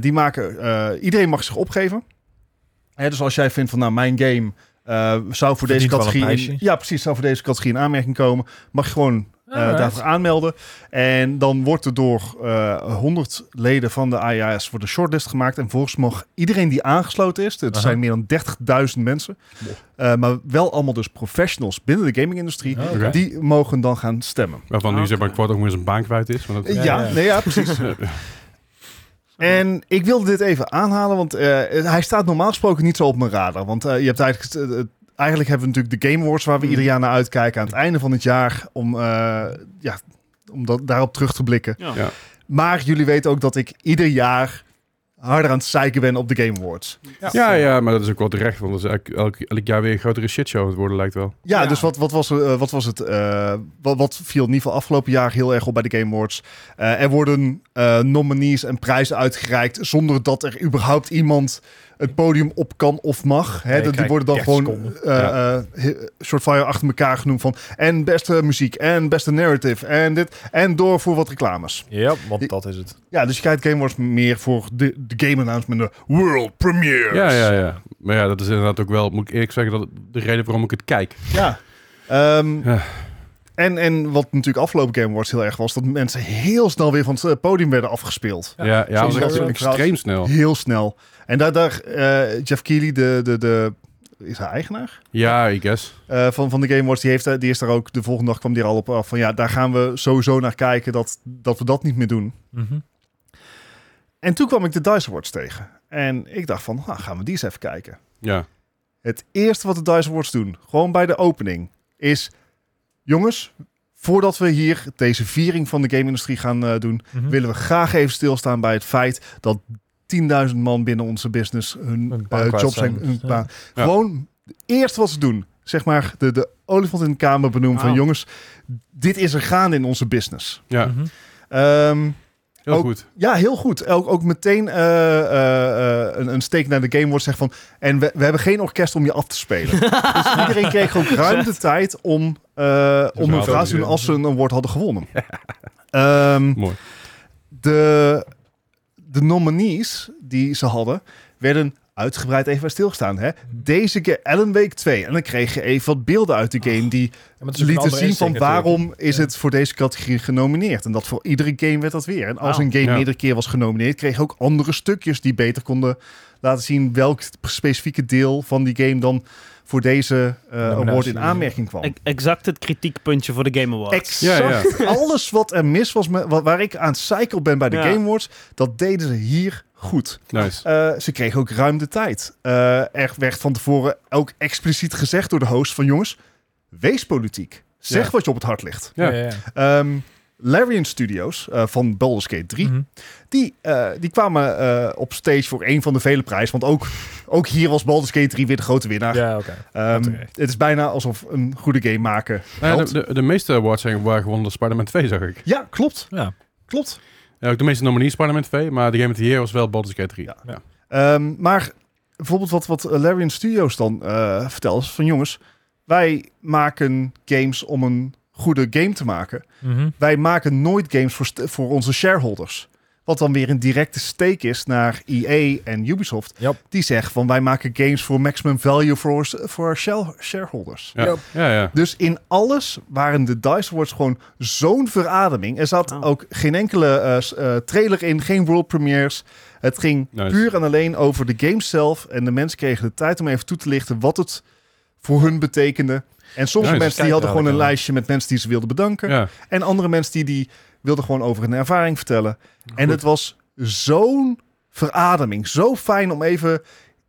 [SPEAKER 2] Die maken, iedereen mag zich opgeven. Hè, dus als jij vindt van nou mijn game eh, zou voor deze
[SPEAKER 4] Verdient een
[SPEAKER 2] categorie, in, ja precies, zou voor deze categorie in aanmerking komen, mag je gewoon eh, daarvoor aanmelden. En dan wordt er door eh 100 leden van de IAS wordt een shortlist gemaakt. En volgens mag iedereen die aangesloten is, het
[SPEAKER 4] Aha.
[SPEAKER 2] zijn meer dan 30.000 mensen, eh, maar wel allemaal dus professionals binnen de gaming-industrie,
[SPEAKER 1] Oké.
[SPEAKER 2] die mogen dan gaan stemmen.
[SPEAKER 1] Waarvan nu zeg maar kwart ook weer zijn baan kwijt is. Maar dat,
[SPEAKER 2] Ja,
[SPEAKER 4] Ja, ja.
[SPEAKER 2] Nee, ja precies. [laughs] En ik wilde dit even aanhalen, want eh, hij staat normaal gesproken niet zo op mijn radar. Want eh, je hebt eigenlijk, eh, eigenlijk hebben we natuurlijk de Game Awards waar we ieder jaar naar uitkijken aan het einde van het jaar om, ja, om dat, daarop terug te blikken.
[SPEAKER 3] Ja.
[SPEAKER 1] Ja.
[SPEAKER 2] Maar jullie weten ook dat ik ieder jaar harder aan het zeiken ben op de Game Awards.
[SPEAKER 1] ja, ja, maar dat is ook wel terecht. Want dat is elk, elk jaar weer een grotere shitshow aan het worden lijkt wel.
[SPEAKER 2] Ja,
[SPEAKER 3] Ja.
[SPEAKER 2] dus wat, wat, was, eh, wat was het? eh, wat, wat viel in ieder geval afgelopen jaar heel erg op bij de Game Awards? Eh, er worden eh, nominees en prijzen uitgereikt zonder dat er überhaupt iemand het podium op kan of mag. Hè?
[SPEAKER 4] Nee,
[SPEAKER 2] Dat die worden dan
[SPEAKER 4] 30
[SPEAKER 2] gewoon eh eh, he- shortfire achter elkaar genoemd van en beste muziek en beste narrative en dit en door voor wat reclames.
[SPEAKER 4] Ja, want dat is het.
[SPEAKER 2] Ja, dus je kijkt Game Awards meer voor de, de game announcement, de world premieres.
[SPEAKER 1] Ja, ja, ja. Maar ja, dat is inderdaad ook wel, moet ik eerlijk zeggen, dat de reden waarom ik het kijk.
[SPEAKER 2] Ja. Ehm,
[SPEAKER 1] Ja.
[SPEAKER 2] En, en wat natuurlijk afgelopen Game Awards heel erg was, dat mensen heel snel weer van het eh, podium werden afgespeeld.
[SPEAKER 1] Ja, ja, dat was echt
[SPEAKER 2] Sowieso.
[SPEAKER 1] extreem snel.
[SPEAKER 2] Heel snel. En daar, daar eh, Jeff Keighley, de, de, de, is hij eigenaar
[SPEAKER 1] Ja, I guess.
[SPEAKER 2] eh, van, van de Game Awards, die, heeft, daar- die is daar ook, de volgende dag kwam die er al op af van ja, daar gaan we sowieso naar kijken dat, dat we dat niet meer doen.
[SPEAKER 4] Mhm.
[SPEAKER 2] En toen kwam ik de DICE Awards tegen. En ik dacht van, nou, gaan we die eens even kijken.
[SPEAKER 1] Ja.
[SPEAKER 2] Het eerste wat de DICE Awards doen, gewoon bij de opening, is... Jongens, voordat we hier deze viering van de game-industrie gaan eh, doen...
[SPEAKER 4] Mhm.
[SPEAKER 2] willen we graag even stilstaan bij het feit... dat 10.000 man binnen onze business hun eh,
[SPEAKER 4] kwijt
[SPEAKER 2] job zijn. Hun
[SPEAKER 4] Ja.
[SPEAKER 2] Gewoon het eerste wat ze doen. Zeg maar de, de olifant in de kamer benoemen van... Jongens, dit is er gaande in onze business.
[SPEAKER 1] Ja.
[SPEAKER 2] Ehm,
[SPEAKER 1] heel
[SPEAKER 2] Ook-
[SPEAKER 1] goed.
[SPEAKER 2] ja, heel goed. Ook, ook meteen eh, eh, een, een steek naar de game wordt zegt van... En we, we hebben geen orkest om je af te spelen. [laughs] dus iedereen kreeg ook ruim de tijd om, eh, om een verhaal te doen als ze een award hadden gewonnen. Ehm,
[SPEAKER 1] Mooi.
[SPEAKER 2] de, de nominees die ze hadden, werden uitgebreid even bij stilgestaan. Hè? Deze keer Alan Wake 2. En dan kreeg je even wat beelden uit de game die
[SPEAKER 4] Ja,
[SPEAKER 2] lieten zien van waarom is
[SPEAKER 4] Ja.
[SPEAKER 2] het voor deze categorie genomineerd. En dat voor iedere game werd dat weer. En als
[SPEAKER 3] Wauw.
[SPEAKER 2] een game
[SPEAKER 1] Ja.
[SPEAKER 2] meerdere keer was genomineerd, kreeg je ook andere stukjes die beter konden laten zien welk specifieke deel van die game dan voor deze eh
[SPEAKER 4] Nominatie,
[SPEAKER 2] award in
[SPEAKER 4] ja.
[SPEAKER 2] aanmerking kwam.
[SPEAKER 3] Exact het kritiekpuntje voor de Game Awards.
[SPEAKER 2] Exact
[SPEAKER 1] Ja, [laughs]
[SPEAKER 2] alles wat er mis was, met, wat, waar ik aan het cycle ben bij de
[SPEAKER 3] Ja.
[SPEAKER 2] Game Awards, dat deden ze hier goed.
[SPEAKER 1] Nice.
[SPEAKER 2] Eh, ze kregen ook ruim de tijd. Eh, er werd van tevoren ook expliciet gezegd door de host van jongens, wees politiek. Zeg
[SPEAKER 1] Ja.
[SPEAKER 2] wat je op het hart ligt.
[SPEAKER 1] Ja.
[SPEAKER 4] Ja, ja, ja.
[SPEAKER 2] Ehm Larian Studios eh, van Baldur's Gate 3,
[SPEAKER 4] Mhm.
[SPEAKER 2] die, eh, die kwamen eh, op stage voor een van de vele prijzen. Want ook, ook hier was Baldur's Gate 3 weer de grote winnaar.
[SPEAKER 4] Ja, oké.
[SPEAKER 2] Ehm, het is bijna alsof een goede game maken
[SPEAKER 1] Nou ja, de, de, de meeste awards zijn waren gewonnen door Spider-Man 2, zag ik.
[SPEAKER 2] Ja, klopt.
[SPEAKER 4] Ja.
[SPEAKER 2] Klopt.
[SPEAKER 1] Ja, ook de meeste nominees Spider-Man 2, maar de Game of the Year was wel Baldur's Gate 3.
[SPEAKER 2] Ja.
[SPEAKER 1] Ja.
[SPEAKER 2] Ehm, maar bijvoorbeeld wat, wat Larian Studios dan eh vertelt, is van jongens, wij maken games om een goede game te maken.
[SPEAKER 4] Mhm.
[SPEAKER 2] Wij maken nooit games voor, voor onze shareholders. Wat dan weer een directe steek is naar EA en Ubisoft.
[SPEAKER 4] Yep.
[SPEAKER 2] Die zeggen van wij maken games voor maximum value voor voor shareholders.
[SPEAKER 1] Ja. Ja, ja.
[SPEAKER 2] Dus in alles waren de DICE Awards gewoon zo'n verademing. Er zat
[SPEAKER 3] Oh.
[SPEAKER 2] ook geen enkele eh, eh, trailer in, geen world premieres. Het ging
[SPEAKER 1] Nice.
[SPEAKER 2] puur en alleen over de game zelf. En de mensen kregen de tijd om even toe te lichten wat het voor hun betekende. En sommige
[SPEAKER 1] Nice.
[SPEAKER 2] mensen die hadden gewoon een lijstje met mensen die ze wilden bedanken.
[SPEAKER 1] ja.
[SPEAKER 2] En andere mensen die, die wilden gewoon over hun ervaring vertellen. En het was zo'n verademing. Zo fijn om even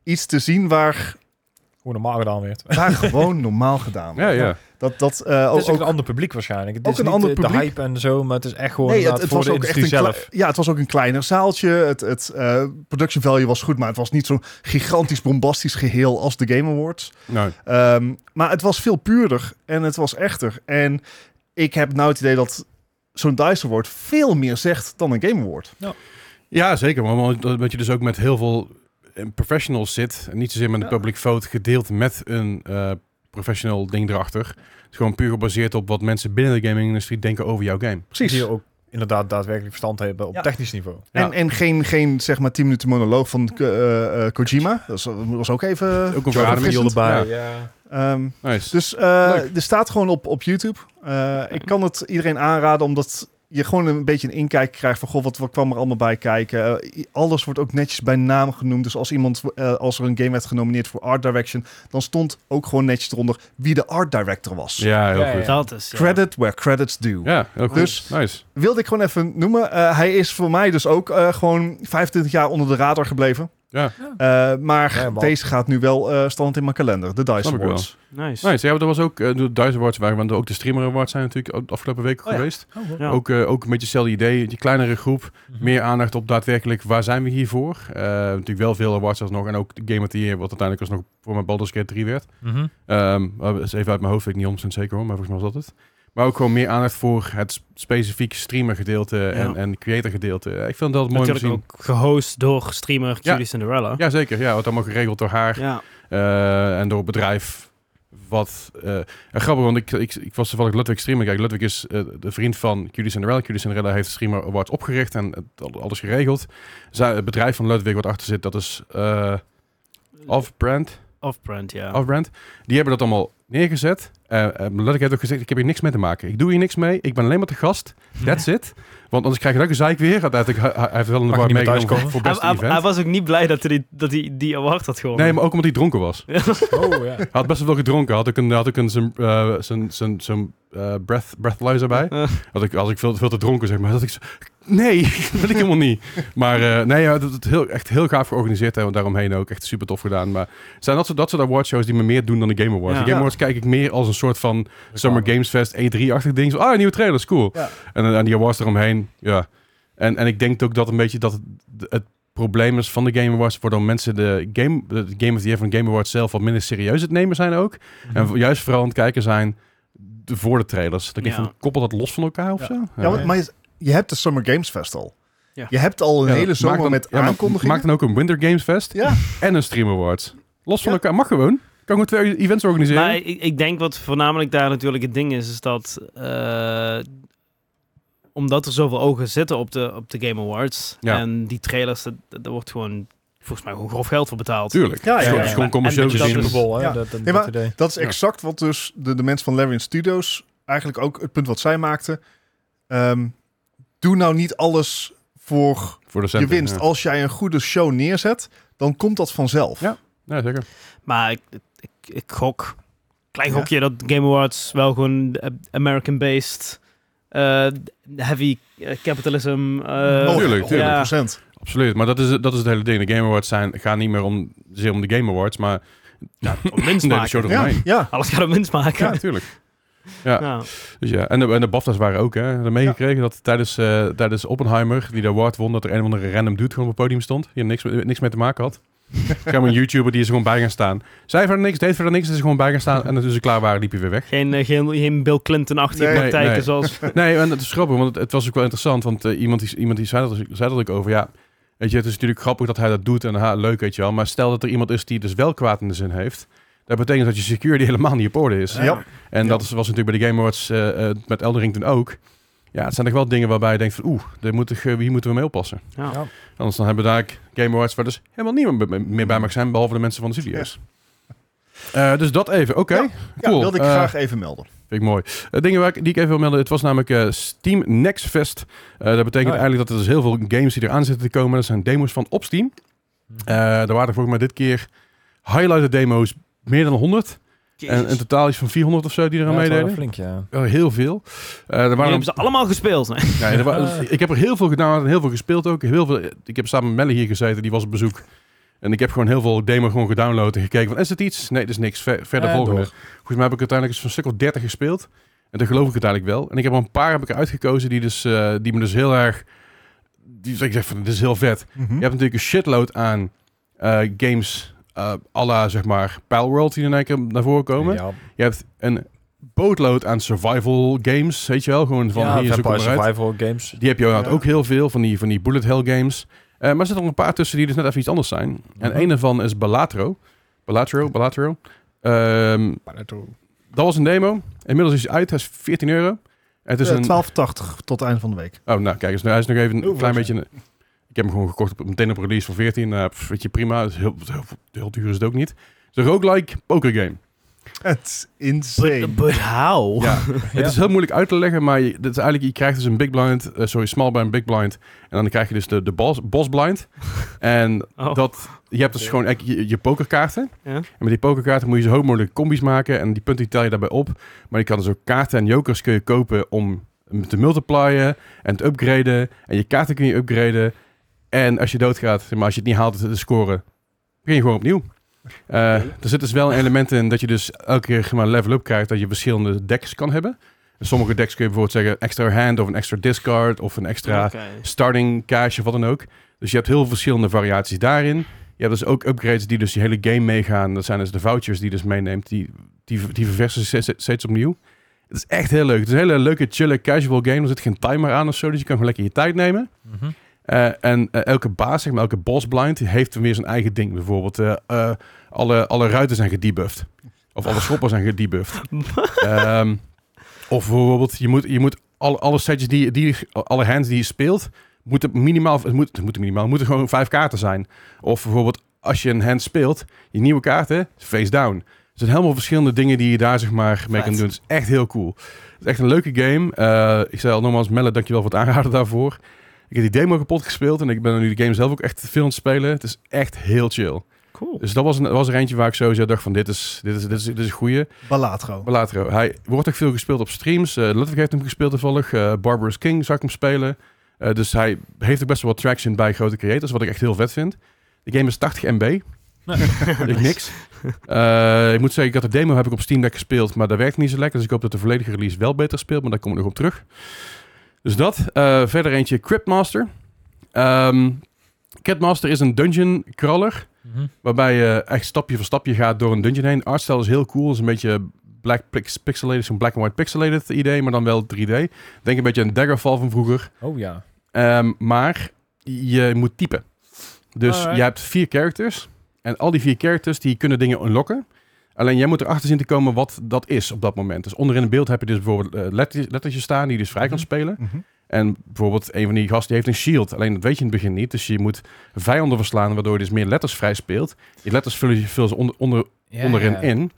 [SPEAKER 2] iets te zien waar,
[SPEAKER 4] Hoe normaal gedaan werd.
[SPEAKER 2] waar [laughs] gewoon normaal gedaan
[SPEAKER 1] Ja,
[SPEAKER 2] wordt.
[SPEAKER 1] ja.
[SPEAKER 2] Dat, dat, eh,
[SPEAKER 4] Het
[SPEAKER 2] ook,
[SPEAKER 4] is ook
[SPEAKER 2] ook-
[SPEAKER 4] een ander publiek waarschijnlijk. Het
[SPEAKER 2] ook
[SPEAKER 4] is
[SPEAKER 2] een
[SPEAKER 4] niet
[SPEAKER 2] ander
[SPEAKER 4] de, de
[SPEAKER 2] publiek.
[SPEAKER 4] hype en zo, maar het is echt gewoon
[SPEAKER 2] Nee, het, het
[SPEAKER 4] voor
[SPEAKER 2] was
[SPEAKER 4] de
[SPEAKER 2] ook echt een
[SPEAKER 4] zelf.
[SPEAKER 2] ja, het was ook een kleiner zaaltje. Het, het eh, production value was goed, maar het was niet zo'n gigantisch bombastisch geheel als de Game Awards.
[SPEAKER 1] Nou,
[SPEAKER 2] Ehm, maar het was veel puurder en het was echter. En ik heb nou het idee dat zo'n DICE Award veel meer zegt dan een Game Award.
[SPEAKER 1] ja, zeker. Maar omdat- je dus ook met heel veel eh, professionals zit. En niet zozeer met de
[SPEAKER 2] Ja.
[SPEAKER 1] public vote gedeeld met een eh, professional ding erachter. Het is gewoon puur gebaseerd op wat mensen binnen de gaming-industrie denken over jouw game.
[SPEAKER 2] Precies.
[SPEAKER 4] Die ook inderdaad daadwerkelijk verstand hebben op
[SPEAKER 2] Ja.
[SPEAKER 4] technisch niveau.
[SPEAKER 1] Ja.
[SPEAKER 2] En, en geen, geen zeg maar 10 minuten monoloog van eh, eh, Kojima. Dat was, was ook even.
[SPEAKER 1] Ook een
[SPEAKER 2] verfrissend.
[SPEAKER 1] erbij.
[SPEAKER 4] Ja.
[SPEAKER 2] Ehm,
[SPEAKER 1] Nice.
[SPEAKER 2] Dus eh,
[SPEAKER 1] Leuk.
[SPEAKER 2] er staat gewoon op, op YouTube. Eh, ik kan het iedereen aanraden, omdat je gewoon een beetje een inkijk krijgt van goh, wat, wat kwam er allemaal bij kijken. Eh, alles wordt ook netjes bij naam genoemd. Dus als iemand, eh, als er een game werd genomineerd voor Art Direction, dan stond ook gewoon netjes eronder wie de art director was.
[SPEAKER 1] ja, heel
[SPEAKER 4] Ja,
[SPEAKER 1] goed.
[SPEAKER 4] ja.
[SPEAKER 3] Dat is... ja.
[SPEAKER 2] Credit where credits due.
[SPEAKER 1] Ja, heel goed.
[SPEAKER 2] Dus-
[SPEAKER 1] nice.
[SPEAKER 2] Wilde ik gewoon even noemen. Eh, hij is voor mij dus ook eh, gewoon 25 jaar onder de radar gebleven.
[SPEAKER 1] Ja.
[SPEAKER 2] Eh, maar
[SPEAKER 4] Ja,
[SPEAKER 2] deze gaat nu wel eh stand in mijn kalender. De Dice. Awards.
[SPEAKER 3] Nice.
[SPEAKER 1] Nice. Ja, er was ook eh, de Dice Awards waren, want ook de Streamer Awards zijn natuurlijk afgelopen week
[SPEAKER 2] Oh ja.
[SPEAKER 1] geweest.
[SPEAKER 3] Ja.
[SPEAKER 1] Ook, eh, ook een beetje hetzelfde idee, die kleinere groep.
[SPEAKER 4] Mhm.
[SPEAKER 1] Meer aandacht op daadwerkelijk waar zijn we hiervoor. Eh natuurlijk wel veel awards alsnog. En ook de Game of the Year, wat uiteindelijk alsnog voor mijn Baldur's Gate 3 werd. Dat is even uit mijn hoofd, weet ik niet 100% zeker hoor, maar volgens mij was dat het. Maar ook gewoon meer aandacht voor het sp- specifieke streamer gedeelte en,
[SPEAKER 3] Ja.
[SPEAKER 1] en creator gedeelte. Ik vind dat mooi om te
[SPEAKER 3] Natuurlijk
[SPEAKER 1] zien.
[SPEAKER 3] ook gehost door streamer
[SPEAKER 1] Ja.
[SPEAKER 3] Judy Cinderella.
[SPEAKER 1] Ja, zeker. Ja, wat allemaal geregeld door haar.
[SPEAKER 3] Ja.
[SPEAKER 1] Eh, en door het bedrijf. Wat eh, en grappig, want ik, ik, ik was toevallig Ludwig streamer. Kijk, Ludwig is eh, de vriend van Cutie Cinderella. Cutie Cinderella heeft de Streamer Awards opgericht en alles geregeld. Zij, het bedrijf van Ludwig wat achter zit, dat is eh Off-Brand.
[SPEAKER 3] Off-brand, ja.
[SPEAKER 1] Off-Brand. Die hebben dat allemaal neergezet. Eh eh, Ludwig heeft ook gezegd, ik heb hier niks mee te maken. Ik doe hier niks mee. Ik ben alleen maar te gast. That's it. Want anders krijg je ook een zeik weer. Uiteindelijk, hij, hij heeft wel een award meegenomen voor, beste
[SPEAKER 3] hij-
[SPEAKER 1] event.
[SPEAKER 3] hij was ook niet blij dat hij, dat hij die award had gewonnen.
[SPEAKER 1] Nee, maar ook omdat hij dronken was. [laughs]
[SPEAKER 4] Oh ja.
[SPEAKER 1] Hij had best wel veel gedronken. Had ik een, had ik een zijn, eh, zijn, zijn, zijn eh, breath, breathalyzer bij. Had ik, als ik veel, veel te dronken zeg maar, dat ik zo, nee, [laughs] dat wil ik helemaal niet. Maar eh, nee, ja, dat het heel, echt heel gaaf georganiseerd en daaromheen ook echt super tof gedaan. Maar het zijn dat soort, dat soort awardshows die me meer doen dan de Game Awards.
[SPEAKER 3] Ja.
[SPEAKER 1] De Game. Awards kijk ik meer als een soort van Summer Games Fest E3-achtig ding. Zo, ah, nieuwe trailer, is cool.
[SPEAKER 2] Ja.
[SPEAKER 1] En, en die awards eromheen, ja. En, en ik denk ook dat een beetje dat het, het probleem is van de Game Awards, waardoor mensen de Game, de Game of the Year van Game Awards zelf wat minder serieus het nemen zijn ook. En
[SPEAKER 4] Mhm.
[SPEAKER 1] juist vooral aan het kijken zijn voor de trailers. Dat ik
[SPEAKER 3] Ja.
[SPEAKER 1] van, koppel dat los van elkaar of
[SPEAKER 2] Ja.
[SPEAKER 1] zo?
[SPEAKER 2] Ja, maar, maar je, je hebt de Summer Games Fest al.
[SPEAKER 3] Ja.
[SPEAKER 2] Je hebt al een
[SPEAKER 1] Ja,
[SPEAKER 2] hele zomer
[SPEAKER 1] dan-
[SPEAKER 2] met
[SPEAKER 1] ja, maar
[SPEAKER 2] aankondigingen.
[SPEAKER 1] Maak dan ook een Winter Games Fest
[SPEAKER 2] Ja,
[SPEAKER 1] en een Stream Awards. Los van
[SPEAKER 2] Ja.
[SPEAKER 1] elkaar. Mag gewoon. Kan gewoon twee events organiseren.
[SPEAKER 3] Maar ik, ik denk wat voornamelijk daar natuurlijk het ding is, is dat eh, omdat er zoveel ogen zitten op de, op de Game Awards
[SPEAKER 1] Ja.
[SPEAKER 3] en die trailers, dat- daar wordt gewoon volgens mij gewoon grof geld voor betaald.
[SPEAKER 1] Tuurlijk.
[SPEAKER 2] Ja,
[SPEAKER 1] Het is
[SPEAKER 2] ja,
[SPEAKER 1] gewoon-
[SPEAKER 2] ja.
[SPEAKER 1] gewoon commercieel
[SPEAKER 3] dat
[SPEAKER 4] Dat is
[SPEAKER 1] gezien.
[SPEAKER 4] hè?
[SPEAKER 2] Ja.
[SPEAKER 4] Dat, dat,
[SPEAKER 2] Nee,
[SPEAKER 4] dat
[SPEAKER 2] maar-
[SPEAKER 4] idee.
[SPEAKER 2] dat is exact wat dus de, de mensen van Larian Studios eigenlijk ook het punt wat zij maakten. Ehm, doe nou niet alles voor
[SPEAKER 1] Voor de
[SPEAKER 2] je
[SPEAKER 1] centen,
[SPEAKER 2] winst.
[SPEAKER 1] Ja.
[SPEAKER 2] Als jij een goede show neerzet, dan komt dat vanzelf.
[SPEAKER 1] Ja. ja, zeker.
[SPEAKER 3] Maar ik, ik, ik gok, klein
[SPEAKER 2] Ja.
[SPEAKER 3] gokje, dat Game Awards wel gewoon American-based, eh, heavy eh, capitalism. eh,
[SPEAKER 2] Oh,
[SPEAKER 1] tuurlijk, tuurlijk.
[SPEAKER 3] Ja,
[SPEAKER 2] 100%.
[SPEAKER 1] Absoluut. Maar dat is, dat is het hele ding. De Game Awards zijn, gaan niet meer om, zeer om de Game Awards, maar
[SPEAKER 3] ja, om [laughs] winst maken.
[SPEAKER 1] show
[SPEAKER 2] Ja, ja.
[SPEAKER 3] Alles gaat om winst maken.
[SPEAKER 1] Ja, natuurlijk. Ja,
[SPEAKER 3] Ja.
[SPEAKER 1] dus ja. En de, en de BAFTA's waren ook, hè. Meegekregen dat tijdens, eh, tijdens Oppenheimer, die de award won, dat er een of andere random dude gewoon op het podium stond, die er niks, mee- niks mee te maken had. [laughs] Ik heb een YouTuber die is er gewoon bij gaan staan. Zei verder niks, deed verder niks, is gewoon bij gaan staan. En toen ze klaar waren, liep hij weer weg.
[SPEAKER 3] Geen, eh, geen, geen Bill Clinton-achtige
[SPEAKER 2] Nee,
[SPEAKER 3] praktijken
[SPEAKER 1] nee.
[SPEAKER 3] zoals... [laughs]
[SPEAKER 1] Nee, en het is grappig, want het, het was ook wel interessant. Want eh, iemand, die, iemand die zei dat, zei dat ook over. Ja, weet je, het is natuurlijk grappig dat hij dat doet en ha, leuk, weet je wel. Maar stel dat er iemand is die dus wel kwaad in de zin heeft. Dat betekent dat je security [laughs] helemaal niet op orde is.
[SPEAKER 2] Ja.
[SPEAKER 1] En
[SPEAKER 2] Ja.
[SPEAKER 1] dat is, was natuurlijk bij de Game Awards eh, eh, met Eldering toen ook. Ja, het zijn toch wel dingen waarbij je denkt van... Oeh, daar moet ik, eh, hier moeten we mee oppassen.
[SPEAKER 3] Ja.
[SPEAKER 4] Ja.
[SPEAKER 1] Anders dan hebben we daar Game Awards waar dus helemaal niemand meer bij mag zijn... behalve de mensen van de studio's. Eh, dus dat even. Oké,
[SPEAKER 2] Ja.
[SPEAKER 1] cool.
[SPEAKER 2] Ja, wilde ik graag even melden.
[SPEAKER 1] Vind ik mooi. Eh, dingen waar ik, die ik even wil melden. Het was namelijk eh, Steam Next Fest. Eh, dat betekent
[SPEAKER 4] Oh ja.
[SPEAKER 1] eigenlijk dat er dus heel veel games die eraan zitten te komen. Dat zijn demos van op Steam. Eh er waren volgens mij dit keer highlighted demo's meer dan 100. En een totaal is van 400 of zo die eraan
[SPEAKER 4] Ja,
[SPEAKER 1] meededen.
[SPEAKER 4] flink, ja.
[SPEAKER 1] Oh, heel veel. Eh er
[SPEAKER 3] Die
[SPEAKER 1] waren
[SPEAKER 3] hebben ze allemaal gespeeld. hè?
[SPEAKER 1] Nee, er wa- [laughs] ik heb er heel veel gedaan en heel veel gespeeld ook. Heel veel, ik heb samen met Melle hier gezeten, die was op bezoek. En ik heb gewoon heel veel demo gewoon gedownload en gekeken van, is het iets? Nee, dat is niks. Ver- verder
[SPEAKER 4] Eh,
[SPEAKER 1] volgende.
[SPEAKER 4] door.
[SPEAKER 1] Volgens mij heb ik uiteindelijk eens van een stuk of 30 gespeeld. En dan geloof ik het eigenlijk wel. En ik heb er een paar heb ik eruit gekozen die, dus, eh, die me dus heel erg... Die, ik zeg van, dit is heel vet.
[SPEAKER 2] Mhm.
[SPEAKER 1] Je hebt natuurlijk een shitload aan eh, games eh à la, zeg maar, Palworld die in één keer naar voren komen.
[SPEAKER 4] Ja,
[SPEAKER 1] Je hebt een bootload aan survival games, weet je wel? Gewoon van,
[SPEAKER 4] ja,
[SPEAKER 1] hier.
[SPEAKER 4] Survival Games.
[SPEAKER 1] Die heb je inderdaad
[SPEAKER 2] Ja.
[SPEAKER 1] ook heel veel, van die, van die bullet hell games. Eh, maar er zitten nog een paar tussen die dus net even iets anders zijn. En
[SPEAKER 4] Mhm.
[SPEAKER 1] een daarvan is Balatro. Balatro, Balatro. Ehm, dat was een demo. Inmiddels is hij uit. Hij is 14 euro. Het is
[SPEAKER 2] Eh,
[SPEAKER 1] een...
[SPEAKER 2] 12,80 tot het einde van de week.
[SPEAKER 1] Oh, nou kijk eens. Hij is nog even een klein beetje... Ik heb hem gewoon gekocht op, meteen op release voor 14. Eh, pff, weet je, prima. Het is heel, heel, heel duur is het ook niet. Het is een roguelike poker game.
[SPEAKER 2] Het is insane.
[SPEAKER 3] But, but how?
[SPEAKER 1] Ja, [laughs] het is heel moeilijk uit te leggen, maar je, dit is eigenlijk, je krijgt dus een big blind, eh, sorry, small blind, big blind. En dan krijg je dus de, de boss, boss blind. [laughs] En
[SPEAKER 3] Oh.
[SPEAKER 1] dat, je hebt dus gewoon echt je, je pokerkaarten.
[SPEAKER 3] Ja.
[SPEAKER 1] En met die pokerkaarten moet je zo hoog mogelijk combis maken. En die punten die tel je daarbij op. Maar je kan dus ook kaarten en jokers kun je kopen om te multiplyen en te upgraden. En je kaarten kun je upgraden. En als je doodgaat, maar als je het niet haalt te scoren, begin je gewoon opnieuw. Eh, er zit dus wel een element in dat je dus elke keer maar level up krijgt, dat je verschillende decks kan hebben. En sommige decks kun je bijvoorbeeld zeggen extra hand of een extra discard of een extra starting cash of wat dan ook. Dus je hebt heel veel verschillende variaties daarin. Je hebt dus ook upgrades die dus die hele game meegaan. Dat zijn dus de vouchers die je dus meeneemt. Die, die, die verversen steeds, steeds opnieuw. Het is echt heel leuk. Het is een hele leuke, chille, casual game. Er zit geen timer aan of zo. Dus je kan gewoon lekker je tijd nemen.
[SPEAKER 4] Mhm.
[SPEAKER 1] Eh, en eh, elke baas, zeg maar, elke boss blind, die heeft weer zijn eigen ding. Bijvoorbeeld, eh, alle, alle ruiten zijn gedebuffed. Of alle schoppen zijn gedebuffed. [laughs] Ehm, of bijvoorbeeld, je moet, je moet alle, alle setjes die, die, alle hands die je speelt, moeten minimaal, het moet, het moeten minimaal, moeten gewoon vijf kaarten zijn. Of bijvoorbeeld, als je een hand speelt, je nieuwe kaarten, face down. Er zijn helemaal verschillende dingen die je daar zeg maar mee kan doen. Het is echt heel cool. Het is echt een leuke game. Ik zei al nogmaals, Melle, dankjewel voor het aanraden daarvoor. Ik heb die demo kapot gespeeld en ik ben nu de game zelf ook echt veel aan het spelen. Het is echt heel chill.
[SPEAKER 3] Cool.
[SPEAKER 1] Dus dat was, een, was er eentje waar ik sowieso dacht van dit is, dit is, dit is, dit is een goeie.
[SPEAKER 2] Balatro.
[SPEAKER 1] Balatro. Hij wordt ook veel gespeeld op streams. Eh Ludwig heeft hem gespeeld toevallig. Eh Barbarous King zag ik hem spelen. Eh, dus hij heeft ook best wel wat traction bij grote creators, wat ik echt heel vet vind. De game is 80 MB. Dat is niks. Eh, ik moet zeggen, ik had de demo heb ik op Steam Deck gespeeld, maar dat werkt niet zo lekker. Dus ik hoop dat de volledige release wel beter speelt, maar daar kom ik nog op terug. Dus dat. Eh, verder eentje Cryptmaster. Ehm Cryptmaster is een dungeon crawler.
[SPEAKER 4] Mhm.
[SPEAKER 1] Waarbij je echt stapje voor stapje gaat door een dungeon heen. Artstyle is heel cool. Is een beetje black pix- pixelated, zo'n black and white pixelated idee, maar dan wel 3D. Denk een beetje aan Daggerfall van vroeger.
[SPEAKER 4] Oh ja.
[SPEAKER 1] Ehm, maar je moet typen. Dus
[SPEAKER 4] Alright.
[SPEAKER 1] je hebt vier characters. En al die vier characters die kunnen dingen unlocken. Alleen jij moet erachter zien te komen wat dat is op dat moment. Dus onderin het beeld heb je dus bijvoorbeeld eh, lettertjes, lettertjes staan die je dus vrij kan
[SPEAKER 4] Mhm.
[SPEAKER 1] spelen.
[SPEAKER 2] Mhm.
[SPEAKER 1] En bijvoorbeeld een van die gasten die heeft een shield. Alleen dat weet je in het begin niet. Dus je moet vijanden verslaan waardoor je dus meer letters vrij speelt. Die letters vullen je veel onder, onder, onderin in.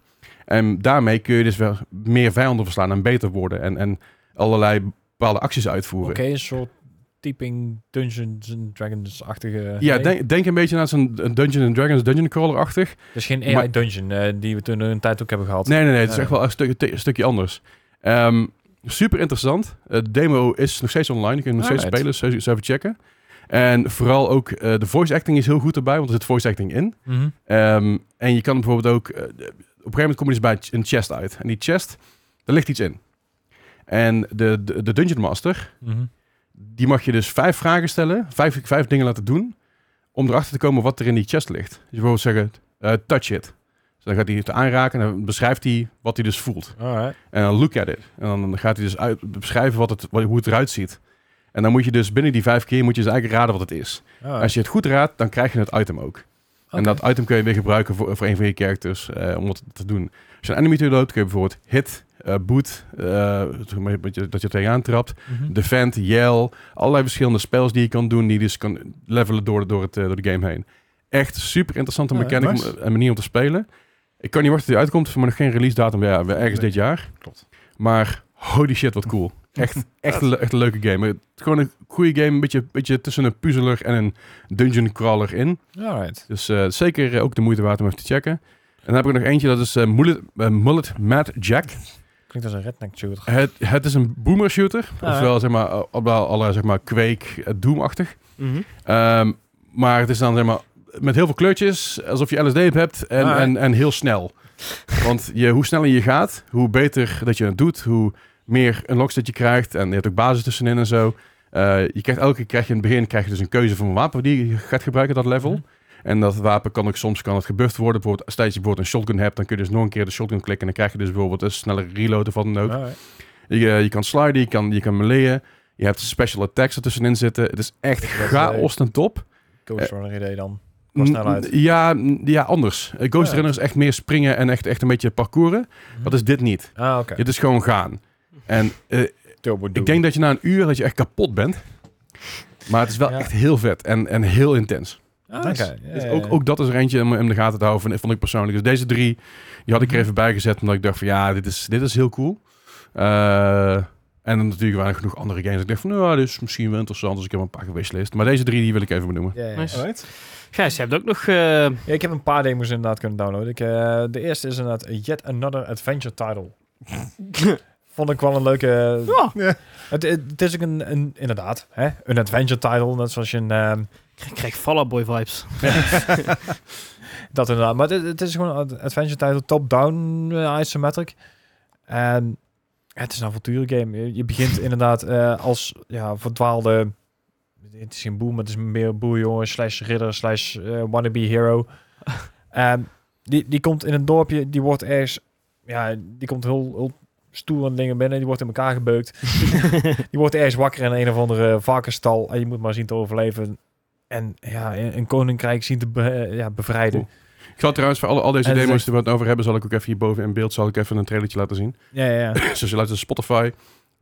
[SPEAKER 1] En daarmee kun je dus wel meer vijanden verslaan en beter worden. En, en allerlei bepaalde acties uitvoeren.
[SPEAKER 4] Oké, een soort typing Dungeons and Dragons-achtige...
[SPEAKER 1] Ja, denk, denk een beetje aan zo'n Dungeons and Dragons Dungeon Crawler-achtig.
[SPEAKER 4] Dus geen AI
[SPEAKER 1] Maar-
[SPEAKER 4] Dungeon eh, die we toen een tijd ook hebben gehad.
[SPEAKER 1] Nee, nee, nee. Het is echt wel een, stuk, een stukje anders. Ehm, super interessant. Eh, de demo is nog steeds online. Je kunt nog steeds spelen. Dus even checken. En vooral ook eh, de voice acting is heel goed erbij. Want er zit voice acting in.
[SPEAKER 4] Mhm.
[SPEAKER 1] Ehm, en je kan bijvoorbeeld ook... op een gegeven moment kom je dus bij een chest uit. En die chest, daar ligt iets in. En de, de, de Dungeon Master,
[SPEAKER 4] Mhm.
[SPEAKER 1] Die mag je dus vijf vragen stellen. Vijf, vijf dingen laten doen. om erachter te komen wat er in die chest ligt. Dus bijvoorbeeld zeggen, eh, touch it. Dus dan gaat hij het aanraken en dan beschrijft hij wat hij dus voelt.
[SPEAKER 4] Alright.
[SPEAKER 1] En dan look at it. En dan gaat hij dus uit, beschrijven wat het, wat, hoe het eruit ziet. En dan moet je dus binnen die vijf keer moet je dus eigenlijk raden wat het is.
[SPEAKER 4] Alright.
[SPEAKER 1] Als je het goed raadt, dan krijg je het item ook. En dat item kun je weer gebruiken voor, voor een van je characters eh, om het te doen. Als je een enemy kun je bijvoorbeeld hit, eh, boot, eh, dat je, dat tegenaan trapt,
[SPEAKER 4] Mhm.
[SPEAKER 1] defend, yell, allerlei verschillende spells die je kan doen, die je dus kan levelen door, door, het, eh, door de game heen. Echt super interessante
[SPEAKER 4] Ja,
[SPEAKER 1] mechanic
[SPEAKER 2] nice.
[SPEAKER 1] en manier om te spelen. Ik kan niet wachten tot die uitkomt, maar nog geen release datum. Ja, ergens
[SPEAKER 2] Nee.
[SPEAKER 1] dit jaar.
[SPEAKER 2] Klopt.
[SPEAKER 1] Maar holy shit, wat cool. [laughs] Echt, echt, een, echt een leuke game. Het gewoon een goede game, een beetje, beetje tussen een puzzeler en een dungeon crawler in.
[SPEAKER 4] Alright.
[SPEAKER 1] Dus zeker ook de moeite waard om even te checken. En dan heb ik nog eentje, dat is Mullet, Mullet Mad Jack.
[SPEAKER 4] Klinkt als een redneck shooter.
[SPEAKER 1] Het, het is een boomer shooter.
[SPEAKER 4] Ah,
[SPEAKER 1] Oftewel, zeg maar, wel alle, zeg maar, Quake, eh, Doom-achtig.
[SPEAKER 3] Mhm.
[SPEAKER 1] Ehm, maar het is dan, zeg maar, met heel veel kleurtjes, alsof je LSD hebt en,
[SPEAKER 4] Ah,
[SPEAKER 1] en, en heel snel. Want je, hoe sneller je gaat, hoe beter dat je het doet, hoe meer unlocks dat je krijgt. En je hebt ook basis tussenin en zo. Eh, je krijgt elke keer krijg je in het begin krijg je dus een keuze van een wapen die je gaat gebruiken, dat level.
[SPEAKER 4] Mhm.
[SPEAKER 1] En dat wapen kan ook soms kan het gebufft worden. Bijvoorbeeld, als je bijvoorbeeld een shotgun hebt, dan kun je dus nog een keer de shotgun klikken. En dan krijg je dus bijvoorbeeld een snelle reload of wat dan ook.
[SPEAKER 4] Alright.
[SPEAKER 1] Je, eh, je kan sliden, je kan, je kan meleeën. Je hebt special attacks ertussenin zitten. Het is echt
[SPEAKER 4] eh,
[SPEAKER 1] chaos ten top.
[SPEAKER 4] Ghost Runner idee dan.
[SPEAKER 1] Ja, ja, anders. Eh, Ghost
[SPEAKER 4] Ja.
[SPEAKER 1] Runner is echt meer springen en echt, echt een beetje parcouren. Dat is dit niet.
[SPEAKER 4] Ah, oké.
[SPEAKER 1] Dit is gewoon gaan. En eh, ik denk dat je na een uur dat je echt kapot bent. Maar het is wel
[SPEAKER 4] Ja.
[SPEAKER 1] echt heel vet en, en heel intens.
[SPEAKER 4] Ah. Ja,
[SPEAKER 1] Dus ook, ook dat is er eentje om in de gaten te houden, vond, vond ik persoonlijk. Dus deze drie, die had ik er
[SPEAKER 4] Mhm.
[SPEAKER 1] even bij gezet, omdat ik dacht van ja, dit is, dit is heel cool. Eh, en dan natuurlijk waren er genoeg andere games. Ik dacht van, nou, dit is misschien wel interessant, dus ik heb een paar gewishlist. Maar deze drie, die wil ik even benoemen.
[SPEAKER 4] Ja, ja.
[SPEAKER 3] Nice.
[SPEAKER 2] Alright.
[SPEAKER 3] Gijs, je hebt ook nog... eh,
[SPEAKER 4] Ja, ik heb een paar demos inderdaad kunnen downloaden. Ik, eh, de eerste is inderdaad Yet Another Adventure Title. [laughs] Vond ik wel een leuke...
[SPEAKER 3] ja.
[SPEAKER 4] Het, het, het is ook een, een inderdaad, hè, een adventure title. Net zoals je een... ehm,
[SPEAKER 3] ik krijg Fall Out Boy vibes. [laughs]
[SPEAKER 4] dat inderdaad. Maar het, het is gewoon een adventure title, top-down, eh, isometric. En het is een avonturengame. Je, je begint [laughs] inderdaad eh, als ja, verdwaalde... Het is geen boer, maar het is meer boerjongen slash ridder slash eh, wannabe hero. [laughs] En die, die komt in een dorpje, die wordt ergens... Ja, die komt heel, heel stoer aan dingen binnen. Die wordt in elkaar gebeukt. die wordt ergens wakker in een of andere varkenstal. En je moet maar zien te overleven. En ja, een koninkrijk zien te be- ja, bevrijden.
[SPEAKER 1] Cool. Ik zal trouwens voor alle, al deze
[SPEAKER 4] En
[SPEAKER 1] demos die we het over hebben, zal ik ook even hierboven in beeld zal ik even een trailertje laten zien.
[SPEAKER 4] Ja, ja, ja. [coughs]
[SPEAKER 1] Dus als je luistert Spotify,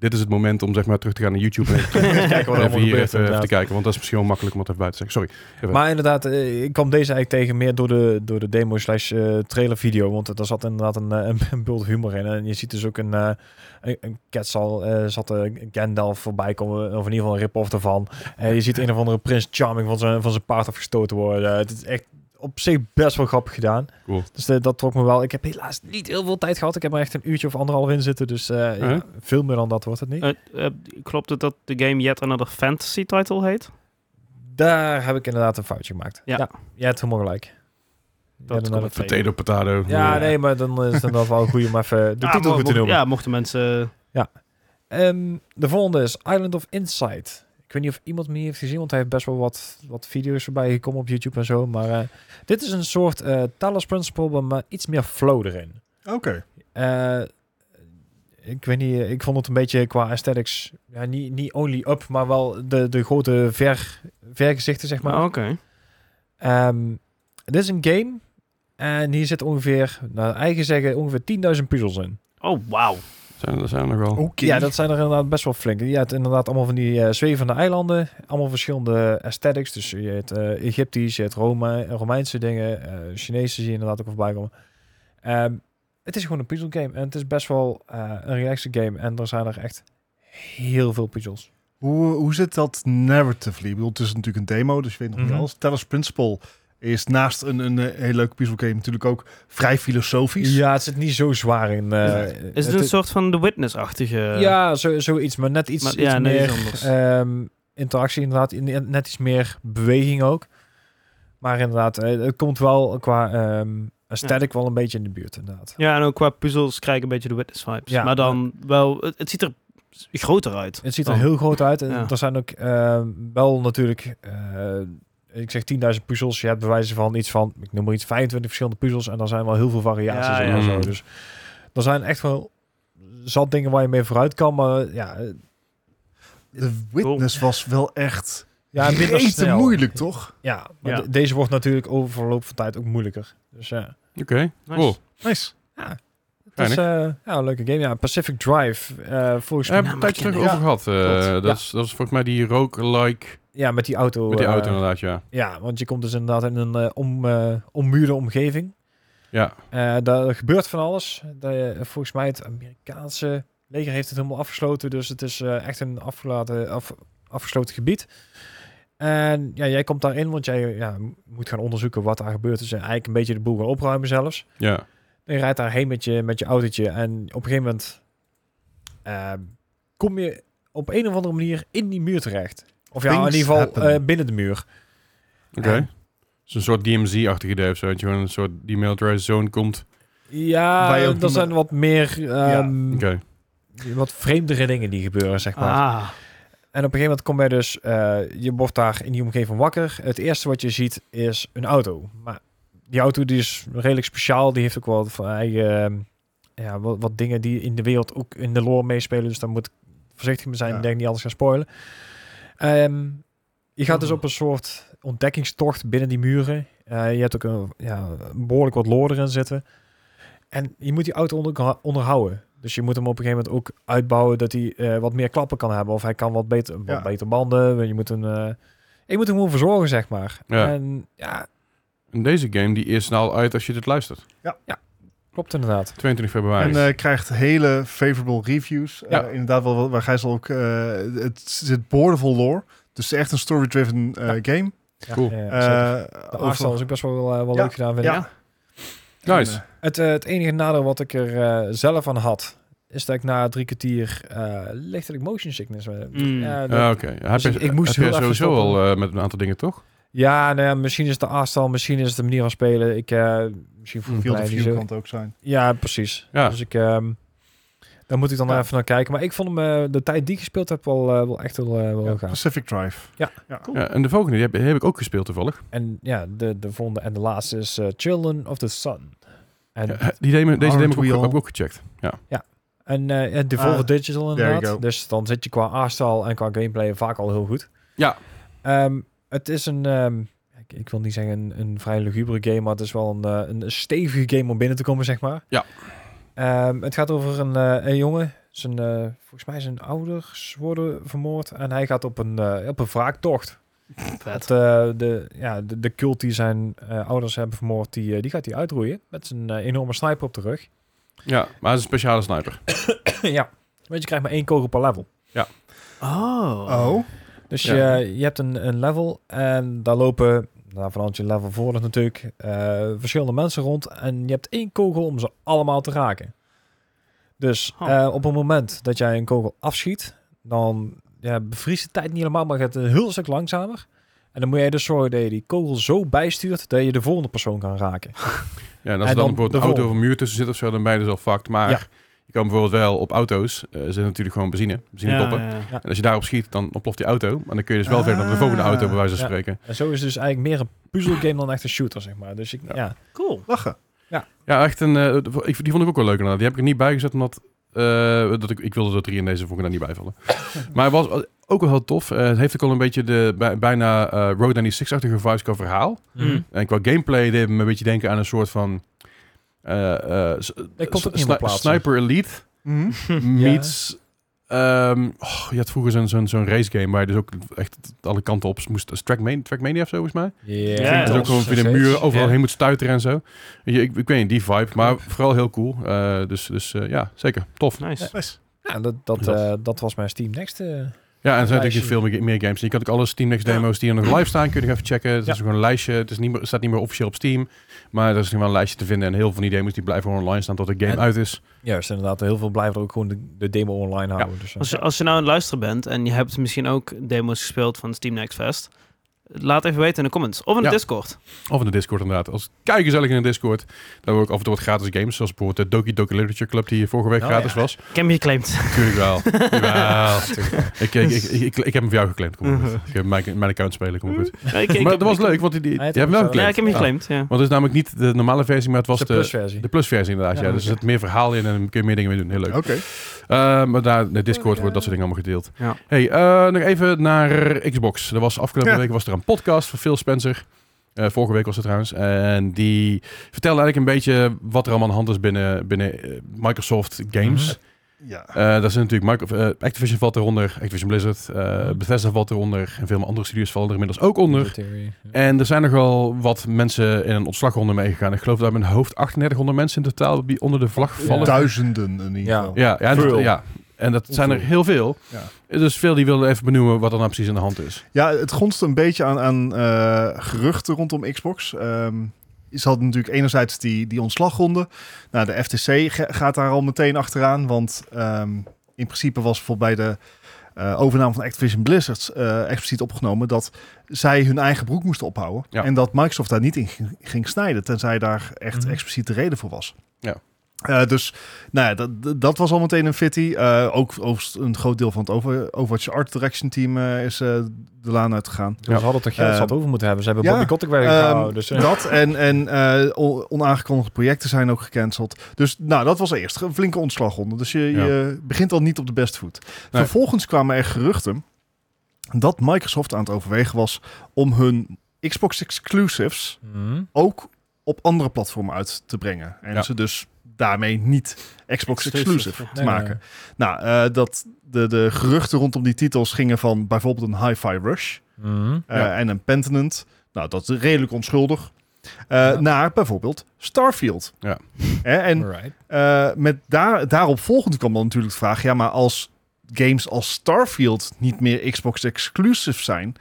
[SPEAKER 1] dit is het moment om zeg maar terug te gaan naar YouTube en even, [laughs]
[SPEAKER 4] Kijken wat er
[SPEAKER 1] even hier
[SPEAKER 4] gebeurt,
[SPEAKER 1] even, te kijken. Want dat is misschien wel makkelijk om het even buiten te zeggen. Sorry.
[SPEAKER 4] Maar inderdaad, eh, ik kwam deze eigenlijk tegen meer door de, door de demo slash eh, trailer video. Want er zat inderdaad een, eh, een, [laughs] een bult humor in. En je ziet dus ook een, eh een, een Quetzal, eh zat een Gandalf voorbij komen. Of in ieder geval een rip-off ervan. En je ziet een of andere Prins Charming van zijn, van zijn paard afgestoten worden. Eh, het is echt op zich best wel grappig gedaan.
[SPEAKER 1] Cool.
[SPEAKER 4] Dus eh, dat trok me wel. Ik heb helaas niet heel veel tijd gehad. Ik heb er echt een uurtje of anderhalf in zitten. Dus eh, ja, veel meer dan dat wordt het niet.
[SPEAKER 3] Eh, klopt het dat de game Yet Another Fantasy title heet?
[SPEAKER 4] Daar heb ik inderdaad een foutje gemaakt.
[SPEAKER 3] Ja.
[SPEAKER 4] Ja, jij hebt helemaal gelijk.
[SPEAKER 3] Dat
[SPEAKER 4] Ja,
[SPEAKER 3] komt
[SPEAKER 4] dan-
[SPEAKER 3] het tegen.
[SPEAKER 1] Potato, potato.
[SPEAKER 4] Ja, nee, maar dan is het inderdaad wel goed om even de [laughs]
[SPEAKER 3] Ja,
[SPEAKER 4] titel goed te noemen.
[SPEAKER 3] Ja, mochten mensen...
[SPEAKER 4] Ehm, de volgende is Island of Insight. Ik weet niet of iemand me heeft gezien, want hij heeft best wel wat, wat video's voorbij gekomen op YouTube en zo. Maar eh, dit is een soort eh Talos Principle, maar iets meer flow erin.
[SPEAKER 2] Oké.
[SPEAKER 4] Eh, ik weet niet, ik vond het een beetje qua aesthetics, ja, niet, niet only up, maar wel de, de grote ver, vergezichten, zeg maar.
[SPEAKER 3] Maar oké.
[SPEAKER 4] Ehm, dit is een game en hier zit ongeveer, naar eigen zeggen, ongeveer 10.000 puzzels in.
[SPEAKER 3] Oh, wauw.
[SPEAKER 1] Zijn, er zijn er wel.
[SPEAKER 2] Oké.
[SPEAKER 4] Ja, dat zijn er inderdaad best wel flink. Je hebt inderdaad allemaal van die eh, zwevende eilanden. Allemaal verschillende aesthetics. Dus je hebt eh, Egyptisch, je hebt Roma Romeinse dingen. eh Chinese zie je inderdaad ook al voorbij komen. Ehm, het is gewoon een puzzelgame. En het is best wel eh, een relaxed game. En er zijn er echt heel veel puzzels.
[SPEAKER 2] Hoe, hoe zit dat narratively? Ik bedoel, het is natuurlijk een demo, dus je weet nog
[SPEAKER 4] Mhm.
[SPEAKER 2] niet alles. Talos Principle is naast een, een, eh, hele leuke puzzelgame natuurlijk ook vrij filosofisch.
[SPEAKER 4] Ja, het zit niet zo zwaar in. eh,
[SPEAKER 3] Is het een soort van The Witness-achtige...
[SPEAKER 4] Ja, zo, zoiets. Maar net iets,
[SPEAKER 3] Maar-
[SPEAKER 4] iets
[SPEAKER 3] ja, nee,
[SPEAKER 4] meer ehm, interactie inderdaad. In- Net iets meer beweging ook. Maar inderdaad, eh, het komt wel qua ehm aesthetic wel een beetje in de buurt inderdaad.
[SPEAKER 3] Ja, en ook qua puzzels krijg ik een beetje de Witness-vibes.
[SPEAKER 4] Ja.
[SPEAKER 3] maar dan wel... Het, het ziet er groter uit.
[SPEAKER 4] Het ziet er
[SPEAKER 3] Dan.
[SPEAKER 4] heel groot uit. En
[SPEAKER 3] Ja.
[SPEAKER 4] er zijn ook ehm, wel natuurlijk eh, ik zeg 10.000 puzzels. Je hebt bewijzen van iets van, ik noem maar iets, 25 verschillende puzzels. En dan zijn wel heel veel variaties
[SPEAKER 3] Ja,
[SPEAKER 1] ja.
[SPEAKER 4] en zo.
[SPEAKER 1] Mm.
[SPEAKER 4] Dus er zijn echt wel zat dingen waar je mee vooruit kan. Maar ja, eh,
[SPEAKER 2] De Witness was wel echt
[SPEAKER 4] ja minder
[SPEAKER 2] te
[SPEAKER 4] snel.
[SPEAKER 2] moeilijk, toch?
[SPEAKER 4] Ja, maar
[SPEAKER 3] Ja.
[SPEAKER 4] de- deze wordt natuurlijk over verloop van tijd ook moeilijker. Dus ja.
[SPEAKER 1] Oké,
[SPEAKER 3] Nice.
[SPEAKER 1] cool.
[SPEAKER 2] Nice.
[SPEAKER 4] Het is eh, ja, een leuke game. Ja, Pacific Drive. eh volgens
[SPEAKER 1] Daar
[SPEAKER 4] mij.
[SPEAKER 1] een tijdje
[SPEAKER 3] maar
[SPEAKER 1] terug
[SPEAKER 2] ja.
[SPEAKER 1] over gehad. eh, dat,
[SPEAKER 4] Ja.
[SPEAKER 1] is, dat is volgens mij die roguelike
[SPEAKER 4] Ja, met die auto.
[SPEAKER 1] met die
[SPEAKER 4] eh,
[SPEAKER 1] auto inderdaad, ja.
[SPEAKER 4] Ja, want je komt dus inderdaad in een eh om, eh, ommuurde omgeving.
[SPEAKER 1] Ja,
[SPEAKER 4] daar gebeurt van alles. Volgens mij het Amerikaanse leger heeft het helemaal afgesloten. Dus het is echt een afgelaten, af, afgesloten gebied. En ja, jij komt daarin, want jij ja, moet gaan onderzoeken wat daar gebeurt. Dus eigenlijk een beetje de boel gaan opruimen zelfs.
[SPEAKER 1] ja.
[SPEAKER 4] Je rijdt daarheen met je, met je autootje en op een gegeven moment kom je op een of andere manier in die muur terecht. Of ja, in ieder geval eh, binnen de muur.
[SPEAKER 1] Oké. Het is een soort DMZ-achtig idee of zo. Dat je gewoon een soort demilitarized zone komt.
[SPEAKER 4] Ja,
[SPEAKER 2] Waar je ook
[SPEAKER 4] er zijn wat meer, ehm,
[SPEAKER 1] Oké.
[SPEAKER 4] wat vreemdere dingen die gebeuren, zeg maar.
[SPEAKER 3] Ah,
[SPEAKER 4] En op een gegeven moment kom je dus, eh, je wordt daar in die omgeving wakker. Het eerste wat je ziet is een auto. Maar die auto die is redelijk speciaal. Die heeft ook wel van eigen, ehm, ja, wat, wat dingen die in de wereld ook in de lore meespelen. Dus daar moet ik voorzichtig mee zijn.
[SPEAKER 2] Ja.
[SPEAKER 4] Ik denk niet alles gaan spoilen. Ehm, je gaat dus op een soort ontdekkingstocht binnen die muren. Eh, je hebt ook een, ja, behoorlijk wat lore erin zitten. En je moet die auto onder, onderhouden. Dus je moet hem op een gegeven moment ook uitbouwen dat hij eh, wat meer klappen kan hebben. Of hij kan wat beter, wat
[SPEAKER 2] Ja.
[SPEAKER 4] beter banden. Je moet een, eh, je moet hem gewoon verzorgen, zeg maar.
[SPEAKER 1] Ja.
[SPEAKER 4] En ja,
[SPEAKER 1] En deze game die is nou al uit als je dit luistert.
[SPEAKER 4] Klopt inderdaad.
[SPEAKER 1] 22 februari.
[SPEAKER 2] En eh, krijgt hele favorable reviews.
[SPEAKER 1] Ja.
[SPEAKER 2] Eh, inderdaad, wel, waar Gijs al ook... eh, het zit boordevol lore. Dus echt een story-driven eh, game.
[SPEAKER 4] Ja,
[SPEAKER 1] Cool.
[SPEAKER 4] ja, ja,
[SPEAKER 2] Eh,
[SPEAKER 4] zeker. de afstand is ook best wel, wel
[SPEAKER 2] Ja.
[SPEAKER 4] leuk gedaan, vind ik.
[SPEAKER 2] Ja.
[SPEAKER 1] nice.
[SPEAKER 2] En,
[SPEAKER 4] Het, het enige nadeel wat ik er eh, zelf aan had, is dat ik na drie kwartier uh, lichtelijk motion sickness.
[SPEAKER 3] Mm.
[SPEAKER 1] Ah, Oké.
[SPEAKER 4] Dus ik- ik moest
[SPEAKER 1] heb
[SPEAKER 4] heel
[SPEAKER 1] sowieso al eh, met een aantal dingen, toch?
[SPEAKER 4] ja, nou ja, misschien is het de afstand, misschien is het de manier van spelen. Ik, eh misschien ik
[SPEAKER 2] Field of view kan het ook zijn.
[SPEAKER 4] Ja, precies.
[SPEAKER 1] Ja.
[SPEAKER 4] Dus ik, ehm daar moet ik dan
[SPEAKER 2] Ja.
[SPEAKER 4] even naar kijken. Maar ik vond hem eh, de tijd die ik gespeeld heb wel, eh, wel echt wel, eh, wel
[SPEAKER 2] Ja,
[SPEAKER 4] gaaf.
[SPEAKER 2] Pacific Drive.
[SPEAKER 1] Ja, en de volgende die heb, heb ik ook gespeeld toevallig.
[SPEAKER 4] En ja, de, de volgende en de laatste is Children of the Sun. En,
[SPEAKER 1] Ja, die demo, deze demo heb ik, ook, heb ik
[SPEAKER 2] all?
[SPEAKER 1] ook gecheckt. Ja.
[SPEAKER 4] en eh, ja, Devolver
[SPEAKER 2] Ah,
[SPEAKER 4] Digital inderdaad. Dus dan zit je qua artstyle en qua gameplay vaak al heel goed.
[SPEAKER 1] Ja.
[SPEAKER 4] Ehm, het is een, ehm, ik, wil niet zeggen een, een vrij lugubere game, maar het is wel een, eh, een stevige game om binnen te komen, zeg maar.
[SPEAKER 1] Ja.
[SPEAKER 4] Ehm, het gaat over een, eh, een jongen. Zijn, eh, volgens mij zijn ouders worden vermoord. En hij gaat op een, op een wraaktocht. eh, de, ja, de, de cult die zijn ouders hebben vermoord, die, die gaat hij uitroeien. Met zijn enorme sniper op de rug.
[SPEAKER 1] ja, maar hij is een speciale sniper. [coughs]
[SPEAKER 4] ja. Want je krijgt maar één kogel per level.
[SPEAKER 3] Oh.
[SPEAKER 2] Oh.
[SPEAKER 4] Dus
[SPEAKER 1] Ja.
[SPEAKER 4] je, je hebt een, een level en daar lopen, nou, vanuit je level voor natuurlijk, eh, verschillende mensen rond. En je hebt één kogel om ze allemaal te raken. Dus eh, op het moment dat jij een kogel afschiet, dan ja, bevriest de tijd niet helemaal, maar gaat het een heel stuk langzamer. En dan moet jij dus zorgen dat je die kogel zo bijstuurt dat je de volgende persoon kan raken. [laughs]
[SPEAKER 1] Ja, en als
[SPEAKER 4] En
[SPEAKER 1] er dan
[SPEAKER 4] dan
[SPEAKER 1] bijvoorbeeld
[SPEAKER 4] de
[SPEAKER 1] een auto of een muur tussen zit of zo, dan ben je dus al fucked. Maar
[SPEAKER 4] Ja.
[SPEAKER 1] Je kan bijvoorbeeld wel op auto's, eh zit natuurlijk gewoon benzine, benzine
[SPEAKER 3] Ja,
[SPEAKER 1] toppen.
[SPEAKER 3] ja, ja.
[SPEAKER 4] Ja.
[SPEAKER 1] En als je daarop schiet, dan ontploft die auto. En dan kun je dus wel verder naar de volgende
[SPEAKER 2] Ah.
[SPEAKER 1] auto, bij wijze van
[SPEAKER 4] Ja.
[SPEAKER 1] spreken.
[SPEAKER 4] En zo is het dus eigenlijk meer een puzzelgame dan echt een shooter, zeg maar. Dus ik,
[SPEAKER 1] Ja.
[SPEAKER 4] ja.
[SPEAKER 3] Cool.
[SPEAKER 2] Lachen.
[SPEAKER 1] Ja, echt een. eh, ik, die vond ik ook wel leuk. inderdaad. Die heb ik er niet bij gezet, omdat. eh, dat ik, ik wilde er drie in deze vond ik er niet bijvallen. [laughs] maar het was ook wel heel tof. Eh, het heeft ook al een beetje de bij- bijna eh Road 96-achtige vibes qua verhaal.
[SPEAKER 3] Mm.
[SPEAKER 1] En qua gameplay deed me een beetje denken aan een soort van. Sni-
[SPEAKER 4] meer plaatsen.
[SPEAKER 1] Sniper Elite
[SPEAKER 2] Mhm. [laughs]
[SPEAKER 1] meets. ehm, oh, je had vroeger zo'n zo'n zo'n race game waar je dus ook echt alle kanten op moest. Trackmania, Trackmania of zo, volgens mij.
[SPEAKER 4] Ja,
[SPEAKER 3] Ja,
[SPEAKER 1] Dus ook
[SPEAKER 3] dat
[SPEAKER 1] gewoon
[SPEAKER 3] is
[SPEAKER 1] via de muren overal heen moet stuiteren en zo. Je, ik, ik weet niet, die vibe, maar vooral heel cool. Eh, dus dus eh, ja, zeker. Tof.
[SPEAKER 3] Nice.
[SPEAKER 2] Nice.
[SPEAKER 4] Ja, dat, dat,
[SPEAKER 1] Dat.
[SPEAKER 4] eh, dat was mijn Steam Next. eh.
[SPEAKER 1] Ja, en er zijn natuurlijk veel meer, meer games. Je kan ook alle Steam Next
[SPEAKER 4] Ja.
[SPEAKER 1] demo's die er nog live staan, kun je nog even checken. Het
[SPEAKER 4] Ja.
[SPEAKER 1] is gewoon een lijstje. Het, is niet meer, het staat niet meer officieel op Steam. Maar er is nog wel een lijstje te vinden. En heel veel van die demos die blijven online staan tot de game
[SPEAKER 4] En-
[SPEAKER 1] uit is.
[SPEAKER 4] Juist, inderdaad. Heel veel blijven er ook gewoon de, de demo online houden. Dus, eh,
[SPEAKER 3] Als je, als je nou aan het luisteren bent en je hebt misschien ook demo's gespeeld van Steam Next Fest, laat even weten in de comments. Of in de
[SPEAKER 1] Ja.
[SPEAKER 3] Discord.
[SPEAKER 1] Of in de Discord inderdaad. Als kijk gezellig in de Discord. Daar hebben we ook af en toe wat gratis games. Zoals bijvoorbeeld de Doki Doki Literature Club die vorige week
[SPEAKER 4] Oh,
[SPEAKER 1] gratis
[SPEAKER 4] ja.
[SPEAKER 1] was.
[SPEAKER 3] Ik heb hem geclaimd.
[SPEAKER 1] Tuurlijk wel. [laughs] Jawel. ik, ik, ik, ik, [laughs] ik, ik heb hem voor jou geclaimd. Kom maar [laughs] goed. Ik heb mijn, mijn account spelen. Kom maar goed.
[SPEAKER 3] Ja, ik- ik-
[SPEAKER 1] maar dat was
[SPEAKER 3] ik-
[SPEAKER 1] leuk, want die, die, die hebben wel
[SPEAKER 4] hem
[SPEAKER 3] Ja,
[SPEAKER 1] geclaimd.
[SPEAKER 3] ik heb hem
[SPEAKER 1] Ah.
[SPEAKER 3] geclaimd, ja.
[SPEAKER 1] Want het is namelijk niet de normale versie, maar het was
[SPEAKER 4] de
[SPEAKER 1] de,
[SPEAKER 4] plusversie.
[SPEAKER 1] de plusversie inderdaad. Ja,
[SPEAKER 4] Ja,
[SPEAKER 1] dus er zit meer verhaal in en kun je meer dingen mee doen. Heel leuk.
[SPEAKER 2] Oké.
[SPEAKER 1] Uh, maar daar, de Discord wordt dat soort dingen allemaal gedeeld.
[SPEAKER 3] Ja.
[SPEAKER 1] Hey, uh, nog even naar Xbox. Er was afgelopen
[SPEAKER 2] Ja.
[SPEAKER 1] week was er een podcast van Phil Spencer. Uh, vorige week was het trouwens. En die vertelde eigenlijk een beetje wat er allemaal aan de hand is binnen, binnen uh, Microsoft Games.
[SPEAKER 4] Mhm.
[SPEAKER 2] Ja.
[SPEAKER 1] Uh, dat is natuurlijk Micro uh, Activision valt eronder, Activision Blizzard, uh,
[SPEAKER 4] Mhm.
[SPEAKER 1] Bethesda valt eronder en veel andere studios vallen er inmiddels ook onder.
[SPEAKER 4] Ja.
[SPEAKER 1] En er zijn nogal wat mensen in een ontslagronde meegegaan. Ik geloof dat mijn hoofd 3800 mensen in totaal die onder de vlag
[SPEAKER 4] Ja.
[SPEAKER 1] vallen.
[SPEAKER 2] Duizenden in ieder
[SPEAKER 4] Ja.
[SPEAKER 2] geval.
[SPEAKER 1] Ja, ja,
[SPEAKER 2] Veel.
[SPEAKER 1] ja. En dat zijn er heel veel.
[SPEAKER 2] Ja.
[SPEAKER 1] Dus veel die wilden even benoemen wat er nou precies aan de hand is.
[SPEAKER 2] Ja, het gonst een beetje aan, aan eh, geruchten rondom Xbox. Ehm ze hadden natuurlijk enerzijds die, die ontslagronde. Nou, de FTC ga- gaat daar al meteen achteraan. Want ehm, in principe was bijvoorbeeld bij de eh, overname van Activision Blizzard eh, expliciet opgenomen dat zij hun eigen broek moesten ophouden.
[SPEAKER 1] Ja.
[SPEAKER 2] En dat Microsoft daar niet in ging, ging snijden, tenzij daar echt
[SPEAKER 4] Mhm.
[SPEAKER 2] expliciete reden voor was.
[SPEAKER 1] Ja.
[SPEAKER 2] Eh, dus nou ja, dat, dat was al meteen een fitty. Eh, ook een groot deel van het over, Overwatch Art Direction team eh, is eh, de laan uitgegaan.
[SPEAKER 4] Dus Ze hadden toch geld zat over moeten hebben. Ze hebben
[SPEAKER 2] ja,
[SPEAKER 4] Bobby Kotick weer
[SPEAKER 2] Ehm,
[SPEAKER 4] gehouden. Dus,
[SPEAKER 2] Dat en, en eh, on- onaangekondigde projecten zijn ook gecanceld. Dus nou, dat was eerst een flinke ontslagronde. Dus je, je begint al niet op de beste voet.
[SPEAKER 1] Nee.
[SPEAKER 2] Vervolgens kwamen er geruchten dat Microsoft aan het overwegen was om hun Xbox exclusives
[SPEAKER 4] mhm.
[SPEAKER 2] ook op andere platformen uit te brengen. En
[SPEAKER 1] Ja.
[SPEAKER 2] ze dus daarmee niet Xbox
[SPEAKER 3] Exclusive.
[SPEAKER 2] te
[SPEAKER 4] Nee, nee,
[SPEAKER 2] maken. Nou, eh, dat de, de geruchten rondom die titels gingen van bijvoorbeeld een Hi-Fi Rush
[SPEAKER 4] Mhm.
[SPEAKER 2] eh,
[SPEAKER 1] Ja.
[SPEAKER 2] en een Pentanent. Nou, dat is redelijk onschuldig. Eh,
[SPEAKER 4] Ja.
[SPEAKER 2] Naar bijvoorbeeld Starfield.
[SPEAKER 1] Ja.
[SPEAKER 2] Hè, en eh, met daar, daarop volgend kwam dan natuurlijk de vraag... ja, maar als games als Starfield niet meer Xbox exclusive zijn...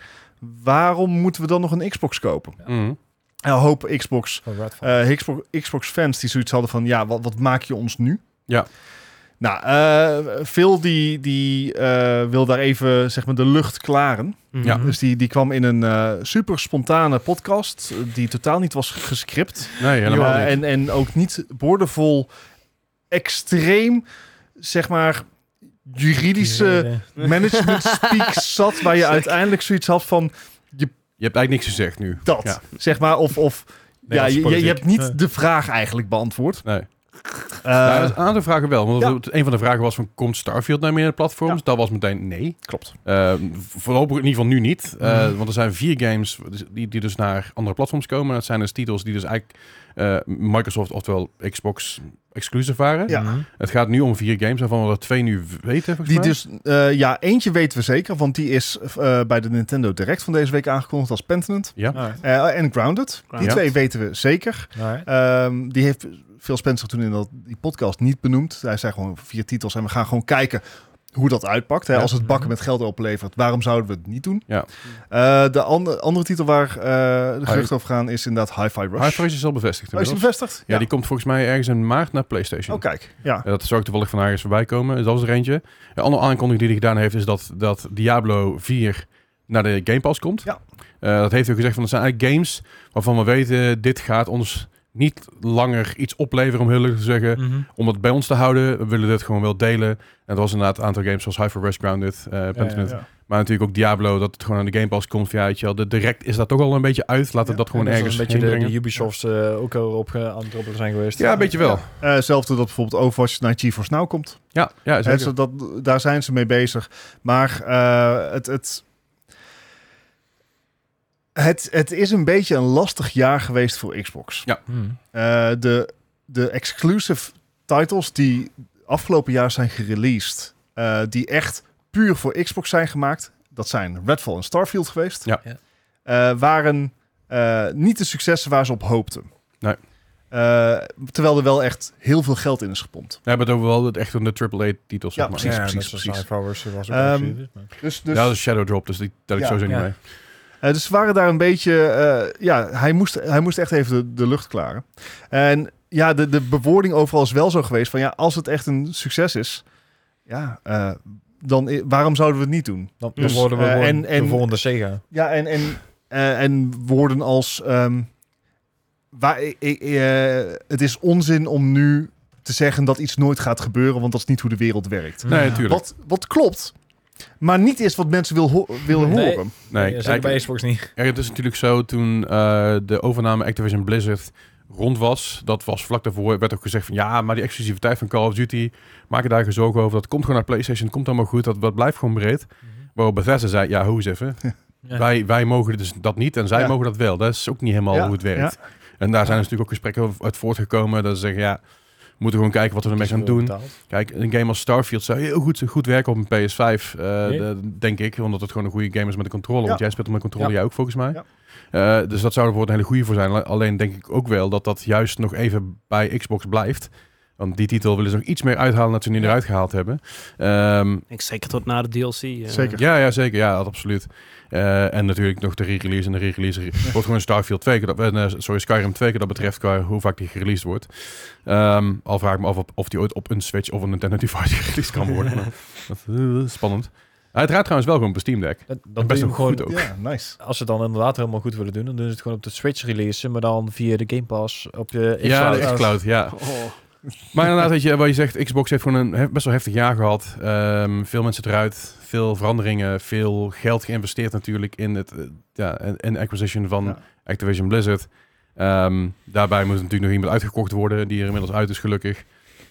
[SPEAKER 2] waarom moeten we dan nog een Xbox kopen?
[SPEAKER 4] Ja.
[SPEAKER 1] Mhm.
[SPEAKER 2] Een hoop Xbox, eh, Xbox, Xbox fans die zoiets hadden van... ja, wat, wat maak je ons nu?
[SPEAKER 1] Ja.
[SPEAKER 2] Nou, eh Phil die, die eh, wil daar even zeg maar, de lucht klaren.
[SPEAKER 3] Mhm.
[SPEAKER 1] Ja.
[SPEAKER 2] Dus die, die kwam in een eh, super spontane podcast, die totaal niet was gescript.
[SPEAKER 1] Nee, helemaal
[SPEAKER 2] Ja,
[SPEAKER 1] niet.
[SPEAKER 2] en, en ook niet boordevol extreem, zeg maar, juridische management speak [laughs] zat, waar je uiteindelijk zoiets had van
[SPEAKER 1] Je hebt eigenlijk niks gezegd nu.
[SPEAKER 2] dat,
[SPEAKER 1] Ja.
[SPEAKER 2] zeg maar, of, of
[SPEAKER 4] Nee,
[SPEAKER 2] ja, je, je, hebt niet de vraag eigenlijk beantwoord.
[SPEAKER 1] Nee.
[SPEAKER 2] Eh,
[SPEAKER 1] Nou, een aantal vragen wel. Want
[SPEAKER 2] ja.
[SPEAKER 1] een van de vragen was van, komt Starfield naar meer platforms?
[SPEAKER 2] Ja.
[SPEAKER 1] Dat was meteen nee.
[SPEAKER 2] klopt.
[SPEAKER 1] Uh, voorlopig in ieder geval nu niet. Uh,
[SPEAKER 4] Mhm.
[SPEAKER 1] Want er zijn vier games die, die dus naar andere platforms komen. Dat zijn dus titels die dus eigenlijk uh, Microsoft, oftewel Xbox, exclusive waren.
[SPEAKER 2] Ja.
[SPEAKER 4] Mhm.
[SPEAKER 1] Het gaat nu om vier games, waarvan we er twee nu weten.
[SPEAKER 2] Die dus, eh, ja, eentje weten we zeker, want die is eh, bij de Nintendo Direct van deze week aangekondigd als Pentanent.
[SPEAKER 1] Ja.
[SPEAKER 2] Eh, en Grounded. Die
[SPEAKER 3] Ja.
[SPEAKER 2] twee weten we zeker. Ehm, die heeft Phil Spencer toen in dat, die podcast niet benoemd. Hij zei gewoon vier titels en we gaan gewoon kijken hoe dat uitpakt. Hè.
[SPEAKER 1] Ja.
[SPEAKER 2] Als het bakken
[SPEAKER 4] Mhm.
[SPEAKER 2] met geld oplevert, waarom zouden we het niet doen?
[SPEAKER 1] Ja.
[SPEAKER 2] Eh, de andere andere titel waar eh, de geruchten over gaan is inderdaad Hi-Fi Rush.
[SPEAKER 1] Hi-Fi is al bevestigd
[SPEAKER 2] Oh, is bevestigd?
[SPEAKER 1] Ja, die komt volgens mij ergens in maart naar PlayStation.
[SPEAKER 2] Oh, kijk. Ja.
[SPEAKER 1] Ja, dat zou ik toevallig van ergens voorbij komen. Dat was er eentje. Een andere aankondiging die hij gedaan heeft is dat, dat Diablo 4 naar de Game Pass komt.
[SPEAKER 2] Ja.
[SPEAKER 1] Eh, dat heeft hij ook gezegd van, het zijn eigenlijk games waarvan we weten, dit gaat ons niet langer iets opleveren, om heel leuk te zeggen.
[SPEAKER 4] Mhm.
[SPEAKER 1] Om het bij ons te houden, we willen dit gewoon wel delen. En dat was inderdaad een aantal games zoals Hyper Rush Grounded, eh Pentiment.
[SPEAKER 2] Ja.
[SPEAKER 1] Maar natuurlijk ook Diablo, dat het gewoon aan de Game Pass komt. Ja, weet je wel, de direct is dat toch al een beetje uit. Laten we
[SPEAKER 2] Ja.
[SPEAKER 1] dat gewoon ergens
[SPEAKER 4] een beetje de, de Ubisofts eh, ook al op ge- aan het droppelen zijn geweest.
[SPEAKER 1] Ja, een beetje wel.
[SPEAKER 2] Eh, hetzelfde dat bijvoorbeeld Overwatch naar GeForce Now komt.
[SPEAKER 1] Ja, ja zeker.
[SPEAKER 2] dat, daar zijn ze mee bezig. Maar eh, het, het, het, het is een beetje een lastig jaar geweest voor Xbox.
[SPEAKER 1] Ja.
[SPEAKER 4] Mhm.
[SPEAKER 2] Eh, de, de exclusive titles die afgelopen jaar zijn gereleased, eh, die echt puur voor Xbox zijn gemaakt, dat zijn Redfall en Starfield geweest,
[SPEAKER 1] Ja.
[SPEAKER 2] Eh, waren eh, niet de successen waar ze op hoopten.
[SPEAKER 1] Nee.
[SPEAKER 2] Eh, terwijl er wel echt heel veel geld in is gepompt.
[SPEAKER 1] We hebben het over wel het echt een de AAA-titels.
[SPEAKER 2] Ja,
[SPEAKER 1] zeg maar.
[SPEAKER 2] precies,
[SPEAKER 4] ja,
[SPEAKER 2] precies,
[SPEAKER 4] was ook
[SPEAKER 2] Ehm, Dus, dus,
[SPEAKER 1] Ja, dat is Shadow Drop, dus die tel ik
[SPEAKER 2] Ja.
[SPEAKER 1] sowieso niet
[SPEAKER 4] Ja.
[SPEAKER 1] mee.
[SPEAKER 2] Eh, dus ze waren daar een beetje... eh, ja, hij moest, hij moest echt even de, de lucht klaren. En ja, de, de bewoording overal is wel zo geweest van... ja, als het echt een succes is... ja, eh, dan waarom zouden we het niet doen?
[SPEAKER 4] Dan, dan
[SPEAKER 2] Dus,
[SPEAKER 4] worden we
[SPEAKER 2] en- en-
[SPEAKER 4] de volgende Sega.
[SPEAKER 2] Ja, en, en eh, en woorden als... ehm, waar, het is onzin om nu te zeggen dat iets nooit gaat gebeuren, want dat is niet hoe de wereld werkt.
[SPEAKER 1] Nee, natuurlijk.
[SPEAKER 2] Wat, wat klopt, maar niet is wat mensen wil ho- willen
[SPEAKER 4] Nee.
[SPEAKER 2] horen.
[SPEAKER 1] Nee,
[SPEAKER 4] zeker
[SPEAKER 1] kijk,
[SPEAKER 4] bij Xbox niet.
[SPEAKER 1] Ja, het is natuurlijk zo toen eh, de overname Activision Blizzard rond was. Dat was vlak daarvoor, werd ook gezegd van ja, maar die exclusiviteit van Call of Duty, maak je daar geen zorgen over. Dat komt gewoon naar PlayStation, komt allemaal goed, dat, dat blijft gewoon breed. Waarop Bethesda zei, ja, hoe eens even. [laughs]
[SPEAKER 4] Ja.
[SPEAKER 1] Wij, wij mogen dus dat niet en zij
[SPEAKER 2] Ja.
[SPEAKER 1] mogen dat wel. Dat is ook niet helemaal
[SPEAKER 2] Ja,
[SPEAKER 1] hoe het werkt. En daar zijn dus natuurlijk ook gesprekken uit voortgekomen. Dat ze zeggen, ja, moeten gewoon kijken wat we ermee gaan doen. Kijk, een game als Starfield zou heel goed, goed werken op een PS5, eh,
[SPEAKER 4] Nee.
[SPEAKER 1] de- denk ik. Omdat het gewoon een goede game is met een controller.
[SPEAKER 2] Ja.
[SPEAKER 1] Want jij speelt met een controller,
[SPEAKER 4] Ja.
[SPEAKER 1] jij ook volgens mij.
[SPEAKER 2] Ja.
[SPEAKER 1] Eh, dus dat zou er bijvoorbeeld een hele goede voor zijn. Alleen denk ik ook wel dat dat juist nog even bij Xbox blijft. Want die titel willen ze nog iets meer uithalen dan ze nu
[SPEAKER 4] Ja.
[SPEAKER 1] eruit gehaald hebben. Ehm,
[SPEAKER 3] Ik zeker tot na de DLC. eh.
[SPEAKER 2] Zeker.
[SPEAKER 1] ja, ja, zeker. Ja, dat absoluut. Eh, en natuurlijk nog de re-release. En de re-release wordt gewoon Starfield 2 keer, dat, eh, sorry, Skyrim 2 keer dat betreft, qua hoe vaak die gereleased wordt. Ehm, al vraag ik me af of, of die ooit op een Switch of een Nintendo device [laughs] gereleased kan worden. Maar dat, spannend. Draait trouwens wel gewoon op een Steam Deck.
[SPEAKER 4] Dat, dat
[SPEAKER 1] best wel goed ook.
[SPEAKER 2] Ja, nice.
[SPEAKER 4] als ze het dan inderdaad helemaal goed willen doen, dan doen ze het gewoon op de Switch releasen, maar dan via de Game Pass op je
[SPEAKER 1] Ja,
[SPEAKER 4] xCloud.
[SPEAKER 1] de xCloud, ja.
[SPEAKER 3] Oh.
[SPEAKER 1] Maar inderdaad, weet je, wat je zegt, Xbox heeft gewoon een best wel heftig jaar gehad. Ehm, veel mensen eruit, veel veranderingen, veel geld geïnvesteerd natuurlijk in het eh, ja, in, acquisition van
[SPEAKER 2] Ja.
[SPEAKER 1] Activision Blizzard. Ehm, daarbij moet natuurlijk nog iemand uitgekocht worden, die er inmiddels uit is gelukkig.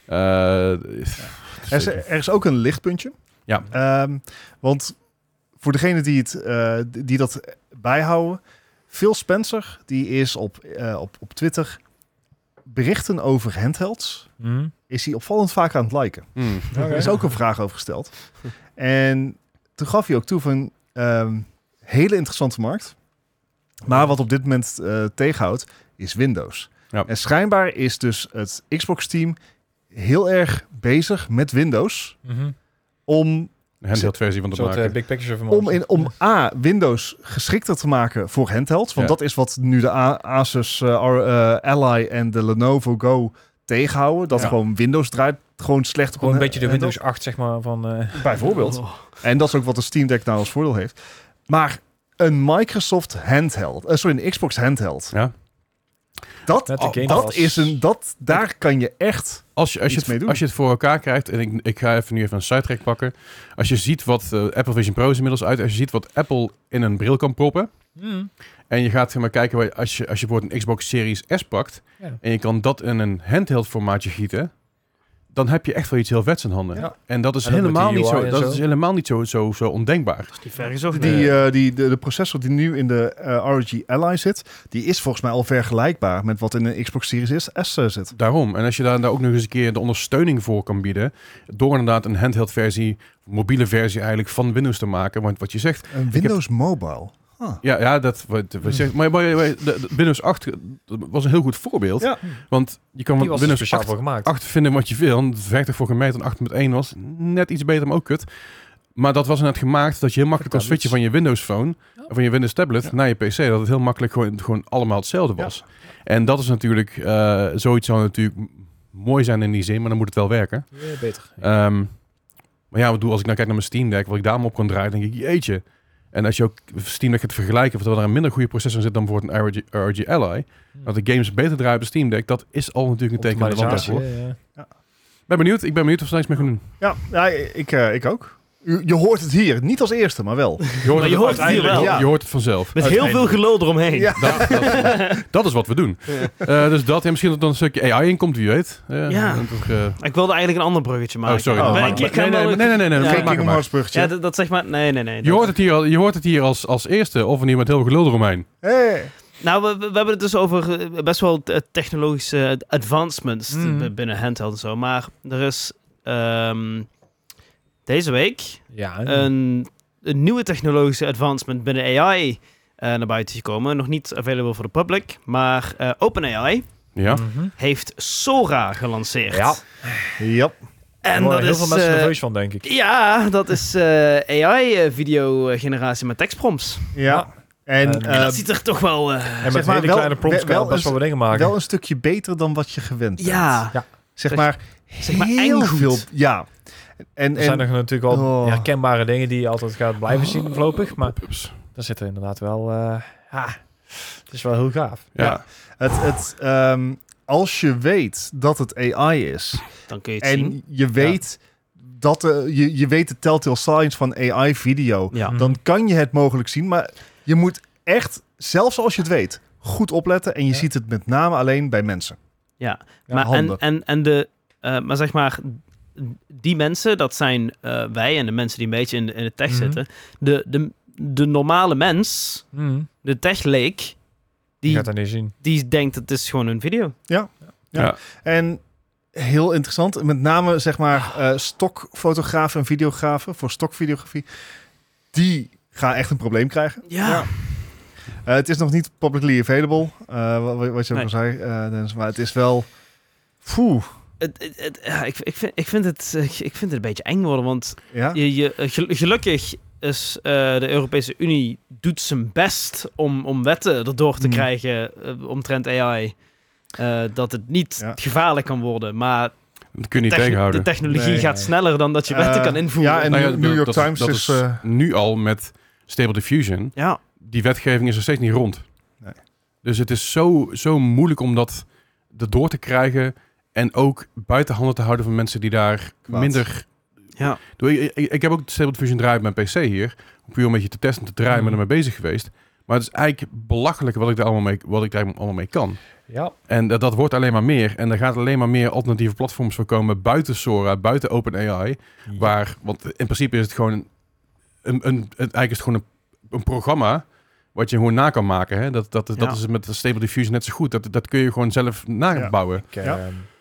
[SPEAKER 1] Eh,
[SPEAKER 2] Er is, er is ook een lichtpuntje.
[SPEAKER 1] Ja.
[SPEAKER 2] Ehm, want voor degene die, het, eh, die dat bijhouden, Phil Spencer, die is op, op, op Twitter berichten over handhelds,
[SPEAKER 4] Mhm.
[SPEAKER 2] is hij opvallend vaak aan het liken. [laughs] Er is ook een vraag over gesteld. En toen gaf hij ook toe van ehm, hele interessante markt. Maar wat op dit moment eh, tegenhoudt, is Windows.
[SPEAKER 1] Ja.
[SPEAKER 2] En schijnbaar is dus het Xbox-team heel erg bezig met Windows
[SPEAKER 4] Mhm.
[SPEAKER 2] om,
[SPEAKER 1] handheld versie van te
[SPEAKER 4] soort
[SPEAKER 1] maken.
[SPEAKER 4] eh, big picture van
[SPEAKER 2] om, in, om A, Windows geschikter te maken voor handhelds. Want
[SPEAKER 1] Ja.
[SPEAKER 2] dat is wat nu de A- Asus eh, R- eh, Ally en de Lenovo Go tegenhouden. Dat
[SPEAKER 1] Ja.
[SPEAKER 2] gewoon Windows draait gewoon slecht op
[SPEAKER 4] Gewoon een beetje de. Windows 8, zeg maar, van... eh,
[SPEAKER 2] Bijvoorbeeld.
[SPEAKER 3] Oh.
[SPEAKER 2] En dat is ook wat de Steam Deck nou als voordeel heeft. Maar een Microsoft handheld, sorry, een Xbox handheld.
[SPEAKER 1] Ja.
[SPEAKER 2] Dat, oh, dat is een, dat, daar kan je echt.
[SPEAKER 1] Als je, als, je
[SPEAKER 2] mee
[SPEAKER 1] het,
[SPEAKER 2] doen.
[SPEAKER 1] als je het voor elkaar krijgt, en ik, ik ga even nu even een sidetrack pakken. Als je ziet wat eh, Apple Vision Pro is inmiddels uit, als je ziet wat Apple in een bril kan proppen,
[SPEAKER 4] mhm.
[SPEAKER 1] En je gaat zeg maar kijken, als je, als je bijvoorbeeld een Xbox Series S pakt
[SPEAKER 4] Ja.
[SPEAKER 1] en je kan dat in een handheld formaatje gieten, dan heb je echt wel iets heel vets in handen.
[SPEAKER 2] Ja.
[SPEAKER 1] En dat is
[SPEAKER 4] En
[SPEAKER 1] helemaal
[SPEAKER 4] die
[SPEAKER 1] niet zo, dat
[SPEAKER 4] zo.
[SPEAKER 1] is helemaal niet zo, zo, zo ondenkbaar.
[SPEAKER 3] Dat is niet ver gezocht.
[SPEAKER 2] Die,
[SPEAKER 3] nee.
[SPEAKER 2] eh, die, de, de processor die nu in de eh, ROG Ally zit, die is volgens mij al vergelijkbaar met wat in een Xbox Series S eh, zit.
[SPEAKER 1] Daarom. En als je daar, daar ook nog eens een keer de ondersteuning voor kan bieden, door inderdaad een handheld versie, mobiele versie eigenlijk van Windows te maken. Want wat je zegt,
[SPEAKER 2] Een Windows Mobile. Huh.
[SPEAKER 1] ja, ja dat wat, wat. Maar, maar, maar de, de Windows 8 was een heel goed voorbeeld.
[SPEAKER 2] Ja.
[SPEAKER 1] Want je kan
[SPEAKER 4] er
[SPEAKER 1] Windows
[SPEAKER 4] speciaal
[SPEAKER 1] 8
[SPEAKER 4] voor gemaakt.
[SPEAKER 1] 8 vinden wat je wil. En het werkte voor gemeten en 8.1 was net iets beter, maar ook kut. Maar dat was net gemaakt dat je heel makkelijk kon
[SPEAKER 4] tablets.
[SPEAKER 1] switchen van je Windows Phone,
[SPEAKER 4] Ja.
[SPEAKER 1] of van je Windows tablet
[SPEAKER 2] Ja.
[SPEAKER 1] naar je PC. Dat het heel makkelijk gewoon, gewoon allemaal hetzelfde
[SPEAKER 2] Ja.
[SPEAKER 1] was. En dat is natuurlijk, eh, zoiets zou natuurlijk mooi zijn in die zin, maar dan moet het wel werken.
[SPEAKER 4] Ja, beter.
[SPEAKER 1] Ehm, maar ja, ik bedoel, als ik nou kijk naar mijn Steam Deck, wat ik daarom op kan draaien, denk ik, jeetje. En als je ook Steam Deck gaat vergelijken, of er er een minder goede processor in zit dan bijvoorbeeld een ROG, ROG Ally, dat de games beter draaien op de Steam Deck, dat is al natuurlijk een teken aan de wand
[SPEAKER 4] Optimalisatie,
[SPEAKER 1] daarvoor.
[SPEAKER 4] ja.
[SPEAKER 1] Ben benieuwd, ik ben benieuwd of ze er iets mee gaan doen.
[SPEAKER 2] Ja, ja ik, eh, ik ook. Je hoort het hier, niet als eerste, maar wel.
[SPEAKER 1] Je hoort,
[SPEAKER 3] Maar je hoort het hier wel.
[SPEAKER 2] Ja.
[SPEAKER 1] Je hoort het vanzelf.
[SPEAKER 3] Met heel veel gelul eromheen.
[SPEAKER 2] Ja.
[SPEAKER 1] Dat, dat, [laughs] dat is wat we doen. Eh, dus dat en misschien dat er dan een stukje AI in komt, wie weet. Eh,
[SPEAKER 3] Ja.
[SPEAKER 1] toch,
[SPEAKER 3] Ik wilde eigenlijk een ander bruggetje maken.
[SPEAKER 1] oh, sorry.
[SPEAKER 2] Oh,
[SPEAKER 3] Maar
[SPEAKER 2] maar-
[SPEAKER 3] ik,
[SPEAKER 1] Maar-
[SPEAKER 3] ik ga
[SPEAKER 1] nee, nee, nee, nee, nee, nee,
[SPEAKER 3] Ja.
[SPEAKER 1] maak
[SPEAKER 2] Geen
[SPEAKER 1] maar
[SPEAKER 2] Kingdom
[SPEAKER 1] maar.
[SPEAKER 2] Hearts bruggetje.
[SPEAKER 3] Ja, dat, dat zeg maar... Nee, nee, nee.
[SPEAKER 1] Je hoort het hier, al- je hoort het hier als, als eerste, of in iemand heel veel gelul eromheen.
[SPEAKER 2] Hey.
[SPEAKER 3] Nou, we, we hebben het dus over eh, best wel technologische advancements b- binnen handheld en zo. Maar er is ehm, deze week
[SPEAKER 4] Ja,
[SPEAKER 3] een, een nieuwe technologische advancement binnen AI eh, naar buiten gekomen. Nog niet available voor de public, maar eh, OpenAI
[SPEAKER 1] Ja.
[SPEAKER 4] Mhm.
[SPEAKER 3] heeft Sora gelanceerd.
[SPEAKER 4] Ja.
[SPEAKER 2] Yep.
[SPEAKER 3] en
[SPEAKER 4] Daar
[SPEAKER 3] dat
[SPEAKER 4] worden heel
[SPEAKER 3] is...
[SPEAKER 4] veel mensen
[SPEAKER 3] eh,
[SPEAKER 4] nerveus van, denk ik.
[SPEAKER 3] ja, dat is AI-video-generatie met tekstprompts.
[SPEAKER 2] Ja. En,
[SPEAKER 4] En
[SPEAKER 2] eh,
[SPEAKER 3] dat ziet er toch wel... eh,
[SPEAKER 4] En
[SPEAKER 2] zeg
[SPEAKER 4] met
[SPEAKER 2] maar,
[SPEAKER 4] hele
[SPEAKER 2] wel-
[SPEAKER 4] kleine prompts
[SPEAKER 2] wel
[SPEAKER 4] kan je best
[SPEAKER 2] eens-
[SPEAKER 4] wel wat dingen maken.
[SPEAKER 2] wel een stukje beter dan wat je gewend bent.
[SPEAKER 3] ja,
[SPEAKER 2] Zeg
[SPEAKER 3] Zeg-
[SPEAKER 2] maar,
[SPEAKER 3] zeg maar
[SPEAKER 2] heel veel. Ja. En,
[SPEAKER 4] er zijn
[SPEAKER 2] en
[SPEAKER 4] nog natuurlijk wel
[SPEAKER 2] Oh.
[SPEAKER 4] herkenbare dingen die je altijd gaat blijven zien voorlopig. Maar
[SPEAKER 1] Ups.
[SPEAKER 4] er zitten inderdaad wel... eh, Ha, het is wel heel gaaf.
[SPEAKER 1] Ja.
[SPEAKER 2] Ja. Het, het, ehm, als je weet dat het AI is
[SPEAKER 3] Dan kun je het zien.
[SPEAKER 2] en je weet dat de, je, je weet de telltale signs van AI-video,
[SPEAKER 3] Ja.
[SPEAKER 4] Mhm.
[SPEAKER 2] dan kan je het mogelijk zien. Maar je moet echt, zelfs als je het weet, goed opletten. En je
[SPEAKER 4] Ja.
[SPEAKER 2] ziet het met name alleen bij mensen.
[SPEAKER 3] Ja,
[SPEAKER 2] Ja,
[SPEAKER 3] maar, en, en, en de, eh, maar zeg maar, die mensen, dat zijn eh, wij en de mensen die een beetje in de, in de tech
[SPEAKER 4] Mhm.
[SPEAKER 3] zitten. De, de, de normale mens,
[SPEAKER 4] Mhm.
[SPEAKER 3] de tech-leek,
[SPEAKER 4] Die
[SPEAKER 3] die,
[SPEAKER 4] gaat dat niet zien.
[SPEAKER 3] die denkt het is gewoon een video.
[SPEAKER 2] En heel interessant, met name zeg maar eh, stokfotografen en videografen voor stokvideografie. Die gaan echt een probleem krijgen.
[SPEAKER 3] Ja,
[SPEAKER 2] Eh, het is nog niet publicly available, eh, wat, wat je ook
[SPEAKER 3] Nee.
[SPEAKER 2] al zei, eh, Dennis, maar het is wel... Poeh,
[SPEAKER 3] Het, het, ja ik, ik, vind, ik, vind het, eh, ik vind het een beetje eng worden, want
[SPEAKER 2] ja?
[SPEAKER 3] je, je, eh, gel- gelukkig is eh, de Europese Unie doet zijn best om, om wetten erdoor te
[SPEAKER 2] Hmm.
[SPEAKER 3] krijgen omtrent AI. eh, dat het niet
[SPEAKER 2] Ja.
[SPEAKER 3] gevaarlijk kan worden, maar
[SPEAKER 1] Dat kun je niet
[SPEAKER 3] techn-
[SPEAKER 1] tegenhouden.
[SPEAKER 3] de technologie
[SPEAKER 2] Nee.
[SPEAKER 3] gaat sneller dan dat je wetten kan invoeren.
[SPEAKER 2] ja, en
[SPEAKER 1] Nou
[SPEAKER 2] New- New York
[SPEAKER 1] dat,
[SPEAKER 2] Times
[SPEAKER 1] dat
[SPEAKER 2] is, eh,
[SPEAKER 1] nu al met Stable Diffusion.
[SPEAKER 3] ja,
[SPEAKER 1] Die wetgeving is er steeds niet rond.
[SPEAKER 2] Nee.
[SPEAKER 1] Dus het is zo, zo moeilijk om dat erdoor te krijgen. En ook buiten handen te houden van mensen die daar
[SPEAKER 2] Kwaad.
[SPEAKER 1] minder...
[SPEAKER 3] Ja.
[SPEAKER 1] Doe- Ik, ik, ik heb ook Stable Diffusion draaien op mijn PC hier. Om puur een beetje te testen, te draaien,
[SPEAKER 4] Mhm.
[SPEAKER 1] ben ermee bezig geweest. Maar het is eigenlijk belachelijk wat ik daar allemaal mee, wat ik daar allemaal mee kan.
[SPEAKER 4] Ja.
[SPEAKER 1] En dat, dat wordt alleen maar meer. En er gaat alleen maar meer alternatieve platforms voor komen buiten Sora, buiten OpenAI. Waar, want in principe is het gewoon een, een, een het, eigenlijk is het gewoon een, een programma wat je gewoon na kan maken. Hè? Dat, dat, dat
[SPEAKER 3] Ja.
[SPEAKER 1] is met Stable Diffusion net zo goed. Dat, dat kun je gewoon zelf nabouwen.
[SPEAKER 4] Ik eh,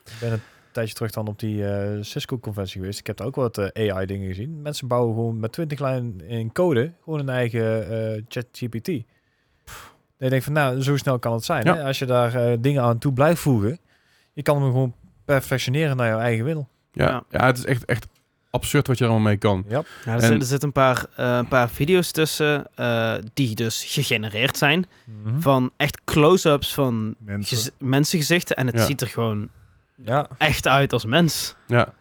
[SPEAKER 2] Ja.
[SPEAKER 4] ben een tijdje terug dan op die eh, Cisco-conventie geweest. Ik heb daar ook wat eh, AI-dingen gezien. Mensen bouwen gewoon met 20 lijn in code gewoon een eigen eh ChatGPT. Dan denk van, nou, zo snel kan het zijn.
[SPEAKER 1] Ja.
[SPEAKER 4] Hè? Als je daar eh, dingen aan toe blijft voegen, je kan hem gewoon perfectioneren naar jouw eigen wil.
[SPEAKER 1] Ja,
[SPEAKER 3] Ja.
[SPEAKER 1] ja. het is echt, echt absurd wat je er allemaal mee kan.
[SPEAKER 4] Ja.
[SPEAKER 3] Ja, er,
[SPEAKER 1] En-
[SPEAKER 3] zit- er zitten een paar, eh, een paar video's tussen eh, die dus gegenereerd zijn.
[SPEAKER 4] Mhm.
[SPEAKER 3] Van echt close-ups van
[SPEAKER 2] Mensen.
[SPEAKER 3] gez- mensengezichten. En het
[SPEAKER 1] Ja.
[SPEAKER 3] ziet er gewoon
[SPEAKER 4] Ja.
[SPEAKER 3] echt uit als mens.
[SPEAKER 1] Ja.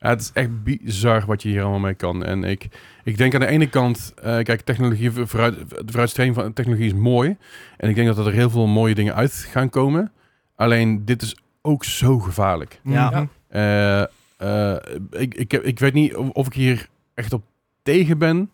[SPEAKER 1] Ja, het is echt bizar wat je hier allemaal mee kan. En ik, ik denk aan de ene kant, eh, kijk, technologie, vooruit, de vooruitstreving van technologie is mooi. En ik denk dat er heel veel mooie dingen uit gaan komen. Alleen, dit is ook zo gevaarlijk.
[SPEAKER 3] Ja.
[SPEAKER 1] Eh, eh, ik, ik, heb- ik weet niet of, of ik hier echt op tegen ben,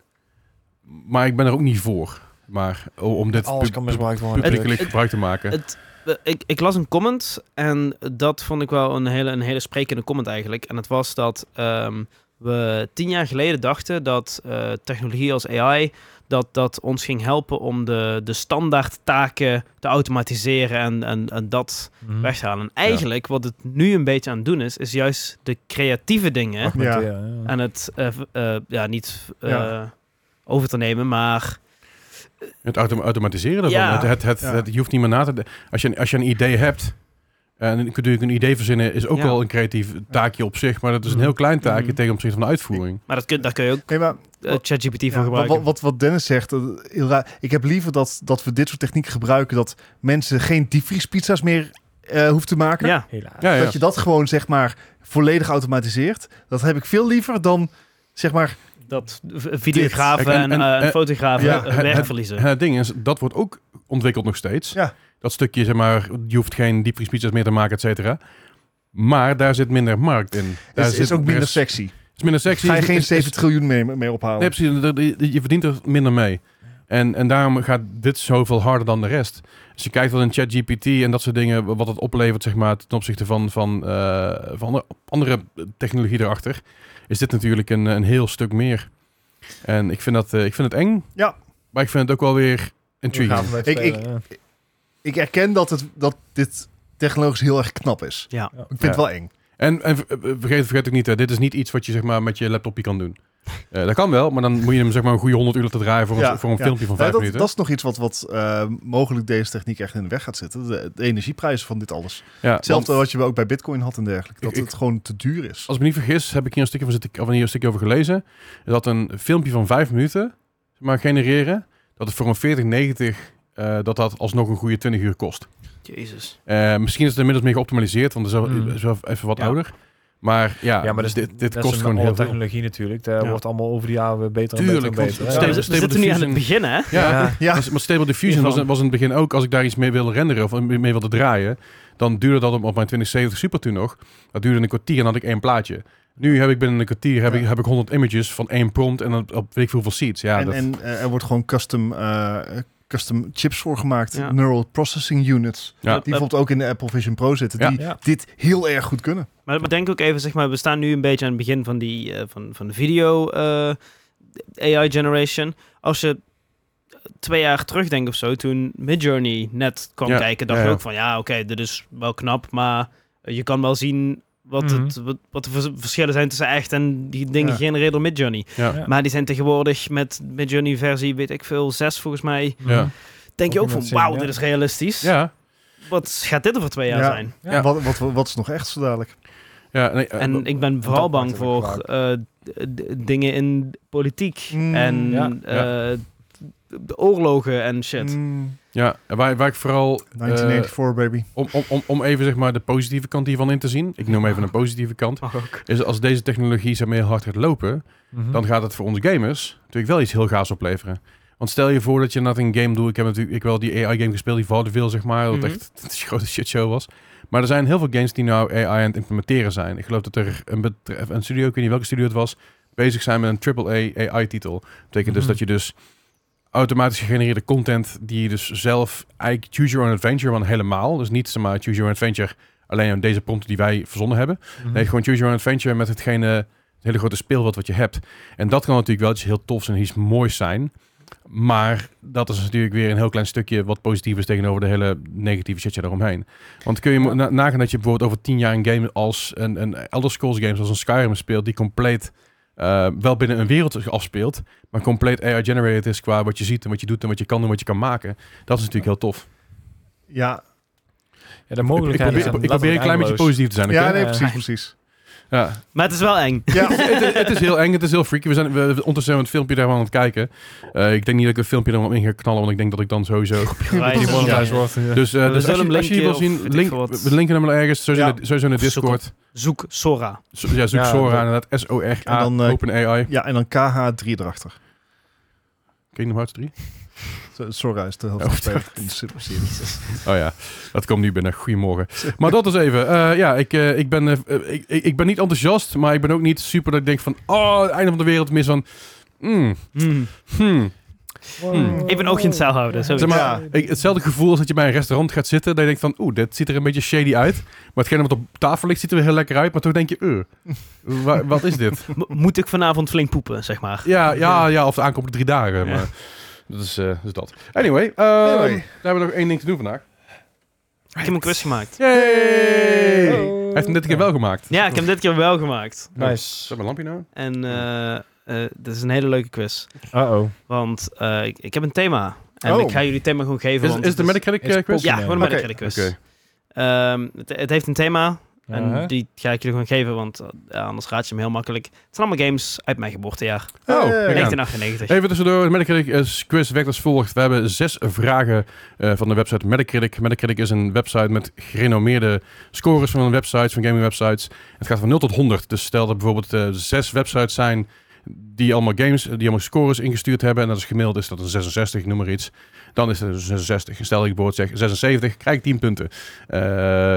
[SPEAKER 1] maar ik ben er ook niet voor. Maar om dit
[SPEAKER 4] Alles kan misbruikt worden.
[SPEAKER 1] publiekelijk
[SPEAKER 3] Het-
[SPEAKER 1] gebruik te maken.
[SPEAKER 3] Het, ik, ik las een comment en dat vond ik wel een hele, een hele sprekende comment eigenlijk. En het was dat ehm, we tien jaar geleden dachten dat eh, technologie als AI... Dat dat ons ging helpen om de, de standaard taken te automatiseren en, en, en dat
[SPEAKER 4] Mhm.
[SPEAKER 3] weg te halen. En eigenlijk wat het nu een beetje aan het doen is, is juist de creatieve dingen
[SPEAKER 4] ja.
[SPEAKER 3] en het eh, eh, ja, niet eh,
[SPEAKER 2] Ja.
[SPEAKER 3] over te nemen, maar
[SPEAKER 1] Het autom- automatiseren daarvan.
[SPEAKER 3] Ja.
[SPEAKER 1] Het, het, het,
[SPEAKER 2] Ja.
[SPEAKER 1] het- je hoeft niet meer na te denken. Als je, als je een idee hebt, en je natuurlijk een idee verzinnen, is ook
[SPEAKER 3] Ja.
[SPEAKER 1] wel een creatief taakje op zich. Maar dat is een
[SPEAKER 4] Mhm.
[SPEAKER 1] heel klein taakje tegen opzichte van de uitvoering.
[SPEAKER 3] Maar dat kun, daar kun je ook
[SPEAKER 2] maar
[SPEAKER 3] eh, ChatGPT
[SPEAKER 2] Ja,
[SPEAKER 3] voor
[SPEAKER 2] wat,
[SPEAKER 3] gebruiken.
[SPEAKER 2] wat, wat, wat Dennis zegt, eh, heel raar. Ik heb liever dat, dat we dit soort technieken gebruiken, dat mensen geen diepvriespizza's meer eh hoeven te maken.
[SPEAKER 3] ja,
[SPEAKER 4] Helaas.
[SPEAKER 1] Ja, ja.
[SPEAKER 2] Dat je dat gewoon, zeg maar, volledig automatiseert. Dat heb ik veel liever dan, zeg maar,
[SPEAKER 3] dat videografen
[SPEAKER 1] Kijk,
[SPEAKER 3] en,
[SPEAKER 1] en- en-
[SPEAKER 3] eh,
[SPEAKER 1] eh,
[SPEAKER 3] fotografen
[SPEAKER 2] ja,
[SPEAKER 3] eh,
[SPEAKER 1] het-
[SPEAKER 3] werk
[SPEAKER 1] het-
[SPEAKER 3] verliezen.
[SPEAKER 1] En het ding is, dat wordt ook ontwikkeld nog steeds.
[SPEAKER 2] Ja.
[SPEAKER 1] Dat stukje, zeg maar, je hoeft geen diepvriespizza's meer te maken, et cetera. Maar daar zit minder markt in. Daar
[SPEAKER 2] is,
[SPEAKER 1] zit,
[SPEAKER 2] is ook
[SPEAKER 1] er
[SPEAKER 2] minder
[SPEAKER 1] is-
[SPEAKER 2] sexy.
[SPEAKER 1] is minder sexy.
[SPEAKER 2] Ga je geen
[SPEAKER 1] is-
[SPEAKER 2] 7
[SPEAKER 1] is-
[SPEAKER 2] triljoen mee, mee ophalen.
[SPEAKER 1] Nee, precies. Je verdient er minder mee. En, en daarom gaat dit zoveel harder dan de rest. Als je kijkt wat een ChatGPT en dat soort dingen, wat het oplevert, zeg maar, ten opzichte van, van, eh, van andere technologie erachter, is dit natuurlijk een, een heel stuk meer. En ik vind, dat, eh, ik vind het eng.
[SPEAKER 2] Ja.
[SPEAKER 1] Maar ik vind het ook wel weer intriguing.
[SPEAKER 2] Ik- ik-
[SPEAKER 4] ja.
[SPEAKER 2] Ik erken dat, het, dat dit technologisch heel erg knap is.
[SPEAKER 3] Ja.
[SPEAKER 2] Ik vind het wel eng.
[SPEAKER 1] En, en ver- vergeet, vergeet ook niet, hè, dit is niet iets wat je zeg maar, met je laptopje kan doen. Eh, dat kan wel, maar dan moet je hem zeg maar, een goede 100 uur laten draaien voor een,
[SPEAKER 2] Ja,
[SPEAKER 1] voor een
[SPEAKER 2] ja.
[SPEAKER 1] filmpje van
[SPEAKER 2] Nee,
[SPEAKER 1] 5
[SPEAKER 2] dat,
[SPEAKER 1] minuten.
[SPEAKER 2] dat is nog iets wat, wat eh, mogelijk deze techniek echt in de weg gaat zitten. De, de energieprijzen van dit alles.
[SPEAKER 1] ja,
[SPEAKER 2] Hetzelfde
[SPEAKER 1] want-
[SPEAKER 2] wat je ook bij bitcoin had en dergelijke. Dat
[SPEAKER 1] Ik- ik-
[SPEAKER 2] het gewoon te duur is.
[SPEAKER 1] Als ik me niet vergis, heb ik hier een stukje, van of hier een stukje over gelezen. Dat een filmpje van vijf minuten zeg maar, genereren, dat het voor een 4090 eh dat dat alsnog een goede 20 uur kost.
[SPEAKER 3] Jezus.
[SPEAKER 1] Eh, misschien is het inmiddels meer geoptimaliseerd, want het is wel,
[SPEAKER 4] Mm.
[SPEAKER 1] is wel even wat
[SPEAKER 3] Ja.
[SPEAKER 1] ouder. Maar ja,
[SPEAKER 4] Ja, maar dat is,
[SPEAKER 1] dit, dit
[SPEAKER 4] dat
[SPEAKER 1] kost
[SPEAKER 4] is
[SPEAKER 1] gewoon heel veel.
[SPEAKER 4] technologie natuurlijk. Dat
[SPEAKER 3] Ja.
[SPEAKER 4] wordt allemaal over de jaren weer beter en
[SPEAKER 1] Tuurlijk,
[SPEAKER 4] beter en beter.
[SPEAKER 1] Stable-
[SPEAKER 3] we, zitten nu aan het begin, hè?
[SPEAKER 1] Ja,
[SPEAKER 4] Ja.
[SPEAKER 2] Ja,
[SPEAKER 1] Dus, maar Stable Diffusion was, was in het begin ook, als ik daar iets mee wilde renderen of mee wilde draaien, dan duurde dat op, op mijn 2070 Super toen nog. Dat duurde een kwartier en had ik één plaatje. Nu heb ik binnen een kwartier heb
[SPEAKER 2] Ja.
[SPEAKER 1] ik, heb ik 100 images van één prompt en dan op weet ik veel hoeveel seats. Ja,
[SPEAKER 2] en,
[SPEAKER 1] dat,
[SPEAKER 2] en eh, er wordt gewoon custom, eh, custom chips voor gemaakt.
[SPEAKER 3] Ja.
[SPEAKER 2] Neural processing units.
[SPEAKER 1] ja.
[SPEAKER 2] Die bijvoorbeeld ook in de Apple Vision Pro zitten.
[SPEAKER 1] Ja.
[SPEAKER 2] Die
[SPEAKER 4] Ja.
[SPEAKER 2] dit heel erg goed kunnen.
[SPEAKER 3] Maar, denk ook even, zeg maar, we staan nu een beetje aan het begin van, die, eh, van, van de video eh, AI generation. Als je twee jaar terugdenkt of zo, toen Midjourney net kwam
[SPEAKER 1] Ja,
[SPEAKER 3] kijken, dacht
[SPEAKER 1] ja,
[SPEAKER 3] je ook van, ja, oké, dit is wel knap, maar je kan wel zien wat,
[SPEAKER 4] Mhm.
[SPEAKER 3] het, wat, wat de vers- verschillen zijn tussen echt en die dingen
[SPEAKER 2] Ja.
[SPEAKER 3] genereerd door Midjourney.
[SPEAKER 1] ja.
[SPEAKER 4] Ja.
[SPEAKER 3] Maar die zijn tegenwoordig met Midjourney versie, weet ik veel, 6 volgens mij.
[SPEAKER 1] Ja.
[SPEAKER 3] Denk je
[SPEAKER 4] Ook
[SPEAKER 3] ook van, wauw,
[SPEAKER 4] ja.
[SPEAKER 3] dit is realistisch.
[SPEAKER 1] Ja,
[SPEAKER 3] Wat gaat dit over twee jaar
[SPEAKER 2] Ja.
[SPEAKER 3] zijn?
[SPEAKER 4] Ja.
[SPEAKER 2] Wat, wat, wat is nog echt zo dadelijk?
[SPEAKER 1] ja nee, eh,
[SPEAKER 3] En ik ben vooral bang voor eh, d- d- dingen in politiek
[SPEAKER 2] Mm,
[SPEAKER 3] en
[SPEAKER 4] ja.
[SPEAKER 3] eh, de oorlogen en shit.
[SPEAKER 2] Mm,
[SPEAKER 1] ja, en waar, waar ik vooral eh,
[SPEAKER 2] 1984, baby.
[SPEAKER 1] om, om, om, om even zeg maar de positieve kant hiervan in te zien, ik noem even een positieve kant, is als deze technologie zo heel hard gaat lopen,
[SPEAKER 4] Mhm.
[SPEAKER 1] dan gaat het voor onze gamers natuurlijk wel iets heel gaafs opleveren. Want stel je voor dat je net een game doet. Ik heb natuurlijk ik wel die AI-game gespeeld, die Vaudeville, zeg maar. Dat
[SPEAKER 3] Mhm.
[SPEAKER 1] echt [laughs] een grote shitshow was. Maar er zijn heel veel games die nou AI aan het implementeren zijn. Ik geloof dat er een, een studio, ik weet niet welke studio het was, bezig zijn met een AAA AI-titel. betekent dus
[SPEAKER 4] Mhm.
[SPEAKER 1] dat je dus automatisch gegenereerde content die je dus zelf eigenlijk choose your own adventure, want helemaal. Dus niet zomaar choose your own adventure alleen aan deze prompten die wij verzonnen hebben.
[SPEAKER 4] Mhm.
[SPEAKER 1] Nee, gewoon choose your own adventure met hetgene, het hele grote speelveld wat je hebt. En dat kan natuurlijk wel iets heel tofs en iets moois zijn. Maar dat is natuurlijk weer een heel klein stukje wat positief is tegenover de hele negatieve shitje daaromheen. Want kun je
[SPEAKER 4] Ja.
[SPEAKER 1] na- nagaan dat je bijvoorbeeld over tien jaar een game als een, een Elder Scrolls game zoals een Skyrim speelt, die compleet eh, wel binnen een wereld zich afspeelt, maar compleet AI-generated is qua wat je ziet en wat je doet en wat je kan doen, wat je kan maken. Dat is natuurlijk heel tof.
[SPEAKER 2] Ja,
[SPEAKER 4] Ja, de
[SPEAKER 1] Ik, ik
[SPEAKER 4] mogelijkheden
[SPEAKER 1] probeer, ik probeer een klein beetje positief te zijn.
[SPEAKER 2] ja nee, precies, precies.
[SPEAKER 1] Ja.
[SPEAKER 3] Maar het is wel eng.
[SPEAKER 2] Ja, [laughs]
[SPEAKER 1] het, is- het is heel eng, het is heel freaky. We zijn we, ondertussen zijn we het filmpje daarvan aan het kijken. Eh, ik denk niet dat ik een filmpje er in ga knallen, want ik denk dat ik dan sowieso...
[SPEAKER 3] Right.
[SPEAKER 4] Die monetized
[SPEAKER 2] Ja. [laughs]
[SPEAKER 1] Dus, eh,
[SPEAKER 3] We
[SPEAKER 1] dus als, je, als wil zien, link, we linken hem wel ergens, sowieso,
[SPEAKER 2] Ja.
[SPEAKER 1] in de- sowieso in de
[SPEAKER 3] Of zoek
[SPEAKER 1] Discord.
[SPEAKER 3] Zoek Sora.
[SPEAKER 1] Ja, zoek
[SPEAKER 4] Ja,
[SPEAKER 1] Sora,
[SPEAKER 4] dat-
[SPEAKER 1] inderdaad, S-O-R-A,
[SPEAKER 2] En dan, eh,
[SPEAKER 1] Open AI.
[SPEAKER 2] ja, en dan KH3 erachter.
[SPEAKER 1] Kingdom Hearts 3?
[SPEAKER 2] Zo- Sora is de helft
[SPEAKER 1] Oh,
[SPEAKER 2] in de Super Series. [laughs]
[SPEAKER 1] Oh ja, dat komt nu binnen. Goedemorgen. Maar dat is even. eh, ja, ik, eh, ik, ben, eh, ik, ik, ik ben niet enthousiast, maar ik ben ook niet super dat ik denk van... Oh, het einde van de wereld mis van... Mm,
[SPEAKER 3] Hmm.
[SPEAKER 1] hmm.
[SPEAKER 4] Hmm.
[SPEAKER 3] Even een oogje in het zeil houden. Zo.
[SPEAKER 1] Zeg maar,
[SPEAKER 2] Ja.
[SPEAKER 1] ik, hetzelfde gevoel als dat je bij een restaurant gaat zitten. Dat je denkt van, oeh, dit ziet er een beetje shady uit. Maar hetgene wat op tafel ligt, ziet er weer heel lekker uit. Maar toch denk je, uh, wa- wat is dit? [laughs]
[SPEAKER 3] Mo- Moet ik vanavond flink poepen, zeg maar.
[SPEAKER 1] Ja, ja, ja of de aankomende drie dagen.
[SPEAKER 3] Ja.
[SPEAKER 1] Maar dat is, eh, dat is dat. Anyway, ehm,
[SPEAKER 2] Anyway.
[SPEAKER 1] daar hebben we nog één ding te doen vandaag.
[SPEAKER 3] Ik heb een quiz gemaakt.
[SPEAKER 1] Yay!
[SPEAKER 4] Oh.
[SPEAKER 1] Hij heeft hem dit keer wel gemaakt.
[SPEAKER 3] Ja, ik heb hem dit keer wel gemaakt.
[SPEAKER 4] Nice.
[SPEAKER 1] Zet mijn lampje nou?
[SPEAKER 3] En eh eh, dit is een hele leuke quiz.
[SPEAKER 4] Uh-oh.
[SPEAKER 3] Want eh, ik, ik heb een thema. En
[SPEAKER 2] Oh.
[SPEAKER 3] ik ga jullie thema gewoon geven.
[SPEAKER 1] Is,
[SPEAKER 3] want
[SPEAKER 1] is het de Metacritic eh, quiz?
[SPEAKER 3] Ja, gewoon een. Metacritic quiz.
[SPEAKER 1] Oké.
[SPEAKER 3] Ehm, het, het heeft een thema. En die ga ik jullie gewoon geven, want eh, ja, anders raad je hem heel makkelijk. Het zijn allemaal games uit mijn geboortejaar.
[SPEAKER 1] Oh,
[SPEAKER 2] Hey.
[SPEAKER 1] kijk aan.
[SPEAKER 3] 1998.
[SPEAKER 1] Even tussendoor, Metacritic eh, quiz werkt als volgt. We hebben zes vragen eh, van de website Metacritic. Metacritic is een website met gerenommeerde scores van websites, van gaming websites. Het gaat van 0 tot 100. Dus stel dat bijvoorbeeld eh, zes websites zijn die allemaal games, die allemaal scores ingestuurd hebben. En dat is gemiddeld is dat een 66, ik noem maar iets. Dan is het een 66. En Stel dat ik bijvoorbeeld zeg 76, krijg ik 10 punten. Eh,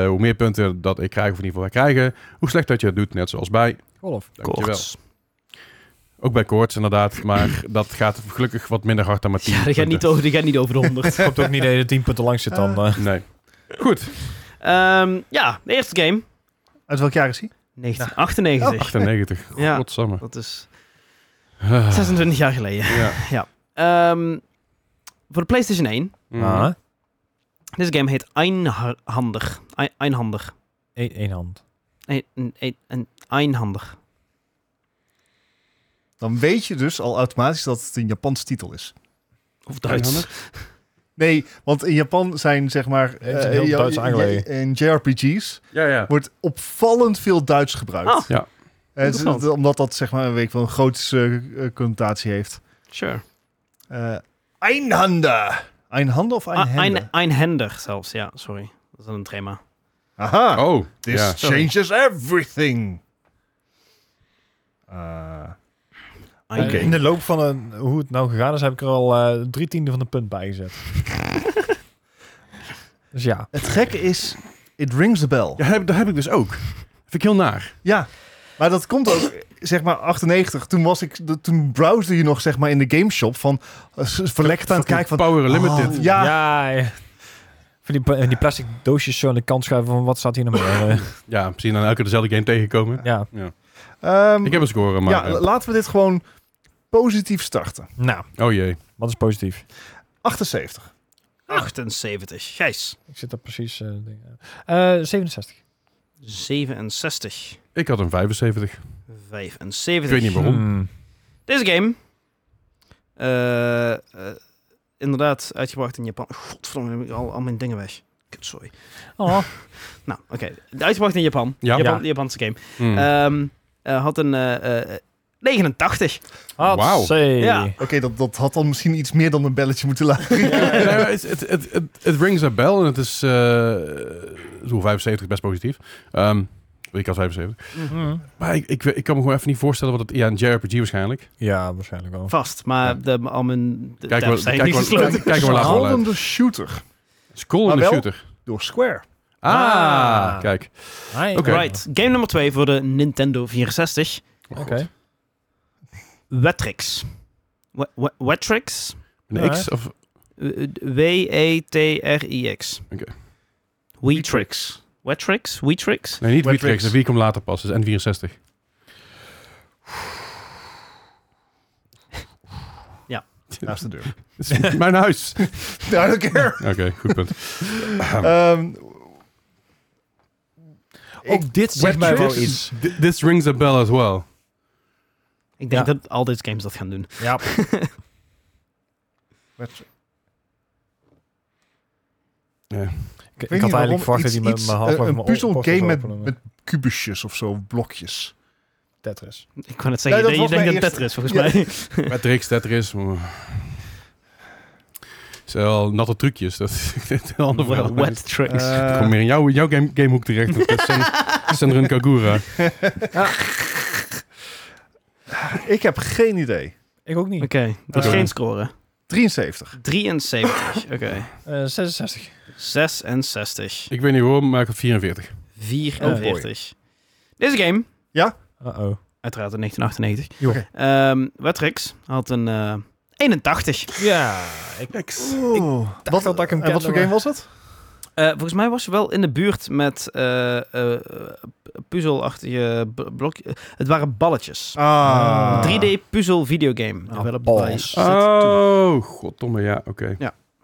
[SPEAKER 1] hoe meer punten dat ik krijg, of in ieder geval wij krijgen, hoe slechter dat je het doet. Net zoals bij,
[SPEAKER 4] Golf.
[SPEAKER 1] dankjewel.
[SPEAKER 3] Koorts.
[SPEAKER 1] Ook bij koorts inderdaad, maar [clears throat] dat gaat gelukkig wat minder hard dan maar 10
[SPEAKER 3] Ja, die gaat, niet over, die gaat niet over [laughs] de 100.
[SPEAKER 4] Het komt ook niet dat je de 10 punten lang zit dan. eh.
[SPEAKER 1] Nee. Goed.
[SPEAKER 3] Ehm, ja, de eerste game.
[SPEAKER 2] Uit welk jaar is hij?
[SPEAKER 3] 1998.
[SPEAKER 1] 98.
[SPEAKER 3] Ja.
[SPEAKER 1] Godsamme.
[SPEAKER 3] Dat is. 26 jaar geleden. [laughs]
[SPEAKER 1] Ja.
[SPEAKER 3] Ehm, voor de PlayStation 1.
[SPEAKER 1] Mm.
[SPEAKER 4] Ah.
[SPEAKER 3] Deze game heet Einhander. Ein- Einhander.
[SPEAKER 4] Eén één hand.
[SPEAKER 3] Een, een, een, een Einhander.
[SPEAKER 2] Dan weet je dus al automatisch dat het een Japanse titel is.
[SPEAKER 3] Of Duits. [laughs]
[SPEAKER 2] Nee, want in Japan zijn zeg maar... eh,
[SPEAKER 4] heel
[SPEAKER 2] ja,
[SPEAKER 4] Duits aangelegen.
[SPEAKER 2] In JRPG's
[SPEAKER 1] Ja, ja.
[SPEAKER 2] wordt opvallend veel Duits gebruikt.
[SPEAKER 3] Oh,
[SPEAKER 1] Ja.
[SPEAKER 2] Eh, het omdat dat zeg maar een week wel een grote eh, connotatie heeft.
[SPEAKER 3] Sure.
[SPEAKER 2] Eh Einhande. Einhande of
[SPEAKER 3] Ah,
[SPEAKER 2] Einhande?
[SPEAKER 3] Ein, Einhander zelfs, ja, sorry. Dat is een thema.
[SPEAKER 2] Aha.
[SPEAKER 1] Oh,
[SPEAKER 2] This changes everything. Eh.
[SPEAKER 4] In de loop van een, hoe het nou gegaan is, heb ik er al eh, drie tiende van de punt bij gezet. [laughs] dus ja.
[SPEAKER 2] het gekke is, it rings the bell.
[SPEAKER 1] Ja, heb, dat heb ik dus ook. Vind ik heel naar.
[SPEAKER 2] Ja, maar dat komt ook, zeg maar, 98. Toen was ik, de- toen browsde je nog, zeg maar, in de gameshop van, uh, verlekkerd aan het kijken van,
[SPEAKER 1] Power Limited.
[SPEAKER 2] oh, ja,
[SPEAKER 4] Ja, ja. Van die, die plastic doosjes zo aan de kant schuiven van wat staat hier. Eh, [laughs]
[SPEAKER 1] Ja, misschien dan elke keer dezelfde game tegenkomen.
[SPEAKER 4] ja,
[SPEAKER 2] Ehm,
[SPEAKER 1] Ik heb een score, maar...
[SPEAKER 2] ja,
[SPEAKER 1] eh,
[SPEAKER 2] laten we dit gewoon positief starten.
[SPEAKER 4] nou,
[SPEAKER 1] oh jee.
[SPEAKER 4] wat is positief?
[SPEAKER 2] 78.
[SPEAKER 3] 78. Gijs.
[SPEAKER 4] Ik zit er precies... eh, dingen. Eh, 67.
[SPEAKER 3] 67.
[SPEAKER 1] Ik had een 75.
[SPEAKER 3] 75.
[SPEAKER 1] Ik weet niet waarom.
[SPEAKER 4] Hmm.
[SPEAKER 3] Deze game. eh, eh, inderdaad, uitgebracht in Japan. Godverdomme, heb ik al, al mijn dingen weg. Kut, sorry.
[SPEAKER 4] Oh, [laughs]
[SPEAKER 3] Nou, oké. Uitgebracht in Japan.
[SPEAKER 1] Ja.
[SPEAKER 3] Japan
[SPEAKER 4] Ja.
[SPEAKER 3] Japanse game.
[SPEAKER 1] Hmm.
[SPEAKER 3] Ehm, eh, had een eh, eh, 89.
[SPEAKER 1] Wauw.
[SPEAKER 3] Ja.
[SPEAKER 2] Oké, dat, dat had dan misschien iets meer dan een belletje moeten laten.
[SPEAKER 1] Nee, maar het, het, het, het, het rings a bell en het is... eh zo 75 best positief. Ehm ik had 75.
[SPEAKER 4] Mhm.
[SPEAKER 1] Maar ik, ik, ik kan me gewoon even niet voorstellen wat het... Ja, een JRPG waarschijnlijk.
[SPEAKER 4] Ja, waarschijnlijk wel.
[SPEAKER 3] Vast. Maar
[SPEAKER 1] Ja.
[SPEAKER 3] de, al mijn de
[SPEAKER 1] Kijk,
[SPEAKER 3] zijn
[SPEAKER 1] kijk,
[SPEAKER 3] niet gesloten.
[SPEAKER 1] kijk, later wel uit.
[SPEAKER 2] Shooter
[SPEAKER 1] Skull in
[SPEAKER 2] Maar
[SPEAKER 1] the
[SPEAKER 2] wel-
[SPEAKER 1] Shooter.
[SPEAKER 2] door Square.
[SPEAKER 1] Ah,
[SPEAKER 4] Ah.
[SPEAKER 1] kijk.
[SPEAKER 4] Hi.
[SPEAKER 1] Oké.
[SPEAKER 3] Right. Game nummer 2 voor de Nintendo 64.
[SPEAKER 1] Oh,
[SPEAKER 4] Oké.
[SPEAKER 3] Wetrix. We- we- Wetrix.
[SPEAKER 1] Een X of...
[SPEAKER 3] W-E-T-R-I-X.
[SPEAKER 1] Oké.
[SPEAKER 3] Wetrix. Wetrix? Wetrix?
[SPEAKER 1] Nee, niet
[SPEAKER 2] Wet
[SPEAKER 1] Weetrix.
[SPEAKER 2] Tricks.
[SPEAKER 1] De wie komt later pas. Dat is N64.
[SPEAKER 2] Naast [laughs] de deur. [laughs]
[SPEAKER 1] Mijn huis. [laughs]
[SPEAKER 2] I don't care.
[SPEAKER 1] Oké, goed punt.
[SPEAKER 2] Ehm,
[SPEAKER 4] Ook dit zegt mij wel iets.
[SPEAKER 1] Th- This rings a bell as well.
[SPEAKER 3] Ik denk
[SPEAKER 4] Ja.
[SPEAKER 3] dat al deze games dat gaan doen.
[SPEAKER 4] Ja.
[SPEAKER 1] Ja.
[SPEAKER 4] Ik,
[SPEAKER 2] weet
[SPEAKER 4] ik
[SPEAKER 2] niet
[SPEAKER 4] had
[SPEAKER 2] waarom,
[SPEAKER 4] eigenlijk verwacht dat hij met
[SPEAKER 2] iets,
[SPEAKER 4] mijn
[SPEAKER 2] eh,
[SPEAKER 4] half
[SPEAKER 2] Een puzzelgame met, met kubusjes of zo, blokjes.
[SPEAKER 4] Tetris.
[SPEAKER 3] Ik kan het zeggen,
[SPEAKER 2] Ja, dat
[SPEAKER 3] je
[SPEAKER 2] was
[SPEAKER 3] denkt aan Tetris volgens
[SPEAKER 2] Ja.
[SPEAKER 3] mij. [laughs]
[SPEAKER 1] Matrix, Tetris. mm. zijn wel natte trucjes. Dat is [laughs] een heel ander verhaal.
[SPEAKER 3] Wet Tricks.
[SPEAKER 2] Eh,
[SPEAKER 1] Ik kom meer in jouw, jouw game, gamehoek terecht. Dat Kagura. [laughs]
[SPEAKER 2] ik heb geen idee.
[SPEAKER 4] Ik ook niet.
[SPEAKER 3] Oké, dat is geen score.
[SPEAKER 2] 73.
[SPEAKER 3] 73. Oké.
[SPEAKER 4] Eh, 66.
[SPEAKER 3] 66.
[SPEAKER 1] Ik weet niet waarom, maar ik had 44.
[SPEAKER 3] 44. Deze game,
[SPEAKER 4] Uh-oh.
[SPEAKER 3] uiteraard in 1998.
[SPEAKER 4] Jo.
[SPEAKER 3] Ehm Wetrix had een eh 81.
[SPEAKER 4] Ja, ik
[SPEAKER 2] Oeh.
[SPEAKER 4] dacht wel dat ik hem
[SPEAKER 2] en wat
[SPEAKER 4] kende,
[SPEAKER 2] voor game
[SPEAKER 4] maar-
[SPEAKER 2] was het?
[SPEAKER 3] Eh, volgens mij was je wel in de buurt met eh eh, puzzelachtige b- blok. eh, Het waren balletjes.
[SPEAKER 2] Ah.
[SPEAKER 3] 3D puzzel videogame.
[SPEAKER 4] Ah, balls.
[SPEAKER 3] by Set2.
[SPEAKER 1] Oh, goddomme, ja, oké.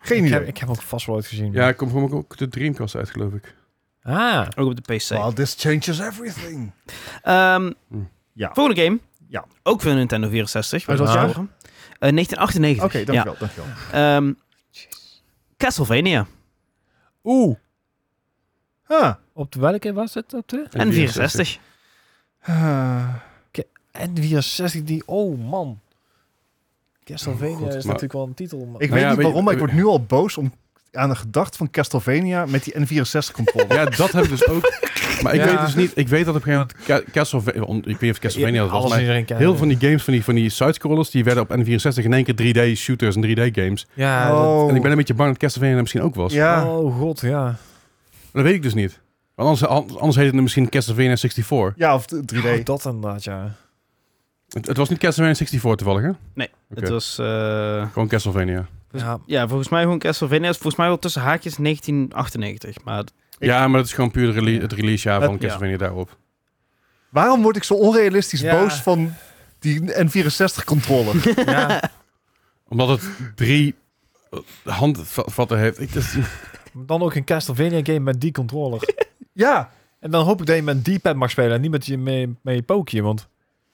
[SPEAKER 2] Geen
[SPEAKER 4] ik,
[SPEAKER 2] idee.
[SPEAKER 4] heb, ik heb ook vast wel ooit gezien.
[SPEAKER 1] Ja, ik kom ook de Dreamcast uit, geloof ik.
[SPEAKER 4] Ah.
[SPEAKER 3] Ook op de PC.
[SPEAKER 2] Well, this changes everything.
[SPEAKER 3] Ehm,
[SPEAKER 2] Ja.
[SPEAKER 3] Volgende game.
[SPEAKER 2] Ja.
[SPEAKER 3] Ook voor Nintendo 64.
[SPEAKER 2] Uit
[SPEAKER 3] we
[SPEAKER 2] jaar?
[SPEAKER 3] Eh, 1998.
[SPEAKER 2] Oké, dankjewel. dankjewel.
[SPEAKER 3] Ja. Ehm, Castlevania.
[SPEAKER 4] Oeh.
[SPEAKER 2] Ah.
[SPEAKER 4] Op de welke was het? Op de?
[SPEAKER 3] En 64.
[SPEAKER 2] Ah.
[SPEAKER 4] N64 die... Oh, man. Castlevania
[SPEAKER 1] Oh,
[SPEAKER 4] is
[SPEAKER 1] maar-
[SPEAKER 4] natuurlijk wel een titel. Maar...
[SPEAKER 2] Ik
[SPEAKER 1] Nou
[SPEAKER 2] weet
[SPEAKER 1] ja,
[SPEAKER 2] niet waarom, maar ik word nu al boos om aan de gedachte van Castlevania met die N64-controller.
[SPEAKER 1] Ja, dat heb ik dus ook. Maar ik
[SPEAKER 4] Ja.
[SPEAKER 1] weet dus niet... Ik weet dat op een gegeven moment... Ca- Castlevania... Ik weet niet of Castlevania dat was, maar... Heel veel van die games, van die, van die sidescrollers, die werden op N64 in één keer 3D shooters en 3D games.
[SPEAKER 4] Ja, dat-
[SPEAKER 2] Oh.
[SPEAKER 1] En ik ben een beetje bang dat Castlevania dat misschien ook was.
[SPEAKER 2] Ja.
[SPEAKER 4] Oh, god, ja.
[SPEAKER 1] Maar dat weet ik dus niet. Want anders, anders heet het misschien Castlevania 64.
[SPEAKER 2] Ja, of 3D.
[SPEAKER 4] Oh, dat inderdaad, ja.
[SPEAKER 1] Het, het was niet Castlevania 64 toevallig, hè?
[SPEAKER 3] Nee, het was... eh,
[SPEAKER 1] Gewoon Castlevania.
[SPEAKER 4] Ja,
[SPEAKER 3] ja, volgens mij gewoon Castlevania. is Volgens mij wel tussen haakjes 1998. Maar
[SPEAKER 2] Ik-
[SPEAKER 1] ja, maar dat is gewoon puur de rele- het release jaar van
[SPEAKER 2] Het-
[SPEAKER 1] Castlevania daarop.
[SPEAKER 2] Waarom word ik zo onrealistisch
[SPEAKER 4] Ja.
[SPEAKER 2] boos van die N64-controller? [laughs]
[SPEAKER 4] ja.
[SPEAKER 1] Omdat het drie eh, handvatten heeft. Ik, dat is-
[SPEAKER 4] Dan ook een Castlevania game met die controller. [laughs]
[SPEAKER 2] ja.
[SPEAKER 4] en dan hoop ik dat je met die pad mag spelen en niet met je, met, met je pookje, want...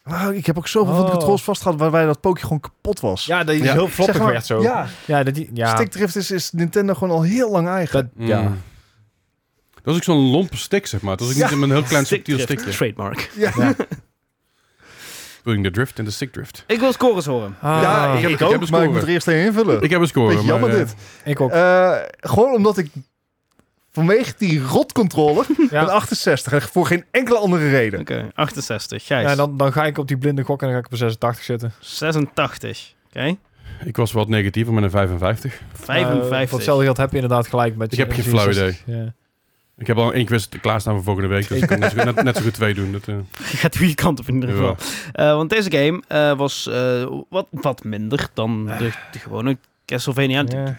[SPEAKER 2] Wauw, ik heb ook zoveel van de
[SPEAKER 4] Oh.
[SPEAKER 2] controls vastgehad waarbij dat pookje gewoon kapot was.
[SPEAKER 4] Ja, dat je
[SPEAKER 1] Ja.
[SPEAKER 4] heel floppig
[SPEAKER 2] Zeg maar,
[SPEAKER 4] werd zo.
[SPEAKER 2] Ja,
[SPEAKER 4] ja, dat die... Ja,
[SPEAKER 2] Stickdrift is, is Nintendo gewoon al heel lang eigen.
[SPEAKER 4] dat, ja.
[SPEAKER 1] Mm. Dat was ook zo'n lompe stick, zeg maar. Dat was ook
[SPEAKER 2] Ja.
[SPEAKER 1] niet een heel klein subtiel stickje.
[SPEAKER 3] Trademark.
[SPEAKER 2] Ja.
[SPEAKER 4] ja. [laughs]
[SPEAKER 1] Doing the drift en de stick drift.
[SPEAKER 3] Ik wil scores horen.
[SPEAKER 4] Ah,
[SPEAKER 2] ja, ik,
[SPEAKER 1] heb-
[SPEAKER 2] ik ook, maar
[SPEAKER 1] score.
[SPEAKER 2] ik moet er eerst een invullen.
[SPEAKER 1] Ik heb een score.
[SPEAKER 2] Beetje jammer
[SPEAKER 1] maar, eh,
[SPEAKER 2] dit.
[SPEAKER 4] ik ook.
[SPEAKER 2] Eh, gewoon omdat ik Vanwege die rotcontroller [laughs]
[SPEAKER 4] Ja.
[SPEAKER 2] een 68. En voor geen enkele andere reden.
[SPEAKER 3] Oké, 68. Gijs.
[SPEAKER 4] Ja, dan, dan ga ik op die blinde gok en dan ga ik op een 86 zitten.
[SPEAKER 3] 86. Oké.
[SPEAKER 1] Ik was wat negatiever met een 55.
[SPEAKER 4] Uh,
[SPEAKER 3] 55.
[SPEAKER 4] voor hetzelfde geld heb je inderdaad gelijk met
[SPEAKER 1] Ik heb geen flauw
[SPEAKER 4] 64. Ja.
[SPEAKER 1] Ik heb al één quiz klaarstaan voor volgende week. Dus ik kan net zo, goed- net, net zo goed twee doen. Dat, eh,
[SPEAKER 3] Je [laughs] gaat de goede kant op in ieder geval. Eh, want deze game eh, was eh, wat, wat minder dan de, de gewone Castlevania.
[SPEAKER 4] Ja.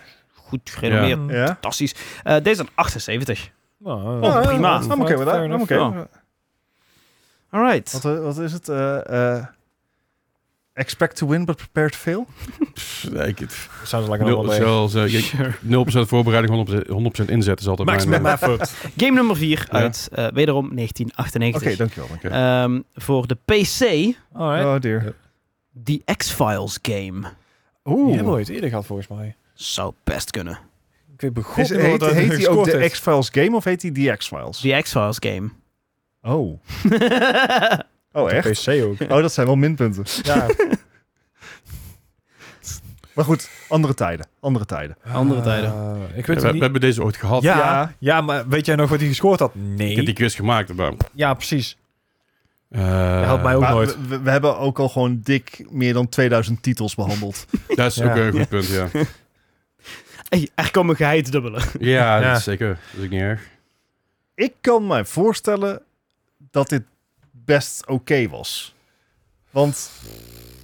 [SPEAKER 3] Goed gerenommeerd,
[SPEAKER 4] Ja.
[SPEAKER 2] Ja?
[SPEAKER 3] fantastisch. Eh, deze een 78.
[SPEAKER 4] Nou,
[SPEAKER 3] Oh, prima.
[SPEAKER 2] With that.
[SPEAKER 4] Fair
[SPEAKER 2] I'm
[SPEAKER 4] enough.
[SPEAKER 2] okay.
[SPEAKER 3] Ja. Alright.
[SPEAKER 2] Wat, eh, wat is het? Eh, eh, expect to win, but prepare to fail?
[SPEAKER 1] Nee, ik,
[SPEAKER 4] Sounds like
[SPEAKER 1] nul, zoals, je-
[SPEAKER 3] Sure.
[SPEAKER 1] 0% voorbereiding, 100%, 100% inzet is altijd mijn...
[SPEAKER 4] effort.
[SPEAKER 3] Game nummer 4
[SPEAKER 1] Ja.
[SPEAKER 3] uit eh, wederom
[SPEAKER 2] Oké,
[SPEAKER 3] 1998.
[SPEAKER 2] dankjewel. dankjewel.
[SPEAKER 3] Ehm, voor de PC,
[SPEAKER 4] Alright.
[SPEAKER 2] Oh dear.
[SPEAKER 3] The X-Files game.
[SPEAKER 2] Oeh.
[SPEAKER 4] Die hebben we ooit eerder gehad volgens mij.
[SPEAKER 3] Zou best kunnen.
[SPEAKER 4] Ik weet
[SPEAKER 2] Is,
[SPEAKER 4] begon
[SPEAKER 2] heet heet hij ook de X-Files game of heet hij The X-Files?
[SPEAKER 3] The X-Files game.
[SPEAKER 2] Oh. [laughs] Oh, echt?
[SPEAKER 4] PC ook. [laughs]
[SPEAKER 2] Oh, dat zijn wel minpunten. [laughs]
[SPEAKER 4] Ja.
[SPEAKER 2] Maar goed, andere tijden. Andere tijden.
[SPEAKER 3] Andere tijden.
[SPEAKER 4] Uh, ik
[SPEAKER 1] we,
[SPEAKER 4] weet
[SPEAKER 1] we
[SPEAKER 4] het niet.
[SPEAKER 1] hebben deze ooit gehad.
[SPEAKER 4] Ja,
[SPEAKER 2] Ja.
[SPEAKER 4] ja. maar weet jij nog wat hij gescoord had?
[SPEAKER 1] Ik
[SPEAKER 4] Nee.
[SPEAKER 1] heb die quiz gemaakt. Maar,
[SPEAKER 4] Ja, precies.
[SPEAKER 1] eh,
[SPEAKER 4] helpt mij ook
[SPEAKER 2] Maar
[SPEAKER 4] nooit.
[SPEAKER 2] We, we hebben ook al gewoon dik meer dan 2000 titels behandeld.
[SPEAKER 1] Dat is
[SPEAKER 4] Ja.
[SPEAKER 1] ook een goed punt, ja.
[SPEAKER 3] Hey, er komen geheid dubbelen.
[SPEAKER 1] Ja, [laughs]
[SPEAKER 4] Ja.
[SPEAKER 1] Dat is zeker. Dat is ook niet erg.
[SPEAKER 2] Ik kan mij voorstellen dat dit best oké was. Want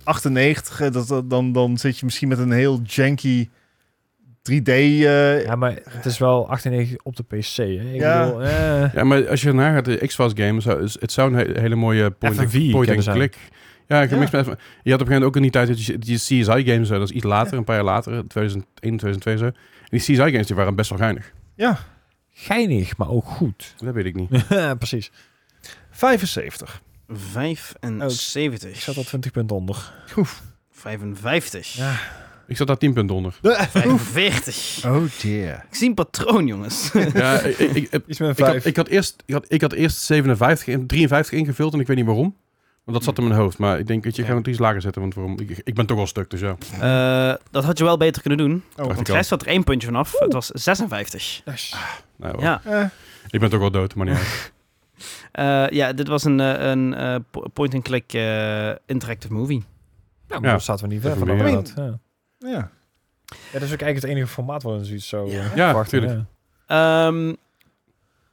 [SPEAKER 2] 98, eh, dat, dan, dan zit je misschien met een heel janky 3D... eh,
[SPEAKER 4] Ja, maar het is wel 98 op de PC. Hè? Ik
[SPEAKER 2] Ja.
[SPEAKER 4] bedoel, eh,
[SPEAKER 1] Ja, maar als je naar gaat, de X-Files game, zou- is- het zou een he- hele mooie point, Ja, ik heb
[SPEAKER 2] Ja.
[SPEAKER 1] niks met, je had op een gegeven moment ook in die tijd dat je, die CSI-games, dat is iets later, een paar jaar later, 2001, 2002 zo. En die CSI-games die waren best wel geinig.
[SPEAKER 2] ja,
[SPEAKER 4] geinig, maar ook goed.
[SPEAKER 1] Dat weet ik niet. [laughs]
[SPEAKER 4] precies.
[SPEAKER 2] 75.
[SPEAKER 3] 75.
[SPEAKER 4] Ik zat al 20 punten onder.
[SPEAKER 3] 55.
[SPEAKER 4] Ja.
[SPEAKER 1] Ik zat daar 10 punten onder.
[SPEAKER 3] 45.
[SPEAKER 2] Oh dear.
[SPEAKER 3] Ik zie een patroon, jongens. [laughs]
[SPEAKER 1] Ja, ik, ik, ik, ik, had,
[SPEAKER 4] 5.
[SPEAKER 1] ik, had eerst, ik, had, ik had eerst 57 en 53 ingevuld en ik weet niet waarom. Want dat zat in mijn hoofd. Maar ik denk dat je
[SPEAKER 3] Ja.
[SPEAKER 1] gaat het iets lager zetten. Want waarom? Ik, ik ben toch al stuk, dus ja.
[SPEAKER 3] Eh, dat had je wel beter kunnen doen.
[SPEAKER 2] Oh,
[SPEAKER 3] Want. Gijs had er één puntje vanaf. Het was 56.
[SPEAKER 1] Nou,
[SPEAKER 3] Ja.
[SPEAKER 2] Eh,
[SPEAKER 1] Ik ben toch al dood, maar niet uit. [laughs]
[SPEAKER 3] Eh, ja, dit was een, een eh, po- point-and-click eh, interactive movie.
[SPEAKER 4] Ja, maar
[SPEAKER 1] Ja.
[SPEAKER 4] dan zaten we niet ver van. Ja.
[SPEAKER 2] ja.
[SPEAKER 4] ja, dat is ook eigenlijk het enige formaat waarin zoiets zo
[SPEAKER 3] Ja.
[SPEAKER 1] Ja,
[SPEAKER 4] verwachten,
[SPEAKER 1] tuurlijk.
[SPEAKER 4] ja.
[SPEAKER 3] Ehm,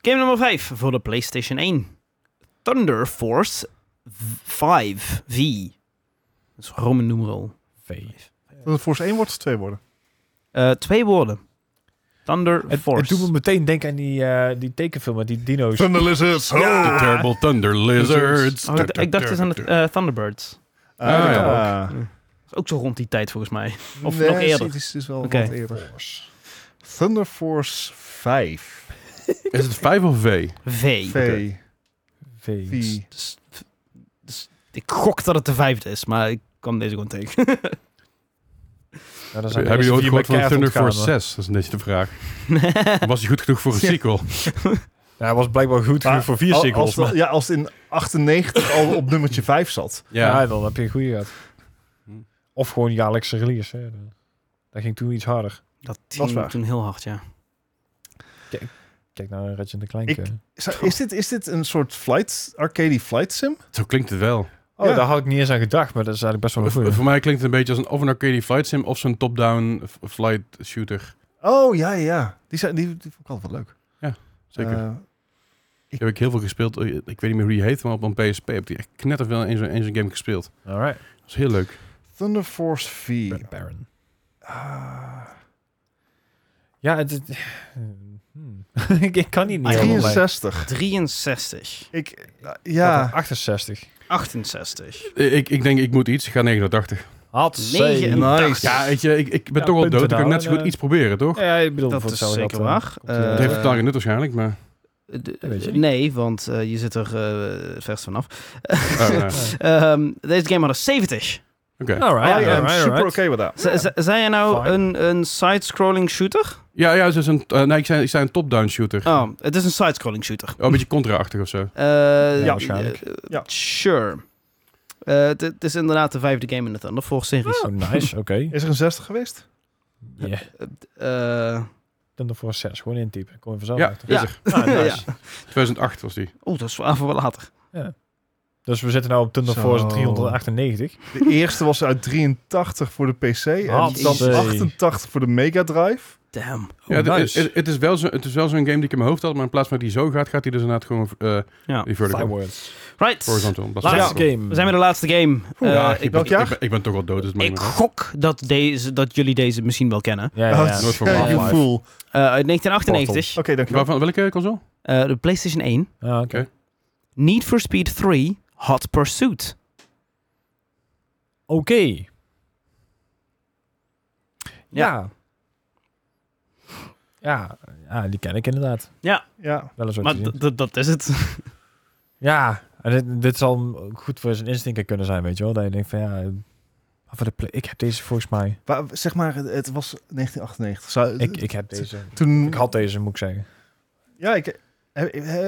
[SPEAKER 3] game nummer 5 voor de PlayStation 1. Thunder Force 5 V. Dat is Roman numeral.
[SPEAKER 4] Vijf.
[SPEAKER 2] Dat het Force 1 wordt of 2 worden?
[SPEAKER 3] Eh, twee woorden. Thunder
[SPEAKER 4] Het,
[SPEAKER 3] Force.
[SPEAKER 4] het doet me meteen denken aan die, eh, die tekenfilm met die dino's.
[SPEAKER 2] Thunder Lizards.
[SPEAKER 1] The Terrible Thunder Lizards.
[SPEAKER 3] Oh, ik, ik dacht eens aan het eh, Thunderbirds.
[SPEAKER 2] Ah,
[SPEAKER 1] Ah, ja.
[SPEAKER 2] ja.
[SPEAKER 3] Dat is ook zo rond die tijd volgens mij. Of
[SPEAKER 2] Nee,
[SPEAKER 3] nog eerder.
[SPEAKER 2] Het is, het is wel
[SPEAKER 3] Oké.
[SPEAKER 2] wat eerder. Thunder Force 5.
[SPEAKER 1] Is het 5 of V?
[SPEAKER 3] V.
[SPEAKER 2] V.
[SPEAKER 4] V.
[SPEAKER 2] V.
[SPEAKER 3] Dus, dus ik gok dat het de vijfde is, maar ik kwam deze gewoon tegen. [laughs]
[SPEAKER 4] Ja, dan zijn de
[SPEAKER 1] Hebben jullie
[SPEAKER 4] eerste
[SPEAKER 1] ooit gehoord van Thunder Force 6? Dat is een beetje de vraag. [laughs] Was hij goed genoeg voor een sequel? [laughs]
[SPEAKER 4] Ja, hij was blijkbaar goed
[SPEAKER 2] Maar
[SPEAKER 4] genoeg voor vier sequels.
[SPEAKER 2] Als,
[SPEAKER 4] maar-
[SPEAKER 2] ja, als het in 98 al op nummertje 5 zat.
[SPEAKER 4] Ja. dan heb je een goede gehad.
[SPEAKER 1] Hm.
[SPEAKER 4] Of gewoon jaarlijkse release. Hè. Dat ging toen iets harder.
[SPEAKER 3] Dat
[SPEAKER 2] waar.
[SPEAKER 3] toen heel hard, ja.
[SPEAKER 4] Kijk naar Ratchet de Clank.
[SPEAKER 2] Ik-
[SPEAKER 4] eh.
[SPEAKER 2] Is, is, dit, is dit een soort flight, arcade flight sim?
[SPEAKER 1] Zo klinkt het wel.
[SPEAKER 4] Oh,
[SPEAKER 2] Ja.
[SPEAKER 4] daar had ik niet eens aan gedacht, maar dat is eigenlijk best wel een
[SPEAKER 1] Voor,
[SPEAKER 4] goede.
[SPEAKER 1] voor mij klinkt het een beetje als een, of een arcade flight sim of zo'n top-down flight shooter.
[SPEAKER 2] Oh, ja, ja. Die, zijn, die, die vond ik altijd wel leuk.
[SPEAKER 1] Zeker.
[SPEAKER 2] Eh,
[SPEAKER 1] Die heb ik heel veel gespeeld. Eh, Ik weet niet meer hoe die heet, maar op een PSP heb ik echt knetterveel in zo'n in zo'n game gespeeld.
[SPEAKER 4] Alright.
[SPEAKER 1] Dat is heel leuk.
[SPEAKER 2] Thunder Force V.
[SPEAKER 4] Baron.
[SPEAKER 2] Ah,
[SPEAKER 4] Ja, het, het- hmm. ik, ik kan niet bij.
[SPEAKER 2] 63.
[SPEAKER 3] 63.
[SPEAKER 2] Ik, eh,
[SPEAKER 4] Ja.
[SPEAKER 2] ja.
[SPEAKER 4] 68.
[SPEAKER 3] 68.
[SPEAKER 1] Eh, Ik, ik denk, ik moet iets. Ik ga 89.
[SPEAKER 4] Had
[SPEAKER 2] Nice.
[SPEAKER 1] Ja, weet je, ik, ik ben
[SPEAKER 4] Ja,
[SPEAKER 1] toch al dood. Ik kan
[SPEAKER 4] nou,
[SPEAKER 1] net zo goed iets proberen, toch?
[SPEAKER 4] Ja, ik bedoel,
[SPEAKER 3] Dat
[SPEAKER 4] voor
[SPEAKER 3] is zeker
[SPEAKER 4] eh,
[SPEAKER 3] waar.
[SPEAKER 4] die,
[SPEAKER 3] Eh,
[SPEAKER 1] het heeft geen nut waarschijnlijk, maar...
[SPEAKER 3] Eh,
[SPEAKER 4] Dat je
[SPEAKER 3] nee, want eh, je zit er eh vers vanaf.
[SPEAKER 1] Oh. [laughs]
[SPEAKER 3] Ehm, deze game had een 70.
[SPEAKER 1] Oké.
[SPEAKER 4] Alright,
[SPEAKER 2] super
[SPEAKER 4] alright.
[SPEAKER 2] okay with that.
[SPEAKER 3] Z- z- Zei je nou
[SPEAKER 4] Fine.
[SPEAKER 3] een, een side-scrolling shooter?
[SPEAKER 1] Ja, ja, het is een, eh, nee, ik zei, ik zei een top-down shooter.
[SPEAKER 3] Oh, het is een side-scrolling shooter.
[SPEAKER 1] Oh, een beetje contra-achtig of zo. [laughs]
[SPEAKER 3] Eh,
[SPEAKER 4] Ja, waarschijnlijk.
[SPEAKER 3] eh,
[SPEAKER 2] Ja.
[SPEAKER 3] Sure. Eh, het is inderdaad de vijfde game in de Thunder Force series.
[SPEAKER 4] Oh, [laughs] nice, oké.
[SPEAKER 2] Is er een 60 geweest?
[SPEAKER 4] Ja.
[SPEAKER 3] Eh,
[SPEAKER 4] De Thunder Force 6. Gewoon intypen. Kom je vanzelf
[SPEAKER 1] Ja,
[SPEAKER 4] achter.
[SPEAKER 1] is
[SPEAKER 3] Ja.
[SPEAKER 1] er.
[SPEAKER 4] Ah, [laughs] nice.
[SPEAKER 3] Ja.
[SPEAKER 1] 2008 was die.
[SPEAKER 3] Oeh, dat is wel even wel later.
[SPEAKER 4] Dus we zitten nu op Thunder. Force 398.
[SPEAKER 2] De eerste was uit 83 voor de PC. En dan
[SPEAKER 4] Jezus.
[SPEAKER 2] 88 voor de Mega Drive.
[SPEAKER 3] Damn.
[SPEAKER 1] Ja, het-
[SPEAKER 4] nice.
[SPEAKER 1] het, het is wel zo- het is wel zo'n game die ik in mijn hoofd had, maar in plaats van dat die zo gaat, gaat hij dus inderdaad gewoon eh
[SPEAKER 3] Ja.
[SPEAKER 1] die vertical.
[SPEAKER 4] Fireworks.
[SPEAKER 3] Right.
[SPEAKER 1] Horizontal.
[SPEAKER 4] Laatste game.
[SPEAKER 3] We zijn bij de laatste game.
[SPEAKER 1] Ja,
[SPEAKER 3] Eh,
[SPEAKER 1] ik,
[SPEAKER 3] ik,
[SPEAKER 1] ben,
[SPEAKER 2] welk jaar?
[SPEAKER 1] ik, ben, ik ben toch wel dood, dus
[SPEAKER 3] ik gok dat, deze, dat jullie deze misschien wel kennen.
[SPEAKER 4] Ja, ja, ja.
[SPEAKER 2] Oh,
[SPEAKER 1] nooit van
[SPEAKER 2] ja,
[SPEAKER 1] gehoord.
[SPEAKER 2] you fool.
[SPEAKER 3] Eh, uit 1998.
[SPEAKER 2] Oké, dankjewel.
[SPEAKER 1] Waarvan, welke console?
[SPEAKER 3] Eh, de PlayStation 1.
[SPEAKER 4] Ah, oké.
[SPEAKER 1] Oké.
[SPEAKER 3] Need for Speed 3. Hot Pursuit.
[SPEAKER 4] Oké. Ja. Ja. Ja, die ken ik inderdaad.
[SPEAKER 2] Ja.
[SPEAKER 4] Wel eens ooit
[SPEAKER 3] Maar dat is het. [laughs]
[SPEAKER 4] Ja, en dit, dit zal goed voor zijn instinker kunnen zijn, weet je wel. Dat je denkt van ja, voor de ik heb deze volgens mij.
[SPEAKER 2] Waar- zeg maar, het- het was 1998. Zou,
[SPEAKER 4] Ik, ik heb deze.
[SPEAKER 2] toen,
[SPEAKER 4] Ik had deze, moet ik zeggen.
[SPEAKER 2] Ja, ik,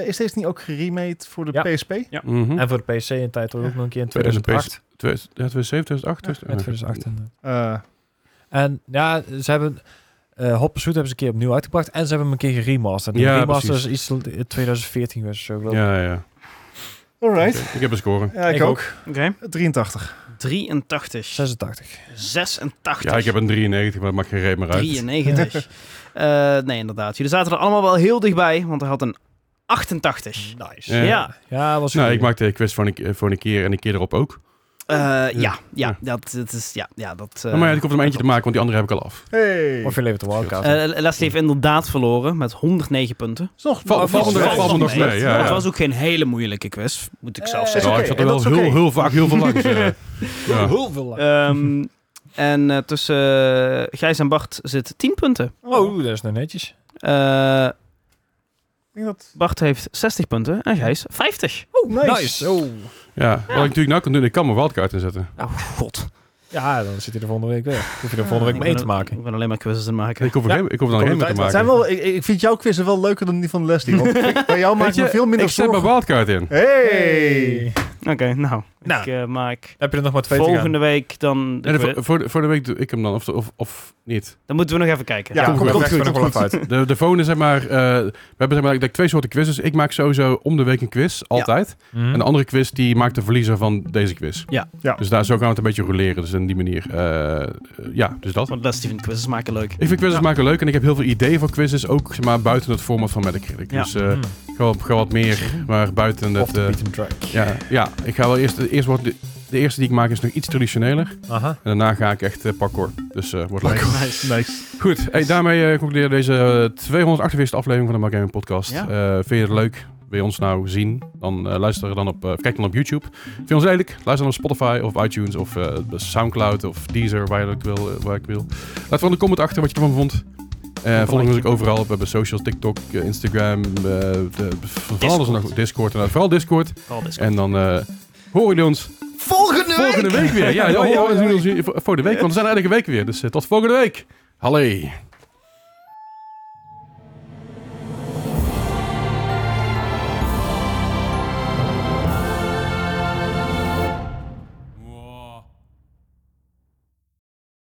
[SPEAKER 2] is deze niet ook geremade voor de
[SPEAKER 4] Ja.
[SPEAKER 2] PSP?
[SPEAKER 1] Mhm.
[SPEAKER 4] En voor de PC in tijd ook nog een keer in
[SPEAKER 1] Voor de
[SPEAKER 4] 2008.
[SPEAKER 1] 2000 ja, 2007, 2008?
[SPEAKER 4] Ja,
[SPEAKER 1] dus-
[SPEAKER 4] 2008. inderdaad.
[SPEAKER 2] Eh,
[SPEAKER 4] En ja, ze hebben... eh Hot Pursuit hebben ze een keer opnieuw uitgebracht. En ze hebben hem een keer geremasterd.
[SPEAKER 1] Ja,
[SPEAKER 4] de remaster is iets in 2014 geweest. Zo, geloof ik.
[SPEAKER 1] Ja, ja,
[SPEAKER 2] alright.
[SPEAKER 1] Oké, Ik heb een score.
[SPEAKER 2] Ja, ik,
[SPEAKER 4] Ik
[SPEAKER 2] ook.
[SPEAKER 3] Oké.
[SPEAKER 2] 83.
[SPEAKER 3] 83.
[SPEAKER 4] 86.
[SPEAKER 3] 86.
[SPEAKER 1] Ja, ik heb een 93, maar dat maakt geen reet meer uit.
[SPEAKER 3] 93. [laughs] Eh, nee, inderdaad. Jullie zaten er allemaal wel heel dichtbij, want er had een 88.
[SPEAKER 4] Nice.
[SPEAKER 1] Ja.
[SPEAKER 3] Ja.
[SPEAKER 4] Ja, was
[SPEAKER 1] Nou,
[SPEAKER 4] goed.
[SPEAKER 1] ik maakte de quiz voor een, voor een keer en een keer erop ook.
[SPEAKER 3] Eh, ja, ja,
[SPEAKER 1] Ja.
[SPEAKER 3] dat, dat is, ja, ja, dat... eh,
[SPEAKER 1] Nou, maar ja, ik hoef er maar eentje te maken, want die andere heb ik al af.
[SPEAKER 2] Hey.
[SPEAKER 4] Of je levert de wildcard.
[SPEAKER 3] eh, Leslie heeft inderdaad verloren met 102 punten.
[SPEAKER 2] Nog,
[SPEAKER 1] Val- me
[SPEAKER 2] nog-
[SPEAKER 1] mee, ja,
[SPEAKER 3] Het
[SPEAKER 1] ja.
[SPEAKER 3] was ook geen hele moeilijke quiz, moet ik zelf zeggen.
[SPEAKER 1] Ja,
[SPEAKER 2] oké,
[SPEAKER 1] ik zat er wel heel,
[SPEAKER 2] oké.
[SPEAKER 1] heel vaak heel veel langs. [laughs] ja.
[SPEAKER 4] Heel veel lang.
[SPEAKER 3] Ehm, en eh, tussen Gijs en Bart zit 10 punten.
[SPEAKER 4] oh, dat is nou netjes.
[SPEAKER 3] Eh,
[SPEAKER 2] Ik denk dat...
[SPEAKER 3] Bart heeft 60 punten en Gijs 50.
[SPEAKER 2] Oh, nice.
[SPEAKER 4] Oh.
[SPEAKER 1] Ja, wat ik natuurlijk nou kan doen, ik kan mijn wildcard inzetten.
[SPEAKER 3] Oh god.
[SPEAKER 4] Ja, dan zit hij er volgende week weer. Hoef je er volgende week
[SPEAKER 3] ben-
[SPEAKER 4] te maken.
[SPEAKER 3] Ik ben alleen maar quizzes te maken.
[SPEAKER 1] Ik hoef er,
[SPEAKER 4] Ja.
[SPEAKER 1] geen, ik hoef er dan geen meer te
[SPEAKER 2] Het
[SPEAKER 1] maken.
[SPEAKER 2] zijn wel, ik, ik vind jouw quizzen wel leuker dan die van Leslie. Want ik- [laughs] bij jou maak me
[SPEAKER 1] je,
[SPEAKER 2] veel minder
[SPEAKER 1] ik zet mijn
[SPEAKER 2] zorgen.
[SPEAKER 1] wildcard in.
[SPEAKER 2] Hey!
[SPEAKER 3] Oké, nou.
[SPEAKER 4] Nou.
[SPEAKER 3] Ik eh, maak
[SPEAKER 4] Heb je er nog maar twee
[SPEAKER 3] volgende week dan...
[SPEAKER 1] De, voor, voor, de, voor de week doe ik hem dan, of, of, of niet.
[SPEAKER 3] Dan moeten we nog even kijken.
[SPEAKER 2] Ja, komt
[SPEAKER 4] Ja,
[SPEAKER 2] goed,
[SPEAKER 4] komt
[SPEAKER 2] komt
[SPEAKER 4] nog wel
[SPEAKER 2] goed.
[SPEAKER 4] even uit.
[SPEAKER 1] De, de volgende, zeg maar, eh, we hebben zeg maar, ik denk twee soorten quizzes. Ik maak sowieso om de week een quiz, altijd.
[SPEAKER 4] Mhm.
[SPEAKER 1] En de andere quiz, die maakt de verliezer van deze quiz.
[SPEAKER 3] Ja.
[SPEAKER 2] Ja.
[SPEAKER 1] Dus daar zo gaan we het een beetje roleren, dus in die manier. Eh, eh, ja, dus dat.
[SPEAKER 3] Want Leslie vindt quizzes maken leuk.
[SPEAKER 1] Ik vind quizzes maken leuk en ik heb heel veel ideeën voor quizzes, ook zeg maar, buiten het format van Metacritic.
[SPEAKER 3] Ja.
[SPEAKER 1] Dus eh
[SPEAKER 4] Mhm.
[SPEAKER 1] ga, wat, meer, maar buiten het...
[SPEAKER 4] the beaten track.
[SPEAKER 1] ja, ja, ik ga wel eerst... De, eerst wordt de, de eerste die ik maak is nog iets traditioneler.
[SPEAKER 4] Aha.
[SPEAKER 1] En daarna ga ik echt eh, parkour. Dus eh wordt leuk.
[SPEAKER 2] Nice. nice.
[SPEAKER 1] Goed, hey, daarmee uh, concludeer deze eh, 248 aflevering van de Mark Gaming Podcast.
[SPEAKER 3] Ja.
[SPEAKER 1] Eh, vind je het leuk? Wil je ons nou zien? Dan luister dan op, kijk dan op YouTube. Vind je ons lelijk? Luister dan op Spotify of iTunes of eh, Soundcloud of Deezer, waar je wil. waar ik wil. Laat van de comment achter wat je ervan vond. Eh volg ons ook overal. We hebben socials, TikTok, Instagram, eh, de, van alles en nog Discord. En vooral Discord.
[SPEAKER 3] Al dit
[SPEAKER 1] En dan eh, horen jullie ons
[SPEAKER 2] Volgende,
[SPEAKER 1] volgende week weer. Ja,
[SPEAKER 2] Ja,
[SPEAKER 1] voor de week. Want we zijn er elke week weer. Dus eh, tot volgende week. Hallee.